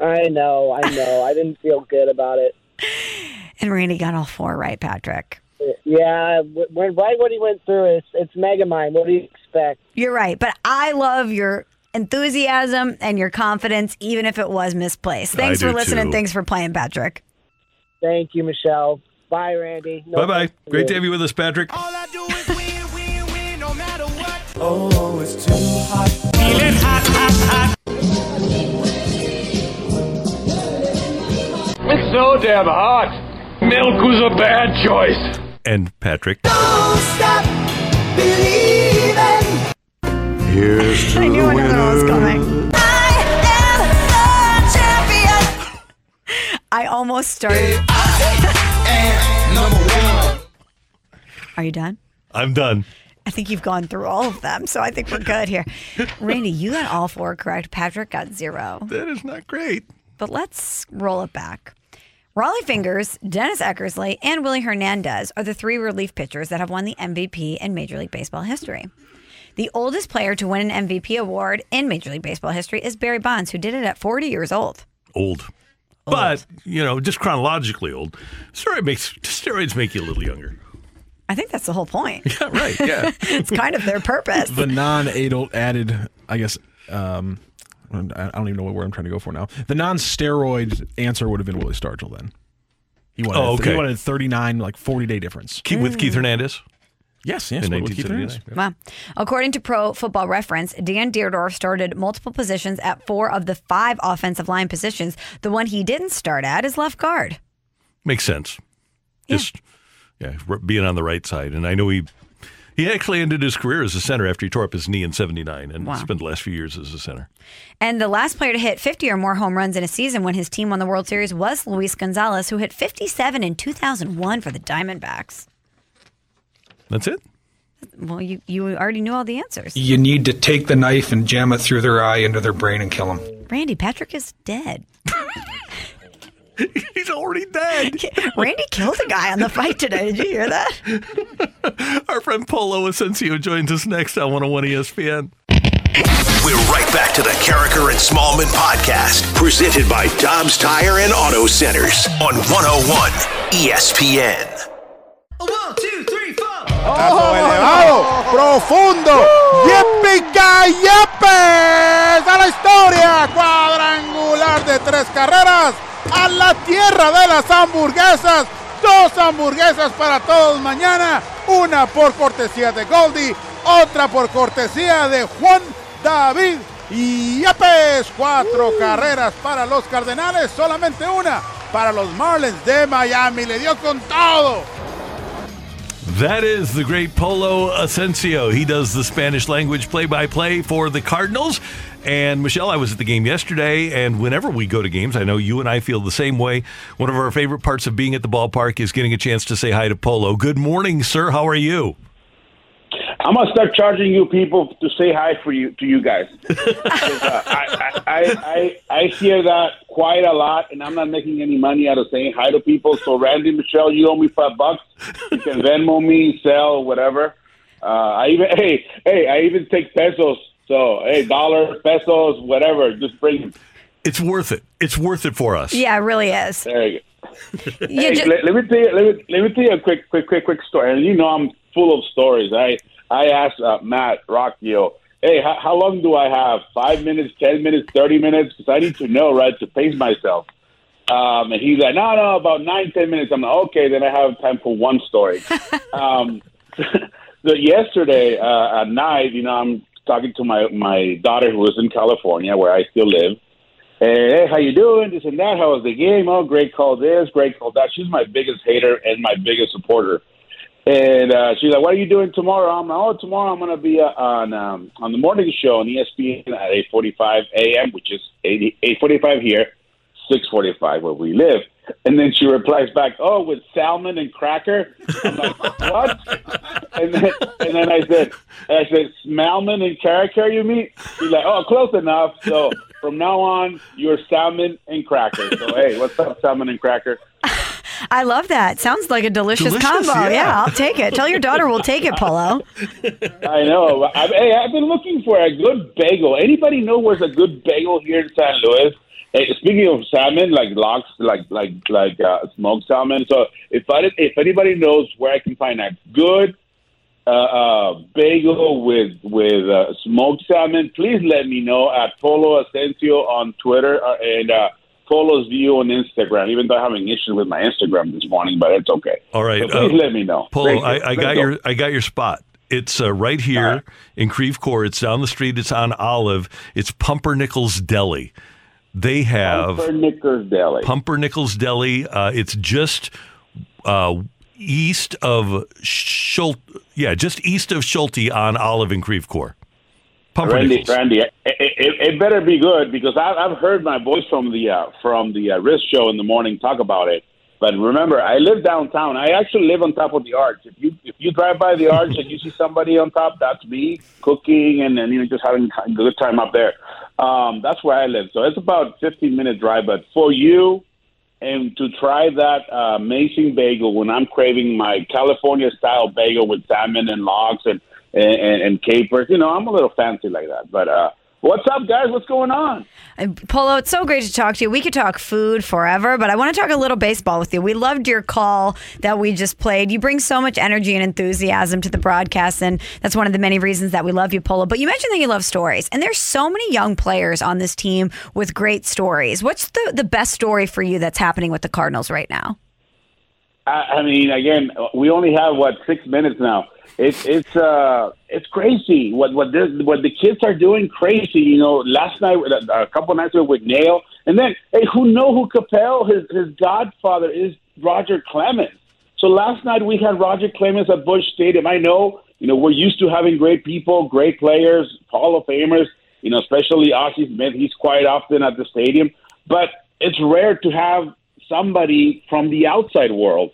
I know, I know. I didn't feel good about it. And Randy got all four right, Patrick. Yeah, when right what he went through is it's Megamind. What do you expect? You're right, but I love your enthusiasm and your confidence, even if it was misplaced. Thanks I for listening. too. Thanks for playing, Patrick. Thank you, Michelle. Bye, Randy. No bye bye. Great to have you with us, Patrick. Oh, it's too hot. Feeling hot, hot, hot. It's so damn hot. Milk was a bad choice. And Patrick. Don't Stop believing. Here's I knew another one was coming. I almost started. Are you done? I'm done. I think you've gone through all of them, so I think we're good here. Randy, you got all four correct. Patrick got zero. That is not great. But let's roll it back. Rollie Fingers, Dennis Eckersley, and Willie Hernandez are the three relief pitchers that have won the MVP in Major League Baseball history. The oldest player to win an MVP award in Major League Baseball history is Barry Bonds, who did it at 40 years old. Old. But, you know, just chronologically old. Steroid makes, steroids make you a little younger. I think that's the whole point. Yeah, right. Yeah. it's kind of their purpose. The non-adult added, I guess. Um, I don't even know what word I'm trying to go for now. The non-steroid answer would have been Willie Stargell then. He wanted, Oh, okay. he wanted 39, like 40 day difference. Keith, with Keith Hernandez? Yes, yes. In with Keith 1979. Hernandez. Wow. According to Pro Football Reference, Dan Dierdorf started multiple positions at four of the five offensive line positions. The one he didn't start at is left guard. Makes sense. Just yeah, being on the right side. And I know he he actually ended his career as a center after he tore up his knee in '79, and Wow. spent the last few years as a center. And the last player to hit 50 or more home runs in a season when his team won the World Series was Luis Gonzalez, who hit 57 in 2001 for the Diamondbacks. That's it. Well, you, you already knew all the answers. You need to take the knife and jam it through their eye into their brain and kill them. Randy, Patrick is dead. He's already dead. Randy killed a guy on the fight today. Did you hear that? Our friend Polo Ascencio joins us next on 101 ESPN. We're right back to the Karraker and Smallmon podcast, presented by Dobbs Tire and Auto Centers on 101 ESPN. Elevado, profundo. ¡Yippee yepes! ¡A la historia! Cuadrangular de tres carreras. A la tierra de las hamburguesas. Dos hamburguesas para todos mañana. Una por cortesía de Goldie. Otra por cortesía de Juan David Yepes. Cuatro carreras para los Cardenales. Solamente una para los Marlins de Miami. Le dio con todo. That is the great Polo Ascencio. He does the Spanish language play by play for the Cardinals. And Michelle, I was at the game yesterday, and whenever we go to games, I know you and I feel the same way. One of our favorite parts of being at the ballpark is getting a chance to say hi to Polo. Good morning, sir. How are you? I'm gonna start charging you people to say hi for you to you guys. uh, I, I, I, I I hear that quite a lot, and I'm not making any money out of saying hi to people. So, Randy, Michelle, you owe me five bucks. You can Venmo me, sell, whatever. Uh, I even hey hey I even take pesos. So hey, dollar pesos, whatever. Just bring them. It's worth it. It's worth it for us. Yeah, it really is. There you go. Hey, ju- let, let me tell you. Let me, let me tell you a quick, quick, quick, quick story. And you know, I'm full of stories. I I asked uh, Matt Rockio, hey, how, how long do I have? Five minutes, ten minutes, thirty minutes? Because I need to know, right, to pace myself. Um, and he's like, no, no, about nine, ten minutes. I'm like, okay, then I have time for one story. um, so yesterday uh, at night, you know, I'm talking to my my daughter who is in California, where I still live. Hey, how you doing? This and that. How was the game? Oh, great call this, great call that. She's my biggest hater and my biggest supporter. And uh, she's like, "What are you doing tomorrow?" I'm like, "Oh, tomorrow I'm going to be uh, on um, on the morning show on ESPN at 8:45 a.m., which is 8 8:45 here, 6:45 where we live." And then she replies back, "Oh, with salmon and cracker." I'm like, "What?" And then and then I said, "I said salmon and cracker, you mean?" She's like, "Oh, close enough." So from now on, you're salmon and cracker. So hey, what's up, salmon and cracker? I love that. Sounds like a delicious, Delicious, combo. yeah. Yeah. I'll take it. Tell your daughter we'll take it, Polo. I know. I, hey, I've been looking for a good bagel. Anybody know where's a good bagel here in San Luis? Hey, speaking of salmon, like lox, like like like uh, smoked salmon. So if I if anybody knows where I can find a good uh, uh, bagel with with uh, smoked salmon, please let me know at Polo Ascencio on Twitter uh, and uh, Polo's View on Instagram. Even though I'm having issues with my Instagram this morning, but it's okay. All right. So please uh, let me know. Polo, Great. I, I got go. your I got your spot. It's uh, right here in Creve Coeur. It's down the street. It's on Olive. It's Pumpernickel's Deli. They have Pumpernickel's Deli. Pumpernickel's Deli. Uh, it's just uh, east of Schulte. Yeah, just east of Schulte on Olive and Creve Coeur. Randy, Pumpernickel's. Randy, it, it, it better be good because I've, I've heard my voice from the uh, from the uh, wrist show in the morning talk about it. But remember, I live downtown. I actually live on top of the arch. If you if you drive by the arch and you see somebody on top, that's me cooking and, and you know just having a good time up there. Um, that's where I live. So it's about 15 minute drive. But for you and to try that uh, amazing bagel when I'm craving my California style bagel with salmon and lox and and, and capers, you know, I'm a little fancy like that. But uh, what's up, guys? What's going on? And Polo, it's so great to talk to you. We could talk food forever, but I want to talk a little baseball with you. We loved your call that we just played. You bring so much energy and enthusiasm to the broadcast, and that's one of the many reasons that we love you, Polo. But you mentioned that you love stories, and there's so many young players on this team with great stories. What's the, the best story for you that's happening with the Cardinals right now? I, I mean, again, we only have what six minutes now. It's it's uh it's crazy what what this what the kids are doing. Crazy, you know. Last night, a couple nights ago with Nail, and then hey, who know who Capel his his godfather is Roger Clemens. So last night we had Roger Clemens at Busch Stadium. I know, you know, we're used to having great people, great players, Hall of Famers. You know, especially Ozzie Smith. He's quite often at the stadium, but it's rare to have somebody from the outside world.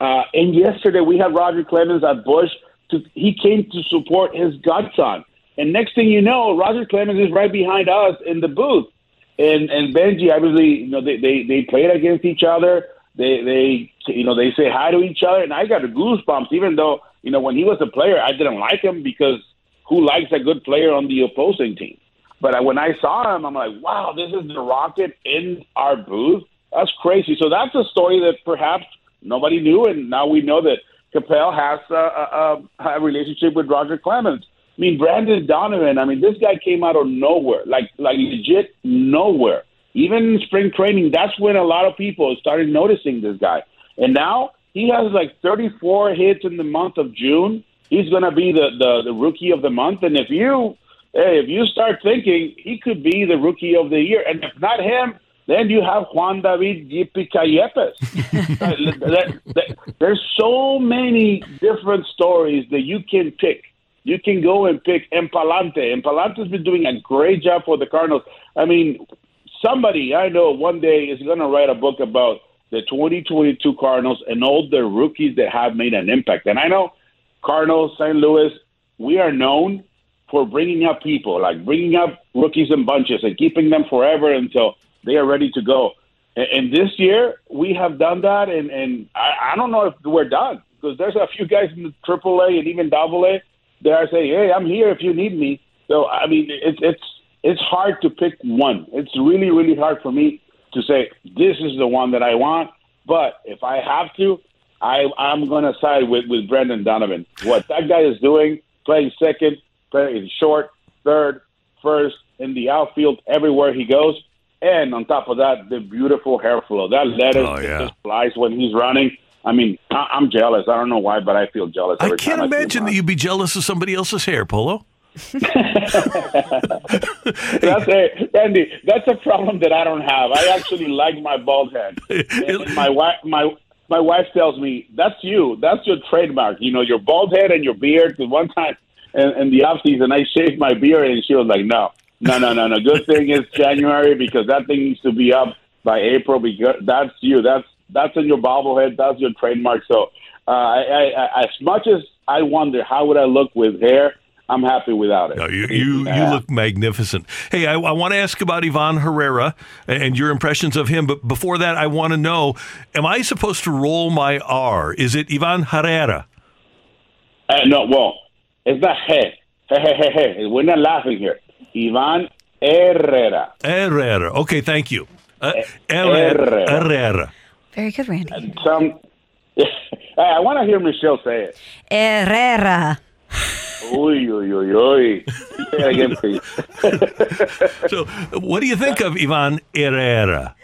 Uh, and yesterday we had Roger Clemens at Busch. To, he came to support his godson. And next thing you know, Roger Clemens is right behind us in the booth. And and Benji, obviously, you know, they, they, they played against each other. They they you know they say hi to each other, and I got goosebumps. Even though you know when he was a player, I didn't like him because who likes a good player on the opposing team? But when I saw him, I'm like, wow, this is the Rocket in our booth. That's crazy. So that's a story that perhaps nobody knew, and now we know that Capel has a, a, a relationship with Roger Clemens. I mean, Brendan Donovan. I mean, this guy came out of nowhere, like like legit nowhere. Even in spring training, that's when a lot of people started noticing this guy. And now he has like 34 hits in the month of June. He's going to be the, the the rookie of the month. And if you hey, if you start thinking he could be the rookie of the year, and if not him, then you have Juan David Yippee uh, There's so many different stories that you can pick. You can go and pick Empalante. Empalante's been doing a great job for the Cardinals. I mean, somebody I know one day is going to write a book about the 2022 Cardinals and all the rookies that have made an impact. And I know Cardinals, St. Louis, we are known for bringing up people, like bringing up rookies in bunches and keeping them forever until they are ready to go. And, and this year, we have done that, and, and I, I don't know if we're done because there's a few guys in the AAA and even Double A that are saying, "Hey, I'm here if you need me." So I mean, it's it's it's hard to pick one. It's really really hard for me to say this is the one that I want. But if I have to, I I'm going to side with with Brendan Donovan. What that guy is doing, playing second, playing short, third, first, in the outfield, everywhere he goes. And on top of that, the beautiful hair flow. That lettuce Oh, yeah. just flies when he's running. I mean, I, I'm jealous. I don't know why, but I feel jealous. I can't imagine that you'd be jealous of somebody else's hair, Polo. that's a, Andy. That's a problem that I don't have. I actually like my bald head. And my wife, my my wife tells me that's you. That's your trademark. You know, your bald head and your beard. Because one time in, in the off season, I shaved my beard, and she was like, "No, no, no, no, no. Good thing it's January because that thing needs to be up by April. Because that's you. That's that's in your bobblehead. That's your trademark. So, uh, I, I, I, as much as I wonder how would I look with hair, I'm happy without it. No, you you, you look magnificent. Hey, I, I want to ask about Ivan Herrera and your impressions of him, but before that, I want to know: Am I supposed to roll my R? Is it Ivan Herrera? Uh, no, well, it's not hey, hey, hey, hey, hey. We're not laughing here. Ivan Herrera. Herrera. Okay, thank you. Uh, Herrera. Herrera. Herrera. Very good, Randy. Some. Hey, I want to hear Michelle say it. Herrera. Uy, uy, uy, uy. Say it again, please. So, what do you think of Ivan Herrera?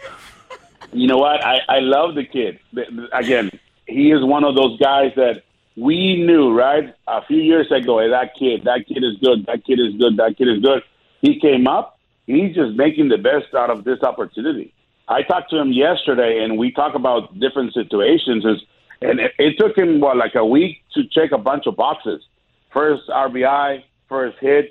You know what? I, I love the kid. The- the- Again, he is one of those guys that we knew, right? A few years ago, hey, that kid, that kid is good, that kid is good, that kid is good. He came up, he's just making the best out of this opportunity. I talked to him yesterday, and we talk about different situations. And it, it took him what like a week to check a bunch of boxes. First RBI, first hit,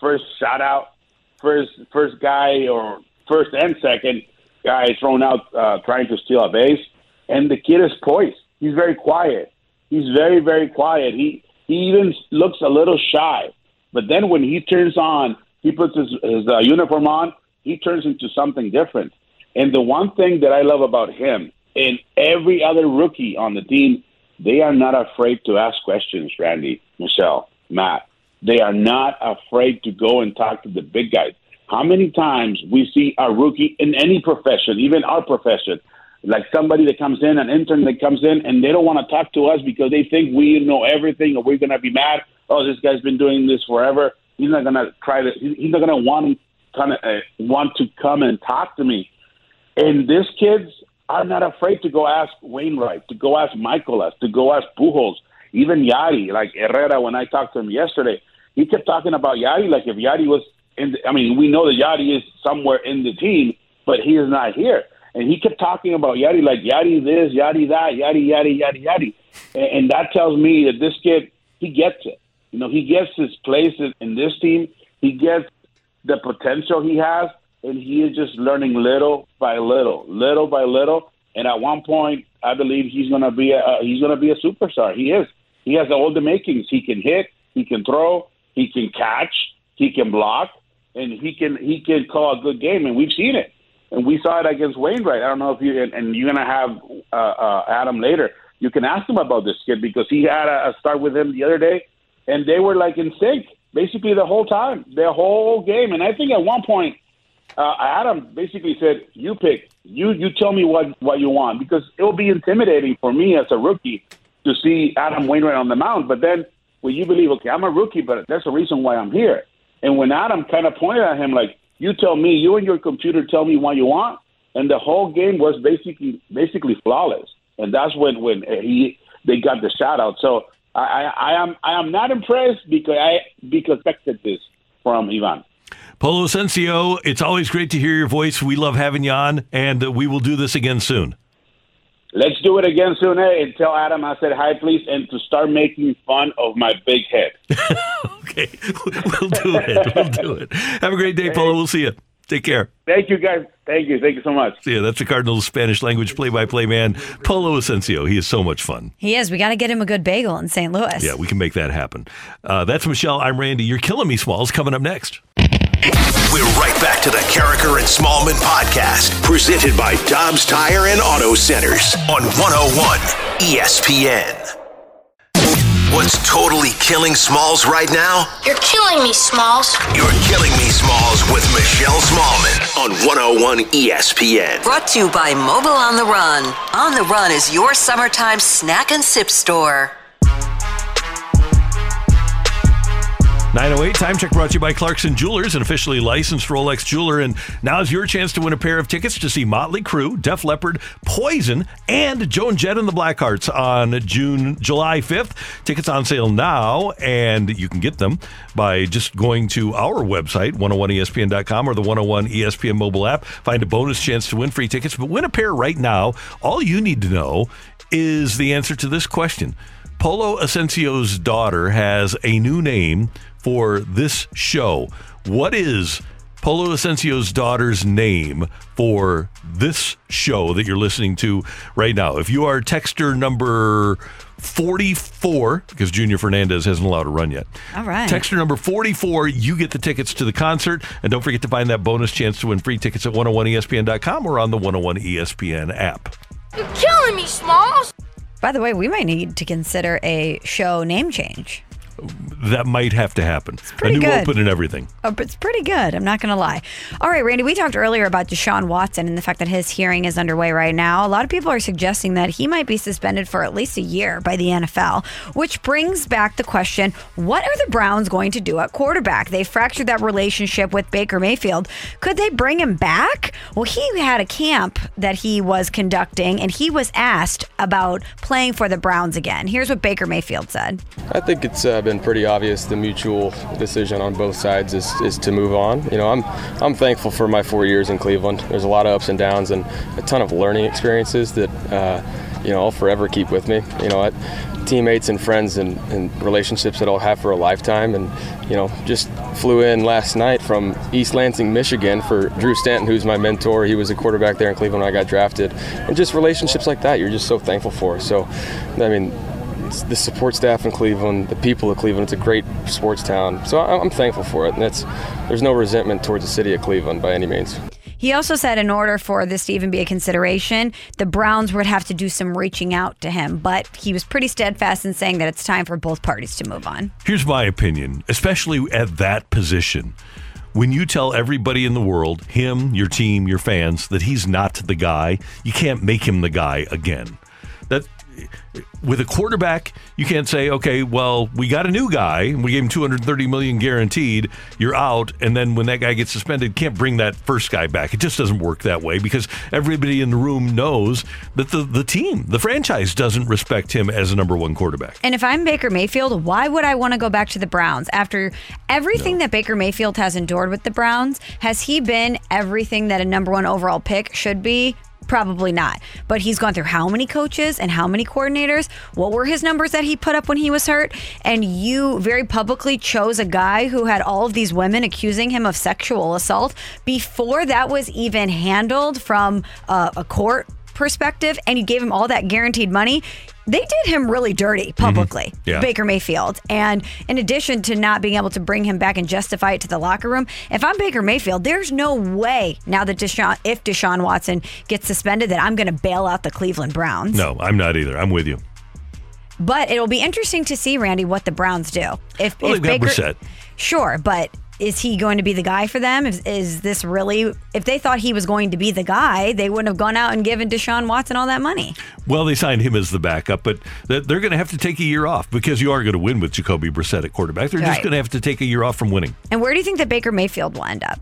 first shout out, first first guy or first and second guy thrown out uh, trying to steal a base, and the kid is poised. He's very quiet. He's very very quiet. He he even looks a little shy, but then when he turns on, he puts his, his uh, uniform on. He turns into something different. And the one thing that I love about him and every other rookie on the team, they are not afraid to ask questions. Randy, Michelle, Matt, they are not afraid to go and talk to the big guys. How many times we see a rookie in any profession, even our profession, like somebody that comes in, an intern that comes in, and they don't want to talk to us because they think we know everything, or we're going to be mad. Oh, this guy's been doing this forever. He's not to try to. He's not to want kind of uh, want to come and talk to me. And these kids are not afraid to go ask Wainwright, to go ask Mikolas, to go ask Pujols, even Yadi. Like Herrera, when I talked to him yesterday, he kept talking about Yadi like if Yadi was in. The, I mean, we know that Yadi is somewhere in the team, but he is not here. And he kept talking about Yadi like Yadi this, Yadi that, Yadi, Yadi, Yadi, Yadi. And, and that tells me that this kid, he gets it. You know, he gets his place in, in this team. He gets the potential he has, and he is just learning little by little, little by little. And at one point, I believe he's going to be a uh, he's going to be a superstar. He is. He has all the makings. He can hit. He can throw. He can catch. He can block, and he can he can call a good game. And we've seen it. And we saw it against Wainwright. I don't know if you and, and you're going to have uh, uh, Adam later. You can ask him about this kid because he had a, a start with him the other day, and they were like in sync basically the whole time, the whole game. And I think at one point, uh, Adam basically said, "You pick. You you tell me what what you want because it will be intimidating for me as a rookie to see Adam Wainwright on the mound. But then when you believe, okay, I'm a rookie, but that's the reason why I'm here. And when Adam kind of pointed at him like, "You tell me. You and your computer tell me what you want," and the whole game was basically basically flawless. And that's when when he they got the shout out. So I, I, I am I am not impressed because I because expected this from Ivan. Polo Ascencio, it's always great to hear your voice. We love having you on, and uh, we will do this again soon. Let's do it again soon. Hey, and tell Adam I said hi, please, and to start making fun of my big head. okay, we'll do it. We'll do it. Have a great day, Polo. We'll see you. Take care. Thank you, guys. Thank you. Thank you so much. See ya. That's the Cardinals Spanish language play by play man, Polo Ascencio. He is so much fun. He is. We got to get him a good bagel in St. Louis. Yeah, we can make that happen. Uh, that's Michelle. I'm Randy. You're killing me, Smalls. Coming up next. We're right back to the Karraker and Smallmon podcast, presented by Dobbs Tire and Auto Centers on 101 ESPN. What's totally killing Smalls right now? You're killing me, Smalls. You're killing me, Smalls, with Michelle Smallmon on 101 ESPN. Brought to you by Mobil on the Run. On the Run is your summertime snack and sip store. 908 Time Check brought to you by Clarkson Jewelers, an officially licensed Rolex jeweler. And now's your chance to win a pair of tickets to see Motley Crue, Def Leppard, Poison, and Joan Jett and the Blackhearts on June, July 5th. Tickets on sale now, and you can get them by just going to our website, 101ESPN.com or the 101 ESPN mobile app. Find a bonus chance to win free tickets, but win a pair right now. All you need to know is the answer to this question. Polo Ascencio's daughter has a new name for this show. What is Polo Ascencio's daughter's name for this show that you're listening to right now? If you are texter number 44, because Junior Fernandez hasn't allowed to run yet. All right. Texter number 44, you get the tickets to the concert. And don't forget to find that bonus chance to win free tickets at 101ESPN.com or on the 101 ESPN app. You're killing me, Smalls. By the way, we might need to consider a show name change. That might have to happen. A pretty new good. open and everything. Oh, but it's pretty good. I'm not going to lie. All right, Randy, we talked earlier about Deshaun Watson and the fact that his hearing is underway right now. A lot of people are suggesting that he might be suspended for at least a year by the NFL, which brings back the question what are the Browns going to do at quarterback? They fractured that relationship with Baker Mayfield. Could they bring him back? Well, he had a camp that he was conducting, and he was asked about playing for the Browns again. Here's what Baker Mayfield said. I think it's uh, been pretty obvious the mutual decision on both sides is, is to move on. You know, I'm I'm thankful for my four years in Cleveland. There's a lot of ups and downs and a ton of learning experiences that uh, you know I'll forever keep with me. You know, I, teammates and friends and, and relationships that I'll have for a lifetime. And you know, just flew in last night from East Lansing, Michigan, for Drew Stanton, who's my mentor. He was a quarterback there in Cleveland when I got drafted, and just relationships like that, you're just so thankful for. So, I mean, it's the support staff in Cleveland, the people of Cleveland. It's a great sports town, so I- I'm thankful for it. And that's there's no resentment towards the city of Cleveland by any means. He also said in order for this to even be a consideration, the Browns would have to do some reaching out to him. But he was pretty steadfast in saying that it's time for both parties to move on. Here's my opinion, especially at that position. When you tell everybody in the world, him, your team, your fans, that he's not the guy, you can't make him the guy again. That with a quarterback, you can't say, okay, well, we got a new guy and we gave him 230 million guaranteed. You're out, and then when that guy gets suspended, can't bring that first guy back. It just doesn't work that way because everybody in the room knows that the the team, the franchise, doesn't respect him as a number one quarterback. And if I'm Baker Mayfield, why would I want to go back to the Browns after everything that Baker Mayfield has endured with the Browns? Has he been everything that a number one overall pick should be? Probably not. But he's gone through how many coaches and how many coordinators? What were his numbers that he put up when he was hurt? And you very publicly chose a guy who had all of these women accusing him of sexual assault before that was even handled from a, a court perspective and you gave him all that guaranteed money. They did him really dirty mm-hmm. publicly, Yeah. Baker Mayfield. And in addition to not being able to bring him back and justify it to the locker room, if I'm Baker Mayfield, there's no way now that Deshaun, if Deshaun Watson gets suspended, that I'm going to bail out the Cleveland Browns. No, I'm not either. I'm with you. But it'll be interesting to see, Randy, what the Browns do. If, Well, if Baker, Brissett. sure, but is he going to be the guy for them? Is, is this really? If they thought he was going to be the guy, they wouldn't have gone out and given Deshaun Watson all that money. Well, they signed him as the backup, but they're going to have to take a year off because you are going to win with Jacoby Brissett at quarterback. They're just going to have to take a year off from winning. And where do you think that Baker Mayfield will end up?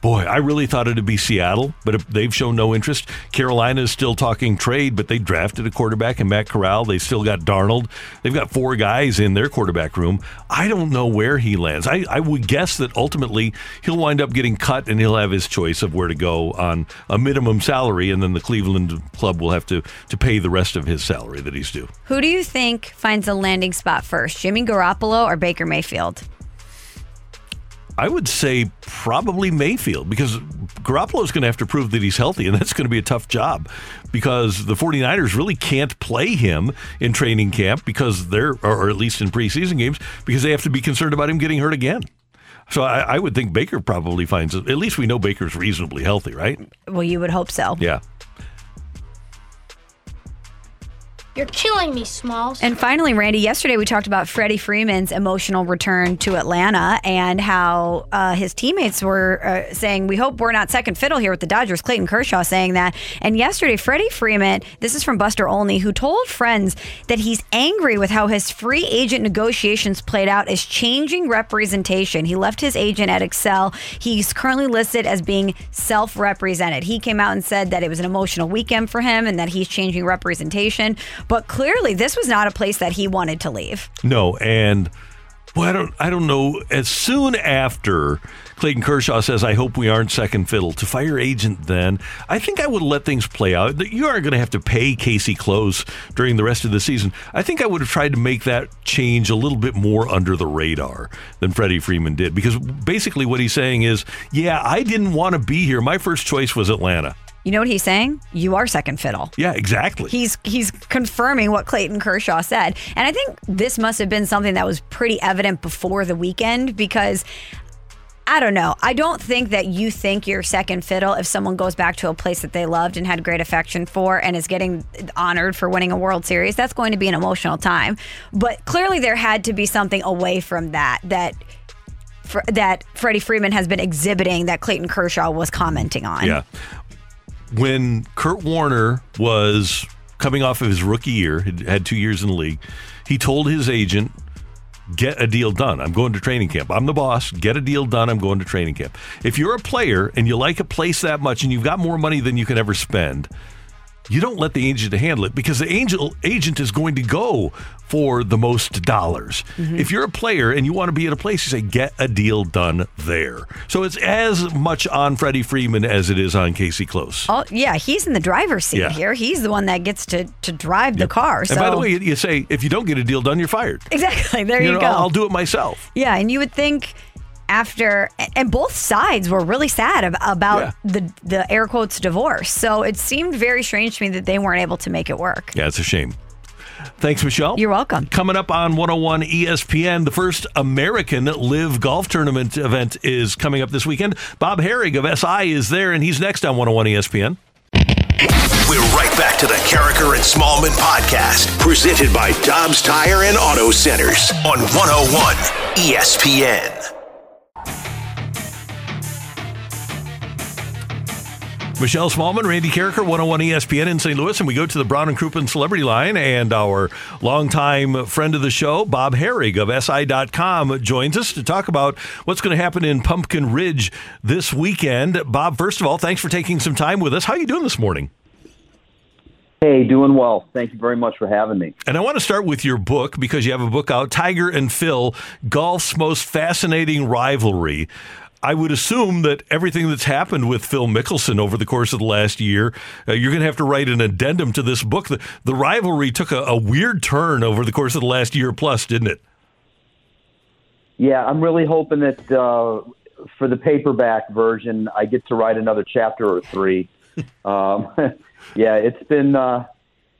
Boy, I really thought it'd be Seattle, but they've shown no interest. Carolina is still talking trade, but they drafted a quarterback in Matt Corral. They still got Darnold. They've got four guys in their quarterback room. I don't know where he lands. I, I would guess that ultimately he'll wind up getting cut and he'll have his choice of where to go on a minimum salary, and then the Cleveland club will have to, to pay the rest of his salary that he's due. Who do you think finds a landing spot first, Jimmy Garoppolo or Baker Mayfield? I would say probably Mayfield because Garoppolo's going to have to prove that he's healthy, and that's going to be a tough job because the 49ers really can't play him in training camp because they're, or at least in preseason games, because they have to be concerned about him getting hurt again. So I, I would think Baker probably finds it. At least we know Baker's reasonably healthy, right? Well, you would hope so. Yeah. You're killing me, Smalls. And finally, Randy, yesterday we talked about Freddie Freeman's emotional return to Atlanta and how uh, his teammates were uh, saying, We hope we're not second fiddle here with the Dodgers. Clayton Kershaw saying that. And yesterday, Freddie Freeman, this is from Buster Olney, who told friends that he's angry with how his free agent negotiations played out as changing representation. He left his agent at Excel. He's currently listed as being self represented. He came out and said that it was an emotional weekend for him and that he's changing representation. But clearly, this was not a place that he wanted to leave. No, and well, I don't, I don't know. As soon after Clayton Kershaw says, "I hope we aren't second fiddle," to fire agent, then I think I would let things play out. You aren't going to have to pay Casey Close during the rest of the season. I think I would have tried to make that change a little bit more under the radar than Freddie Freeman did, because basically what he's saying is, "Yeah, I didn't want to be here. My first choice was Atlanta." You know what he's saying? You are second fiddle. Yeah, exactly. He's he's confirming what Clayton Kershaw said. And I think this must have been something that was pretty evident before the weekend because I don't know. I don't think that you think you're second fiddle if someone goes back to a place that they loved and had great affection for and is getting honored for winning a World Series. That's going to be an emotional time. But clearly there had to be something away from that that that Freddie Freeman has been exhibiting that Clayton Kershaw was commenting on. Yeah. When Kurt Warner was coming off of his rookie year, had two years in the league, he told his agent, get a deal done. I'm going to training camp. I'm the boss. Get a deal done. I'm going to training camp. If you're a player and you like a place that much and you've got more money than you can ever spend, you don't let the agent handle it because the angel agent is going to go for the most dollars. Mhm. If you're a player and you want to be at a place, you say get a deal done there. So it's as much on Freddie Freeman as it is on Casey Close. Oh yeah, he's in the driver's seat Yeah. here. He's the one that gets to to drive the car. So And by the way, you- you say if you don't get a deal done, you're fired. exactly there you, know, go. I'll do it myself. Yeah, and you would think after and both sides were really sad ab- about the the air quotes divorce. So it seemed very strange to me that they weren't able to make it work. Yeah, it's a shame. Thanks, Michelle. You're welcome. Coming up on 101 ESPN, the first American LIV Golf Tournament event is coming up this weekend. Bob Harig of SI is there, and he's next on 101 ESPN. We're right back to the Karraker and Smallmon podcast, presented by Dobbs Tire and Auto Centers on 101 ESPN. Michelle Smallmon, Randy Karraker, 101 ESPN in St. Louis, and we go to the Brown and Crouppen Celebrity Line, and our longtime friend of the show, Bob Harig of SI.com, joins us to talk about what's going to happen in Pumpkin Ridge this weekend. Bob, first of all, thanks for taking some time with us. How are you doing this morning? Hey, doing well. Thank you very much for having me. And I want to start with your book because you have a book out, Tiger and Phil, Golf's Most Fascinating Rivalry. I would assume that everything that's happened with Phil Mickelson over the course of the last year, uh, you're going to have to write an addendum to this book. The, the rivalry took a, a weird turn over the course of the last year plus, didn't it? Yeah, I'm really hoping that uh, for the paperback version, I get to write another chapter or three. um, yeah, it's been uh,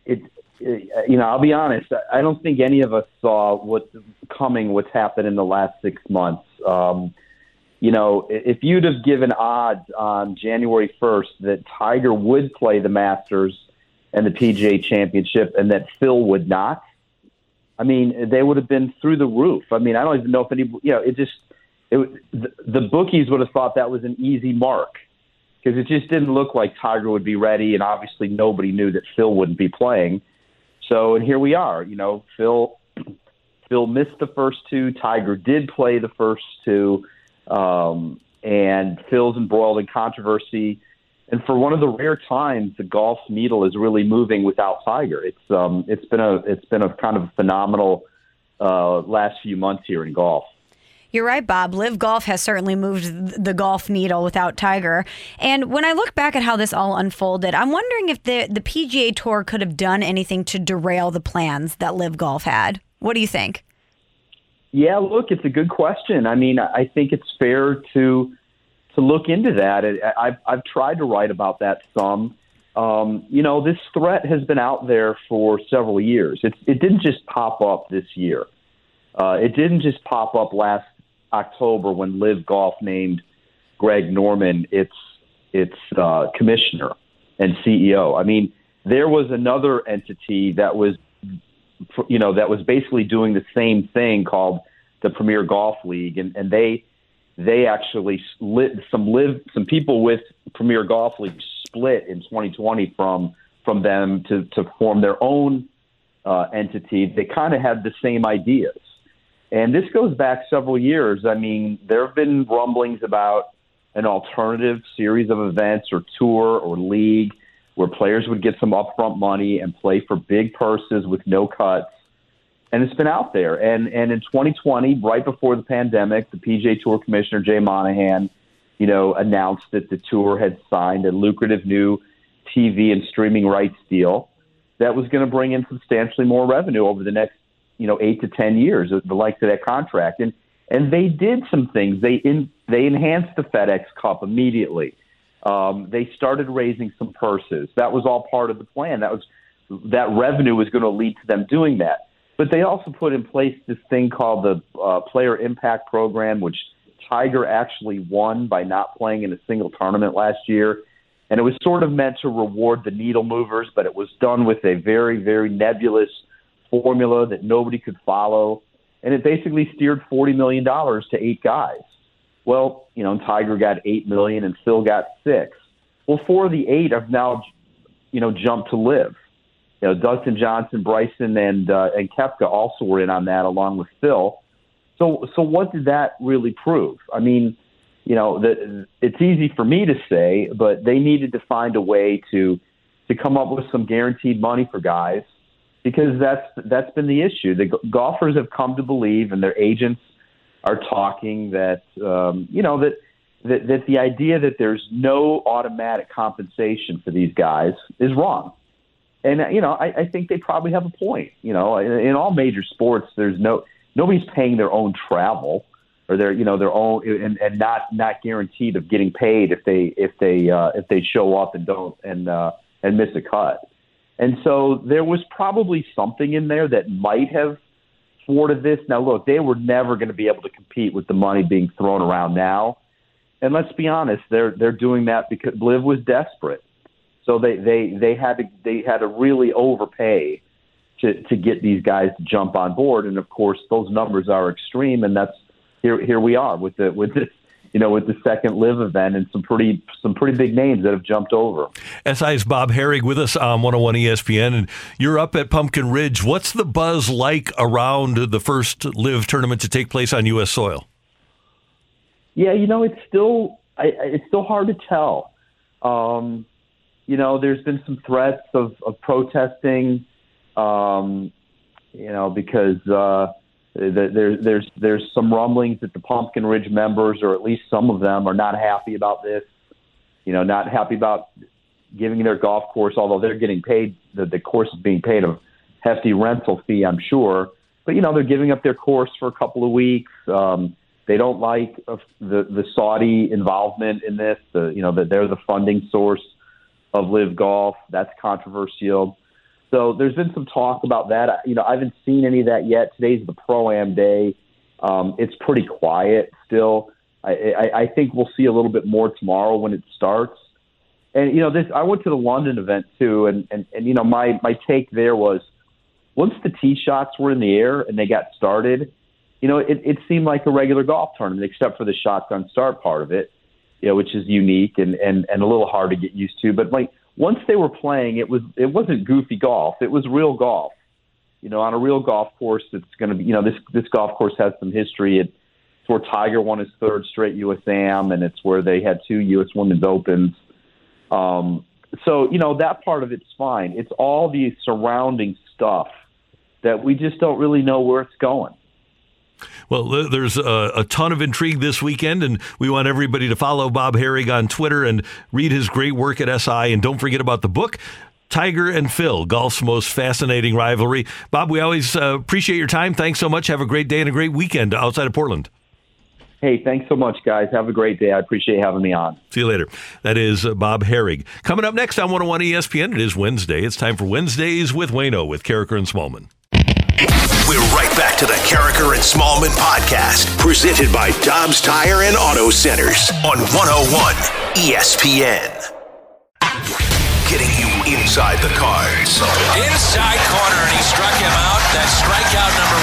it, it. You know, I'll be honest. I don't think any of us saw what's coming. What's happened in the last six months. Um, you know, if you'd have given odds on January 1st that Tiger would play the Masters and the PGA Championship and that Phil would not, I mean, they would have been through the roof. I mean, I don't even know if any, you know, it just, it, the, the bookies would have thought that was an easy mark because it just didn't look like Tiger would be ready. And obviously nobody knew that Phil wouldn't be playing. So, and here we are, you know, Phil, Phil missed the first two. Tiger did play the first two. Um, and Phil's embroiled in controversy. And for one of the rare times, the golf needle is really moving without Tiger. It's um, it's been a it's been a kind of phenomenal uh, last few months here in golf. You're right, Bob. LIV Golf has certainly moved the golf needle without Tiger. And when I look back at how this all unfolded, I'm wondering if the, the PGA Tour could have done anything to derail the plans that LIV Golf had. What do you think? Yeah, look, it's a good question. I mean, I think it's fair to to look into that. I've I've tried to write about that some. Um, you know, this threat has been out there for several years. It it didn't just pop up this year. Uh, it didn't just pop up last October when LIV Golf named Greg Norman its its uh, commissioner and CEO. I mean, there was another entity that was you know, that was basically doing the same thing called the Premier Golf League, and, and they they actually lit some live some people with Premier Golf League split in 2020 from from them to to form their own uh, entity. They kind of had the same ideas, and this goes back several years. I mean, there have been rumblings about an alternative series of events or tour or league where players would get some upfront money and play for big purses with no cuts. And it's been out there. And and in 2020, right before the pandemic, the PGA Tour Commissioner Jay Monahan, you know, announced that the tour had signed a lucrative new TV and streaming rights deal that was going to bring in substantially more revenue over the next, you know, eight to ten years, the length of that contract. And and they did some things. They in they enhanced the FedEx Cup immediately. Um, they started raising some purses. That was all part of the plan. That was that revenue was going to lead to them doing that. But they also put in place this thing called the uh, Player Impact Program, which Tiger actually won by not playing in a single tournament last year. And it was sort of meant to reward the needle movers, but it was done with a very, very nebulous formula that nobody could follow. And it basically steered $40 million to eight guys. Well, you know, Tiger got eight million and Phil got six. Well, four of the eight have now, you know, jumped to LIV. You know, Dustin Johnson, Bryson, and uh, and Koepka also were in on that along with Phil. So, so what did that really prove? I mean, you know, the, it's easy for me to say, but they needed to find a way to to come up with some guaranteed money for guys because that's that's been the issue. The golfers have come to believe, and their agents are talking that um, you know that, that that the idea that there's no automatic compensation for these guys is wrong. And you know, I, I think they probably have a point. You know, in, in all major sports, there's no nobody's paying their own travel or their you know their own and, and not not guaranteed of getting paid if they if they uh, if they show up and don't and uh, and miss a cut. And so there was probably something in there that might have thwarted this. Now, look, they were never going to be able to compete with the money being thrown around now. And let's be honest, they're they're doing that because Liv was desperate. So they they they had to they had to really overpay to to get these guys to jump on board. And of course, those numbers are extreme, and that's here here we are with the with this you know with the second LIV event and some pretty some pretty big names that have jumped over. SI's Bob Harig with us on 101 ESPN, and you're up at Pumpkin Ridge. What's the buzz like around the first LIV tournament to take place on U.S. soil? Yeah, you know, it's still I, it's still hard to tell. Um, you know, there's been some threats of, of protesting. Um, you know, because uh, there, there's there's some rumblings that the Pumpkin Ridge members, or at least some of them, are not happy about this. You know, not happy about giving their golf course, although they're getting paid. The, the course is being paid a hefty rental fee, I'm sure. But you know, they're giving up their course for a couple of weeks. Um, they don't like uh, the the Saudi involvement in this. The you know that they're the funding source of LIV Golf. That's controversial. So there's been some talk about that. You know, I haven't seen any of that yet. Today's the pro am day. Um, it's pretty quiet still. I, I, I think we'll see a little bit more tomorrow when it starts. And you know, this I went to the London event too, and and, and you know, my my take there was once the tee shots were in the air and they got started, you know, it, it seemed like a regular golf tournament, except for the shotgun start part of it, you know, which is unique and, and, and a little hard to get used to. But like once they were playing, it was it wasn't goofy golf; it was real golf. You know, on a real golf course, it's going to be. You know, this this golf course has some history. It, it's where Tiger won his third straight U.S. Am, and it's where they had two U.S. Women's Opens. Um, so you know that part of it's fine. It's all the surrounding stuff that we just don't really know where it's going. Well, there's a, a ton of intrigue this weekend, and we want everybody to follow Bob Harig on Twitter and read his great work at SI. And don't forget about the book, Tiger and Phil, golf's most fascinating rivalry. Bob, we always uh, appreciate your time. Thanks so much. Have a great day and a great weekend outside of Portland. Hey, thanks so much, guys. Have a great day. I appreciate having me on. See you later. That is uh, Bob Harig. Coming up next on 101 ESPN, it is Wednesday. It's time for Wednesdays with Wayno with Karraker and Smallmon. We're right back to the Karraker and Smallmon podcast, presented by Dobbs Tire and Auto Centers on 101 ESPN. Getting you inside the cards. Inside corner, and he struck him out. That's strikeout number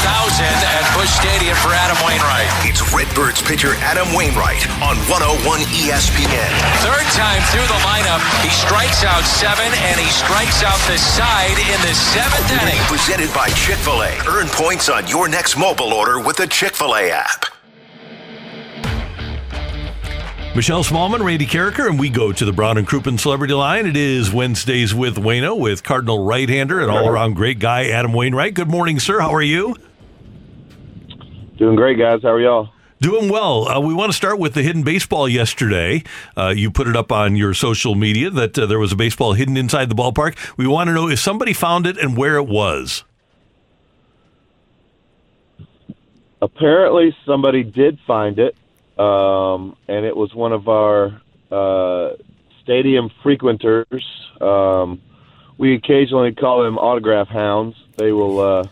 1,000 at Busch Stadium for Adam Wainwright. It's Redbirds pitcher Adam Wainwright on 101 ESPN. Third time through the lineup, he strikes out seven, and he strikes out the side in the seventh inning. Presented by Chick fil A. Earn points on your next mobile order with the Chick fil A app. Michelle Smallmon, Randy Karraker, and we go to the Brown and Crouppen Celebrity Line. It is Wednesdays with Wayno with Cardinal right-hander and all-around great guy Adam Wainwright. Good morning, sir. How are you? Doing great, guys. How are y'all? Doing well. Uh, we want to start with the hidden baseball yesterday. Uh, you put it up on your social media that uh, there was a baseball hidden inside the ballpark. We want to know if somebody found it and where it was. Apparently, somebody did find it, um, and it was one of our uh, stadium frequenters. Um, we occasionally call them autograph hounds. They will uh,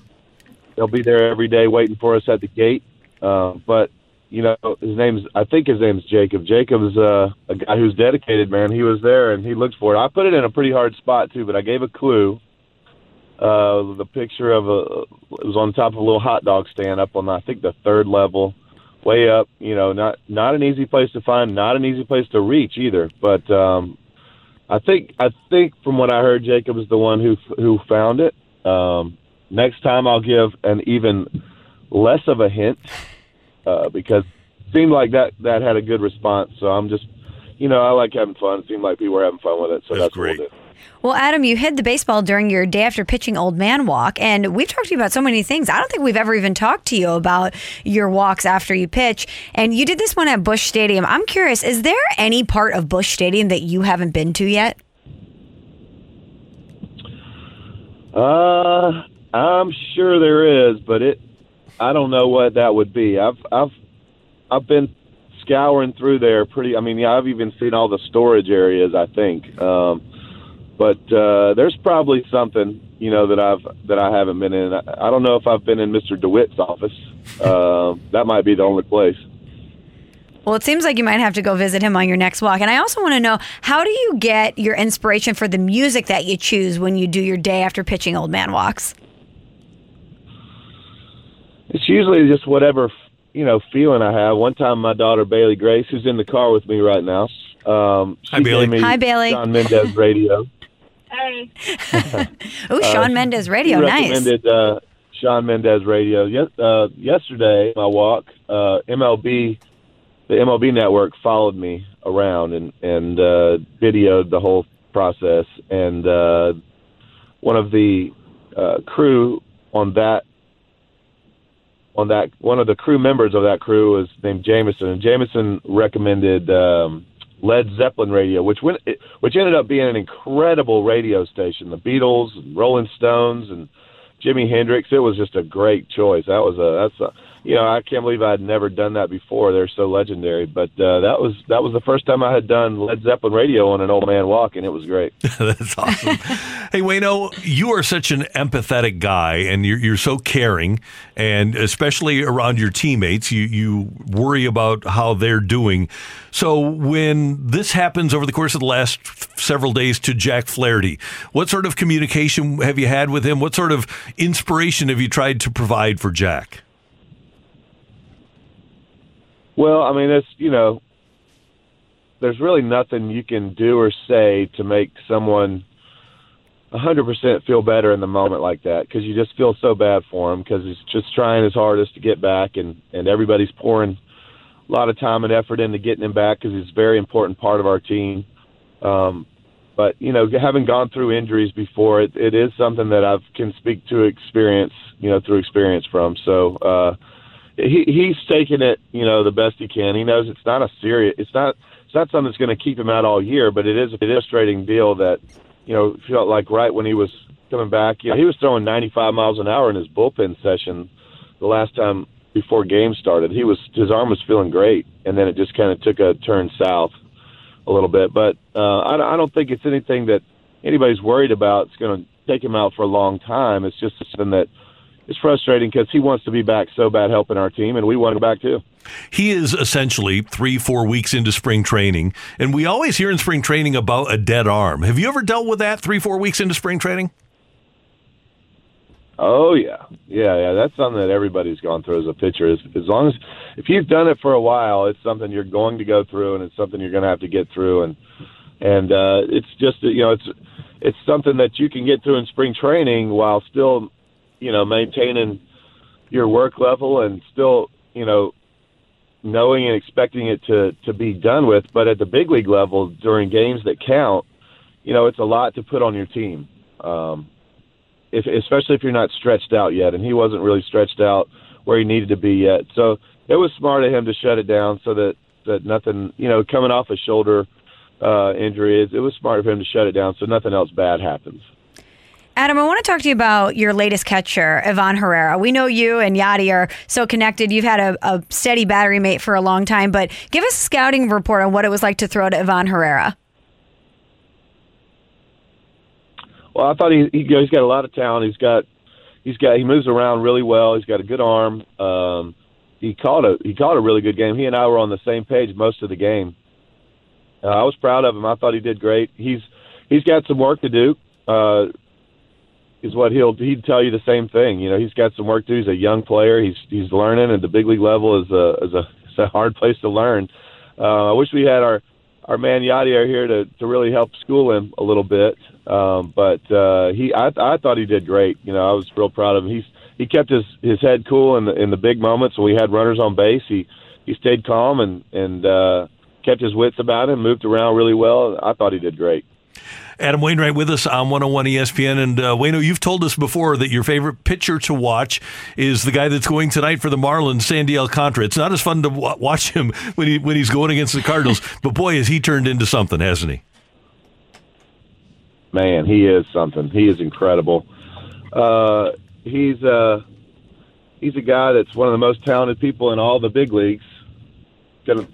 they'll be there every day waiting for us at the gate. Uh, but you know, his name's I think his name's Jacob. Jacob's uh, a guy who's dedicated, man. He was there and he looked for it. I put it in a pretty hard spot too, but I gave a clue. Uh, the picture of a it was on top of a little hot dog stand up on I think the third level, way up. You know, not not an easy place to find, not an easy place to reach either. But um, I think I think from what I heard, Jacob is the one who who found it. Um, next time I'll give an even less of a hint uh, because it seemed like that that had a good response. So I'm just, you know, I like having fun. It seemed like people were having fun with it, so that's, what we'll do. Well, Adam, you hid the baseball during your day after pitching old man walk, and we've talked to you about so many things. I don't think we've ever even talked to you about your walks after you pitch. And you did this one at Busch Stadium. I'm curious, is there any part of Busch Stadium that you haven't been to yet? Uh, I'm sure there is, but it, I don't know what that would be. I've, I've, I've been scouring through there pretty. I mean, yeah, I've even seen all the storage areas. I think, um, but uh, there's probably something you know that I've that I haven't been in. I, I don't know if I've been in Mr. DeWitt's office. Uh, that might be the only place. Well, it seems like you might have to go visit him on your next walk. And I also want to know how do you get your inspiration for the music that you choose when you do your day after pitching old man walks? It's usually just whatever you know feeling I have. One time, my daughter Bailey Grace, who's in the car with me right now, um, Hi, Bailey. Hi, Bailey. Shawn Mendes radio. Hey. Oh, Sean Uh, Mendes she Radio, nice. recommended uh, Shawn Mendes radio. Yes, uh, yesterday my walk, uh, MLB, the MLB network followed me around and and uh, videoed the whole process. And uh, one of the uh, crew on that on that one of the crew members of that crew was named Jameson, and Jameson recommended um, Led Zeppelin radio, which went which ended up being an incredible radio station. The Beatles, and Rolling Stones, and Jimi Hendrix. It was just a great choice. That was a that's a you know I can't believe I'd never done that before. They're so legendary. But uh, that was that was the first time I had done Led Zeppelin radio on an old man walk, and it was great. That's awesome. hey, Wayno, you are such an empathetic guy, and you're, you're so caring, and especially around your teammates, you you worry about how they're doing. So when this happens over the course of the last several days to Jack Flaherty, what sort of communication have you had with him? What sort of inspiration have you tried to provide for Jack? Well, I mean, it's you know, there's really nothing you can do or say to make someone 100% feel better in the moment like that because you just feel so bad for him because he's just trying his hardest to get back and and everybody's pouring a lot of time and effort into getting him back because he's a very important part of our team. Um, but you know, having gone through injuries before, it, it is something that I can speak to experience, you know, through experience from. So uh, he he's taking it, you know, the best he can. He knows it's not a serious, it's not it's not something that's going to keep him out all year, but it is a frustrating deal that you know felt like right when he was coming back, you know, he was throwing 95 miles an hour in his bullpen session the last time before game started. He was his arm was feeling great, and then it just kind of took a turn south a little bit. But uh, I, I don't think it's anything that anybody's worried about. It's going to take him out for a long time. It's just something that is frustrating because he wants to be back so bad helping our team, and we want him back too. He is essentially three, four weeks into spring training, and we always hear in spring training about a dead arm. Have you ever dealt with that three, four weeks into spring training? Oh yeah, yeah, yeah. That's something that everybody's gone through as a pitcher. As, as long as if you've done it for a while, it's something you're going to go through, and it's something you're going to have to get through, and and uh, it's just you know it's it's something that you can get through in spring training while still you know maintaining your work level and still you know knowing and expecting it to to be done with. But at the big league level, during games that count, you know it's a lot to put on your team. Um, if, especially if you're not stretched out yet, and he wasn't really stretched out where he needed to be yet. So it was smart of him to shut it down so that that nothing, you know, coming off a shoulder uh, injury, it, it was smart of him to shut it down so nothing else bad happens. Adam, I want to talk to you about your latest catcher, Ivan Herrera. We know you and Yadi are so connected. You've had a, a steady battery mate for a long time, but give us a scouting report on what it was like to throw to Ivan Herrera. Well, I thought he, he he's got a lot of talent. He's got he's got he moves around really well. He's got a good arm. Um, he caught a he caught a really good game. He and I were on the same page most of the game. Uh, I was proud of him. I thought he did great. He's he's got some work to do. Uh, is what he'll he'd tell you the same thing. You know, he's got some work to do. He's a young player. He's he's learning, and the big league level is a is a is a hard place to learn. Uh, I wish we had our our man Yadier here to to really help school him a little bit. Um, but uh, he I I thought he did great. You know, I was real proud of him. He's he kept his his head cool in the in the big moments when we had runners on base. He he stayed calm and and uh, kept his wits about him. Moved around really well. I thought he did great. Adam Wainwright with us on 101 ESPN. And uh, Wayno, you've told us before that your favorite pitcher to watch is the guy that's going tonight for the Marlins, Sandy Alcantara. It's not as fun to w- watch him when he when he's going against the Cardinals, but boy, has he turned into something, hasn't he? Man, he is something. He is incredible. Uh, he's uh, he's a guy that's one of the most talented people in all the big leagues. Gonna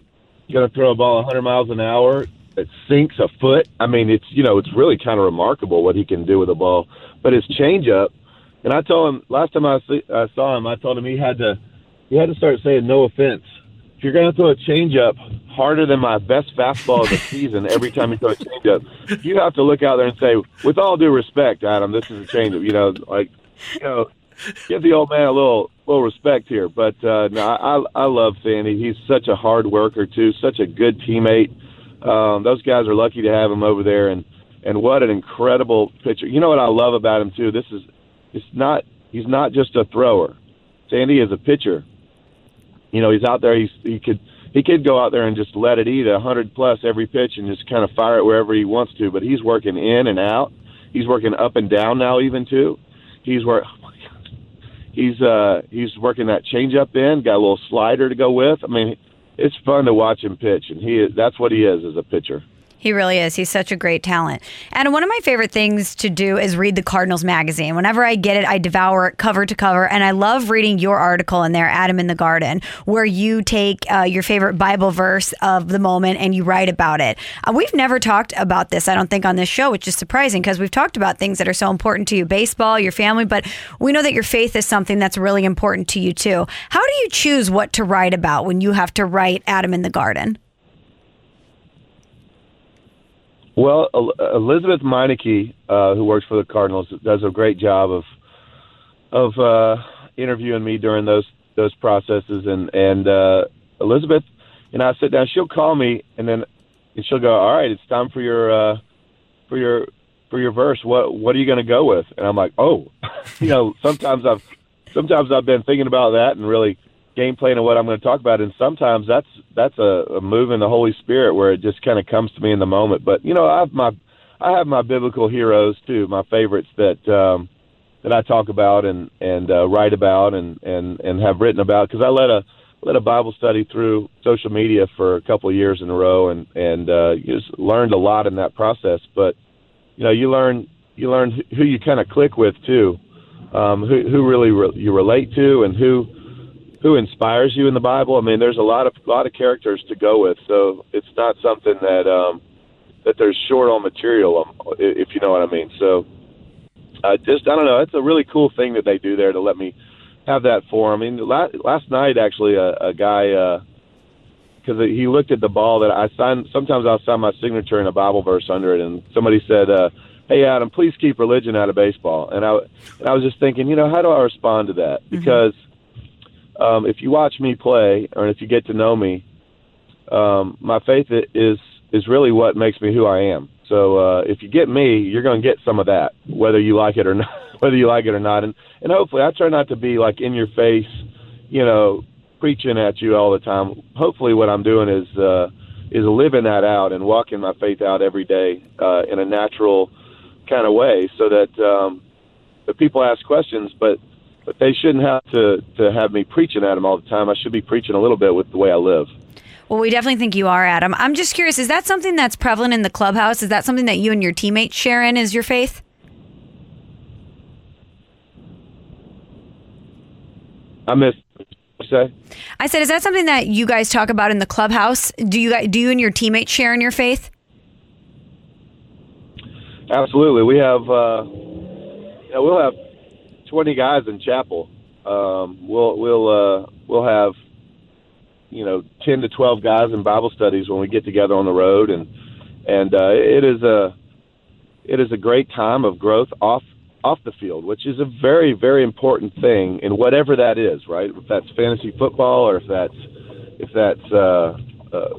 gonna throw a ball 100 miles an hour that sinks a foot. I mean, it's you know, it's really kind of remarkable what he can do with a ball. But his changeup, and I told him last time I, see, I saw him, I told him he had to he had to start saying no offense. If you're going to throw a changeup harder than my best fastball of the season every time you throw a changeup, you have to look out there and say, with all due respect, Adam, this is a changeup. You know, like you know, give the old man a little little respect here. But uh, no, I I love Sandy. He's such a hard worker too, such a good teammate. Um, those guys are lucky to have him over there, and and what an incredible pitcher. You know what I love about him too. This is it's not he's not just a thrower. Sandy is a pitcher. You know, he's out there. He's he could he could go out there and just let it eat a hundred plus every pitch and just kind of fire it wherever he wants to. But he's working in and out. He's working up and down now even too. He's work. He's uh he's working that changeup in. Got a little slider to go with. I mean, it's fun to watch him pitch, and he is, that's what he is as a pitcher. He really is. He's such a great talent. And one of my favorite things to do is read the Cardinals magazine. Whenever I get it, I devour it cover to cover. And I love reading your article in there, Adam in the Garden, where you take uh, your favorite Bible verse of the moment and you write about it. Uh, we've never talked about this, I don't think, on this show, which is surprising because we've talked about things that are so important to you baseball, your family, but we know that your faith is something that's really important to you too. How do you choose what to write about when you have to write Adam in the Garden? Well, Elizabeth Meineke, uh, who works for the Cardinals, does a great job of of uh, interviewing me during those those processes, and and uh, Elizabeth and I sit down. She'll call me, and then and she'll go, "All right, it's time for your uh, for your for your verse. What what are you going to go with?" And I'm like, "Oh, you know, sometimes I've sometimes I've been thinking about that and really game plan of what I'm going to talk about. And sometimes that's that's a, a move in the Holy Spirit where it just kind of comes to me in the moment. But you know, I have my I have my biblical heroes too, my favorites that um, that I talk about and and uh, write about and and and have written about because I led a led a Bible study through social media for a couple of years in a row and and uh, just learned a lot in that process. But you know, you learn you learn who you kind of click with too, um, who who really re- you relate to, and who who inspires you in the Bible. I mean, there's a lot of lot of characters to go with, so it's not something that um, that there's short on material, um, if you know what I mean. So, I just I don't know. It's a really cool thing that they do there to let me have that for. I mean, last, last night actually, a, a guy because uh, he looked at the ball that I signed. Sometimes I'll sign my signature in a Bible verse under it, and somebody said. Uh, Hey Adam, please keep religion out of baseball. And I and I was just thinking, you know, how do I respond to that? Because um, if you watch me play or if you get to know me, um, my faith is is really what makes me who I am. So uh, if you get me, you're going to get some of that, whether you like it or not. Whether you like it or not, and and hopefully, I try not to be like in your face, you know, preaching at you all the time. Hopefully, what I'm doing is uh, is living that out and walking my faith out every day uh, in a natural kind of way, so that um, the people ask questions, but but they shouldn't have to to have me preaching at them all the time. I should be preaching a little bit with the way I live. Well, we definitely think you are, Adam. I'm just curious, is that something that's prevalent in the clubhouse? Is that something that you and your teammates share in is your faith? I missed. What say? I said, is that something that you guys talk about in the clubhouse? Do you guys, do you and your teammates share in your faith? Absolutely. We have uh, know, we'll have twenty guys in chapel. Um, we'll we'll uh, we'll have you know ten to twelve guys in Bible studies when we get together on the road, and and uh, it is a it is a great time of growth off off the field, which is a very very important thing in whatever that is, right? If that's fantasy football or if that's if that's uh, uh,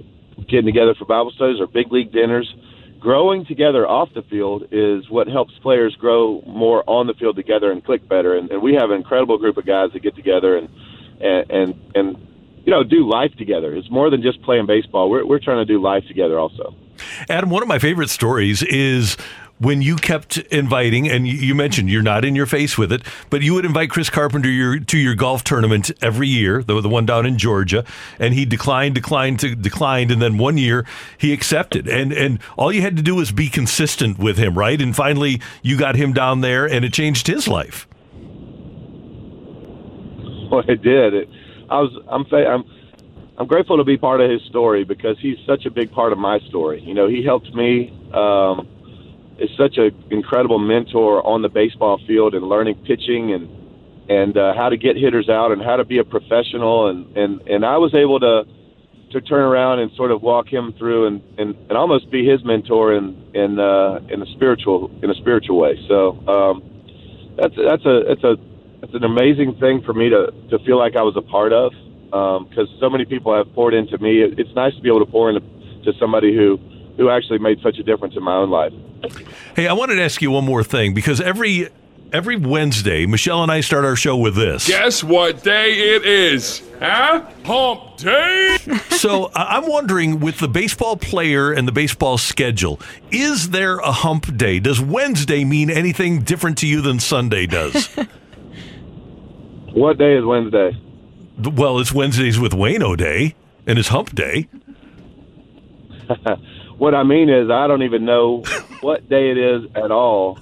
getting together for Bible studies or big league dinners growing together off the field is what helps players grow more on the field together and click better. And, and we have an incredible group of guys that get together and and and, and you know do life together. It's more than just playing baseball. We're we're trying to do life together also. Adam, one of my favorite stories is when you kept inviting, and you- mentioned you're not in your face with it, but you would invite Chris Carpenter your, to your golf tournament every year, the, the one down in Georgia, and he declined, declined, to, declined, and then one year he accepted, and and all you had to do was be consistent with him, right? And finally, you got him down there, and it changed his life. Well, it did. It, I was. I'm. I'm. I'm grateful to be part of his story because he's such a big part of my story. You know, he helped me. Um, is such an incredible mentor on the baseball field and learning pitching and and uh, how to get hitters out and how to be a professional and and and I was able to to turn around and sort of walk him through and and, and almost be his mentor in in uh, in a spiritual in a spiritual way. So um, that's that's a that's a that's an amazing thing for me to to feel like I was a part of because so many people have poured into me. It, it's nice to be able to pour into to somebody who who actually made such a difference in my own life. Hey, I wanted to ask you one more thing because every every Wednesday, Michelle and I start our show with this. Guess what day it is? Huh? Hump day? so I- I'm wondering, with the baseball player and the baseball schedule, is there a hump day? Does Wednesday mean anything different to you than Sunday does? What day is Wednesday? well, it's Wednesdays with Wayno Day and it's Hump Day. what I mean is, I don't even know what day it is at all.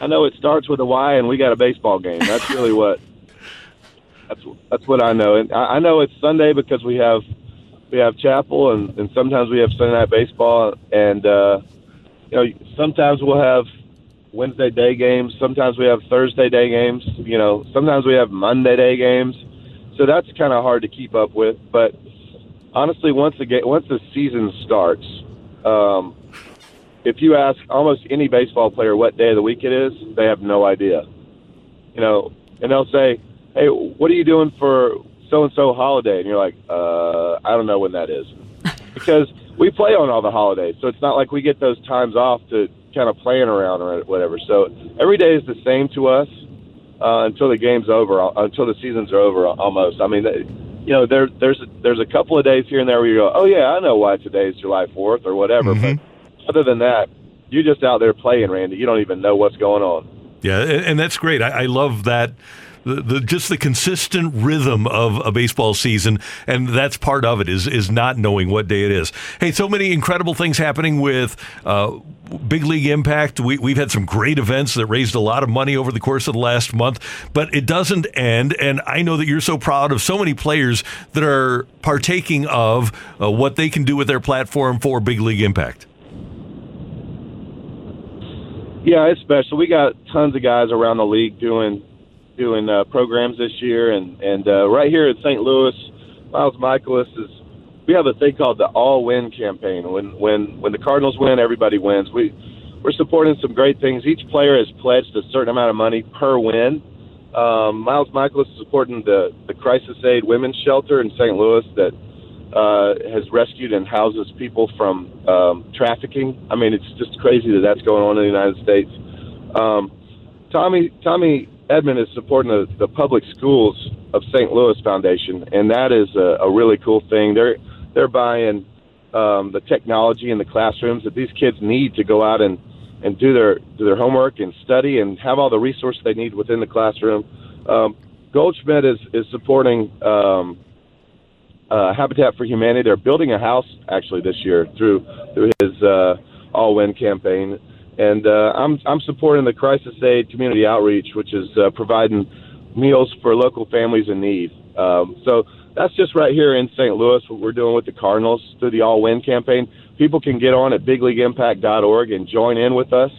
I know it starts with a Y, and we got a baseball game. That's really what. That's that's what I know, and I, I know it's Sunday because we have we have chapel, and, and sometimes we have Sunday night baseball, and uh, you know sometimes we'll have Wednesday day games, sometimes we have Thursday day games, you know, sometimes we have Monday day games. So that's kind of hard to keep up with, but honestly, once the ga- once the season starts, um, if you ask almost any baseball player what day of the week it is, they have no idea. You know, and they'll say, "Hey, what are you doing for so and so holiday?" And you're like, "Uh, I don't know when that is," because we play on all the holidays, so it's not like we get those times off to kind of playing around or whatever. So every day is the same to us uh, until the game's over, until the seasons are over, almost. I mean, they, you know, there there's there's a couple of days here and there where you go, oh yeah, I know why today is July Fourth or whatever. But mm-hmm. other than that, you're just out there playing, Randy. You don't even know what's going on. Yeah, and, and that's great. I, I love that. The, the just the consistent rhythm of a baseball season, and that's part of it is is not knowing what day it is. Hey, so many incredible things happening with uh, Big League Impact. We, we've had some great events that raised a lot of money over the course of the last month, but it doesn't end. And I know that you're so proud of so many players that are partaking of uh, what they can do with their platform for Big League Impact. Yeah, it's special. We got tons of guys around the league doing doing uh, programs this year, and and uh, right here in St. Louis, Miles Mikolas is. We have a thing called the All Win campaign. When when when the Cardinals win, everybody wins. We we're supporting some great things. Each player has pledged a certain amount of money per win. Um, Miles Mikolas is supporting the the Crisis Aid Women's Shelter in St. Louis that uh, has rescued and houses people from um, trafficking. I mean, it's just crazy that that's going on in the United States. Um, Tommy Tommy Edman is supporting the, the public schools of St. Louis Foundation, and that is a, a really cool thing. They're they're buying um, the technology in the classrooms that these kids need to go out and, and do their do their homework and study and have all the resources they need within the classroom. Um, Goldschmidt is is supporting um, uh, Habitat for Humanity. They're building a house actually this year through through his uh, All Win campaign, and uh, I'm I'm supporting the Crisis Aid Community Outreach, which is uh, providing meals for local families in need. Um, so that's just right here in St. Louis. What we're doing with the Cardinals through the All Win campaign. People can get on at BigLeagueImpact.org and join in with us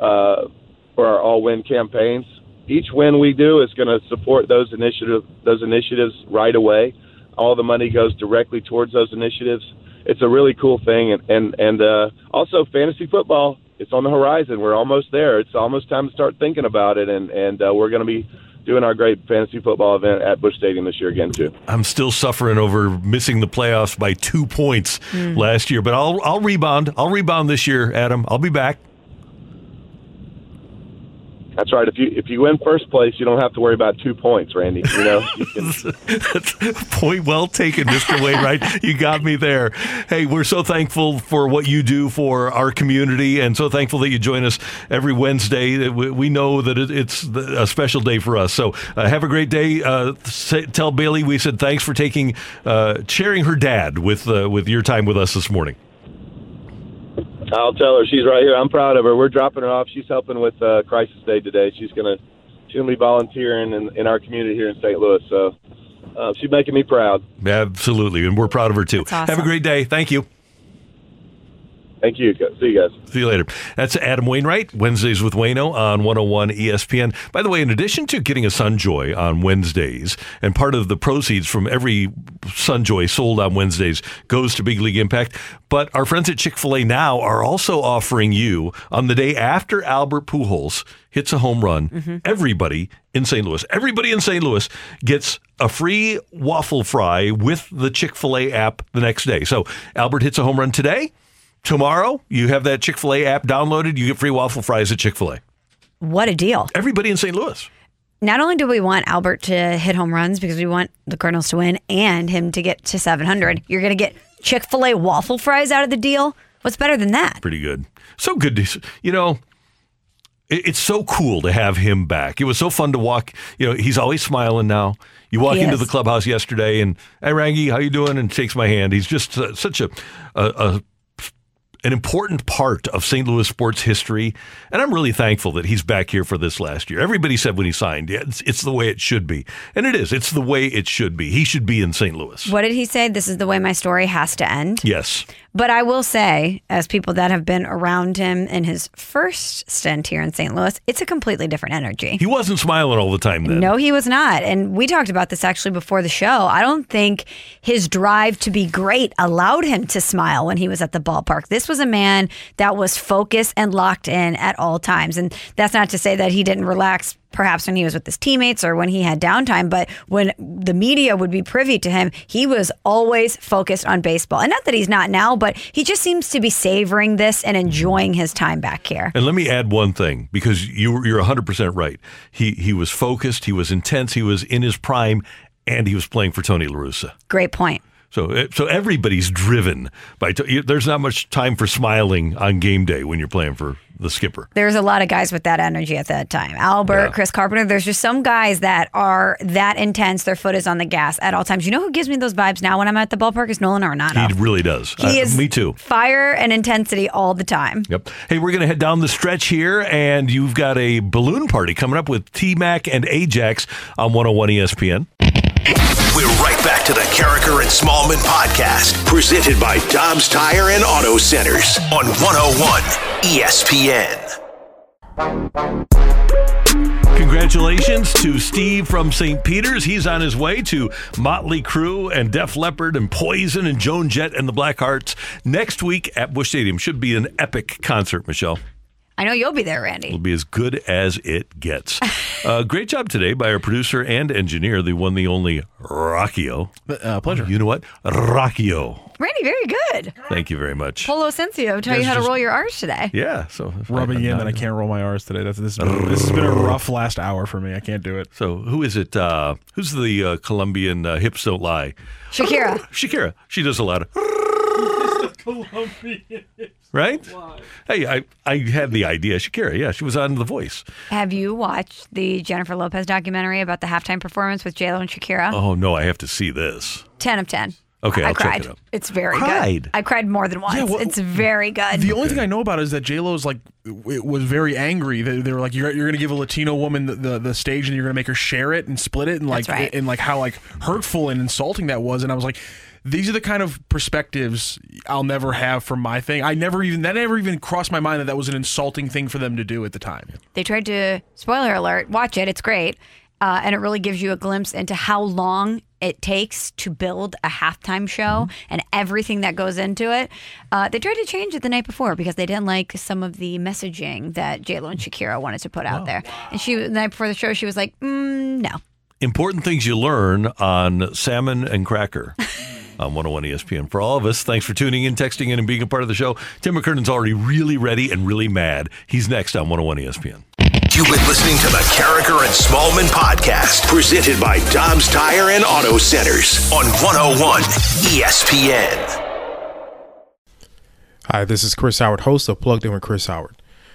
uh, for our All Win campaigns. Each win we do is going to support those initiative those initiatives right away all the money goes directly towards those initiatives. It's a really cool thing, and and and uh, also fantasy football. It's on the horizon. We're almost there. It's almost time to start thinking about it, and and uh, we're going to be doing our great fantasy football event at Busch Stadium this year again too. I'm still suffering over missing the playoffs by two points Mm. last year, but I'll I'll rebound. I'll rebound this year, Adam. I'll be back. That's right. If you if you win first place, you don't have to worry about two points, Randy. You know, Point well taken, Mr. Wainwright. You got me there. Hey, we're so thankful for what you do for our community and so thankful that you join us every Wednesday. We, we know that it's a special day for us. So uh, have a great day. Uh, say, tell Bailey we said thanks for taking, uh, sharing her dad with, uh, with your time with us this morning. I'll tell her she's right here. I'm proud of her. We're dropping her off. She's helping with uh, Crisis Aid today. She's gonna she's gonna be volunteering in, in our community here in St. Louis. So uh, she's making me proud. Absolutely. And we're proud of her too. That's awesome. Have a great day. Thank you. Thank you. See you guys. See you later. That's Adam Wainwright, Wednesdays with Wayno on 101 ESPN. By the way, in addition to getting a Sunjoy on Wednesdays, and part of the proceeds from every Sunjoy sold on Wednesdays goes to Big League Impact, but our friends at Chick fil A now are also offering you on the day after Albert Pujols hits a home run, mm-hmm. everybody in St. Louis, everybody in St. Louis gets a free waffle fry with the Chick fil A app the next day. So Albert hits a home run today. Tomorrow, you have that Chick fil A app downloaded, you get free waffle fries at Chick fil A. What a deal. Everybody in St. Louis. Not only do we want Albert to hit home runs because we want the Cardinals to win and him to get to 700, you're going to get Chick fil A waffle fries out of the deal. What's better than that? Pretty good. So good to, you know, it's so cool to have him back. It was so fun to walk. You know, he's always smiling now. You walk He into is. the clubhouse yesterday, and hey, Rangy, how you doing? And shakes my hand. He's just uh, such a, a, a an important part of St. Louis sports history, and I'm really thankful that he's back here for this last year. Everybody said when he signed, yeah, it's, it's the way it should be, and it is. It's the way it should be. He should be in St. Louis. What did he say? This is the way my story has to end. Yes. But I will say, as people that have been around him in his first stint here in St. Louis, it's a completely different energy. He wasn't smiling all the time then. No, he was not. And we talked about this actually before the show. I don't think his drive to be great allowed him to smile when he was at the ballpark. This was a man that was focused and locked in at all times. And that's not to say that he didn't relax perhaps when he was with his teammates or when he had downtime, but when the media would be privy to him, he was always focused on baseball. And not that he's not now, but he just seems to be savoring this and enjoying his time back here. And let me add one thing because you, you're 100% right. He, he was focused, he was intense, he was in his prime, and he was playing for Tony La Russa. Great point. So, eh, so everybody's driven by. You- there's not much time for smiling on game day when you're playing for the skipper. There's a lot of guys with that energy at that time. Albert, Yeah. Chris Carpenter. There's just some guys that are that intense. Their foot is on the gas at all times. You know who gives me those vibes now when I'm at the ballpark is Nolan Arenado. He really does. He Uh, is me too. Fire and intensity all the time. Yep. Hey, we're going to head down the stretch here, and you've got a balloon party coming up with T Mac and Ajax on 101 ESPN. We're right back to the Karraker and Smallmon podcast, presented by Dobbs Tire and Auto Centers on 101 ESPN. Congratulations to Steve from St. Peter's. He's on his way to Motley Crue and Def Leppard and Poison and Joan Jett and the Blackhearts next week at Busch Stadium. Should be an epic concert, Michelle. I know you'll be there, Randy. It'll be as good as it gets. uh, great job today by our producer and engineer, the one, the only Rockio. Uh, pleasure. You know what? Rockio. Randy, very good. Thank you very much. Polo Ascencio tell you Guys how to just- roll your R's today. Yeah, so rubbing in that I can't roll my R's today. That's this. Has been, this has been a rough last hour for me. I can't do it. So who is it? Uh, who's the uh, Colombian uh, hips don't lie? Shakira. Shakira. She does a lot of right. Hey, I I had the idea. Shakira. Yeah, she was on The Voice. Have you watched the Jennifer Lopez documentary about the halftime performance with JLo and Shakira? Oh no, I have to see this. 10 of 10. Okay, I I'll check cried. it out. It's very Cried? good. I cried more than once. Yeah, well- it's very good. The only thing I know about it is that J Lo's like it was very angry. They, they were like, "You're, you're going to give a Latino woman the, the, the stage, and you're going to make her share it and split it, and like That's right. and like how like hurtful and insulting that was." And I was like, "These are the kind of perspectives I'll never have from my thing. I never even that never even crossed my mind that that was an insulting thing for them to do at the time." They tried to, spoiler alert, watch it. It's great. Uh, and it really gives you a glimpse into how long it takes to build a halftime show Mm-hmm. and everything that goes into it. Uh, they tried to change it the night before because they didn't like some of the messaging that J Lo and Shakira wanted to put out there. And she, the night before the show, she was like, mm, no. Important things you learn on Salmon and Cracker. On 101 ESPN. For all of us, thanks for tuning in, texting in, and being a part of the show. Tim McKernan's already really ready and really mad. He's next on 101 ESPN. You've been listening to the Karraker and Smallmon podcast, presented by Dobbs Tire and Auto Centers on 101 ESPN. Hi, this is Chris Howard, host of Plugged In with Chris Howard.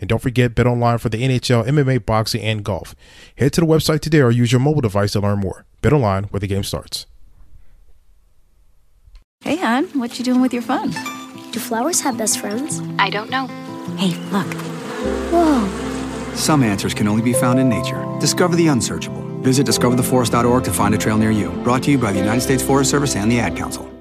And don't forget bet online for the NHL, MMA, boxing, and golf. Head to the website today or use your mobile device to learn more. Bet online where the game starts. Hey, hon, what you doing with your phone? Do flowers have best friends? I don't know. Hey, look. Whoa. Some answers can only be found in nature. Discover the unsearchable. Visit discovertheforest.org to find a trail near you. Brought to you by the United States Forest Service and the Ad Council.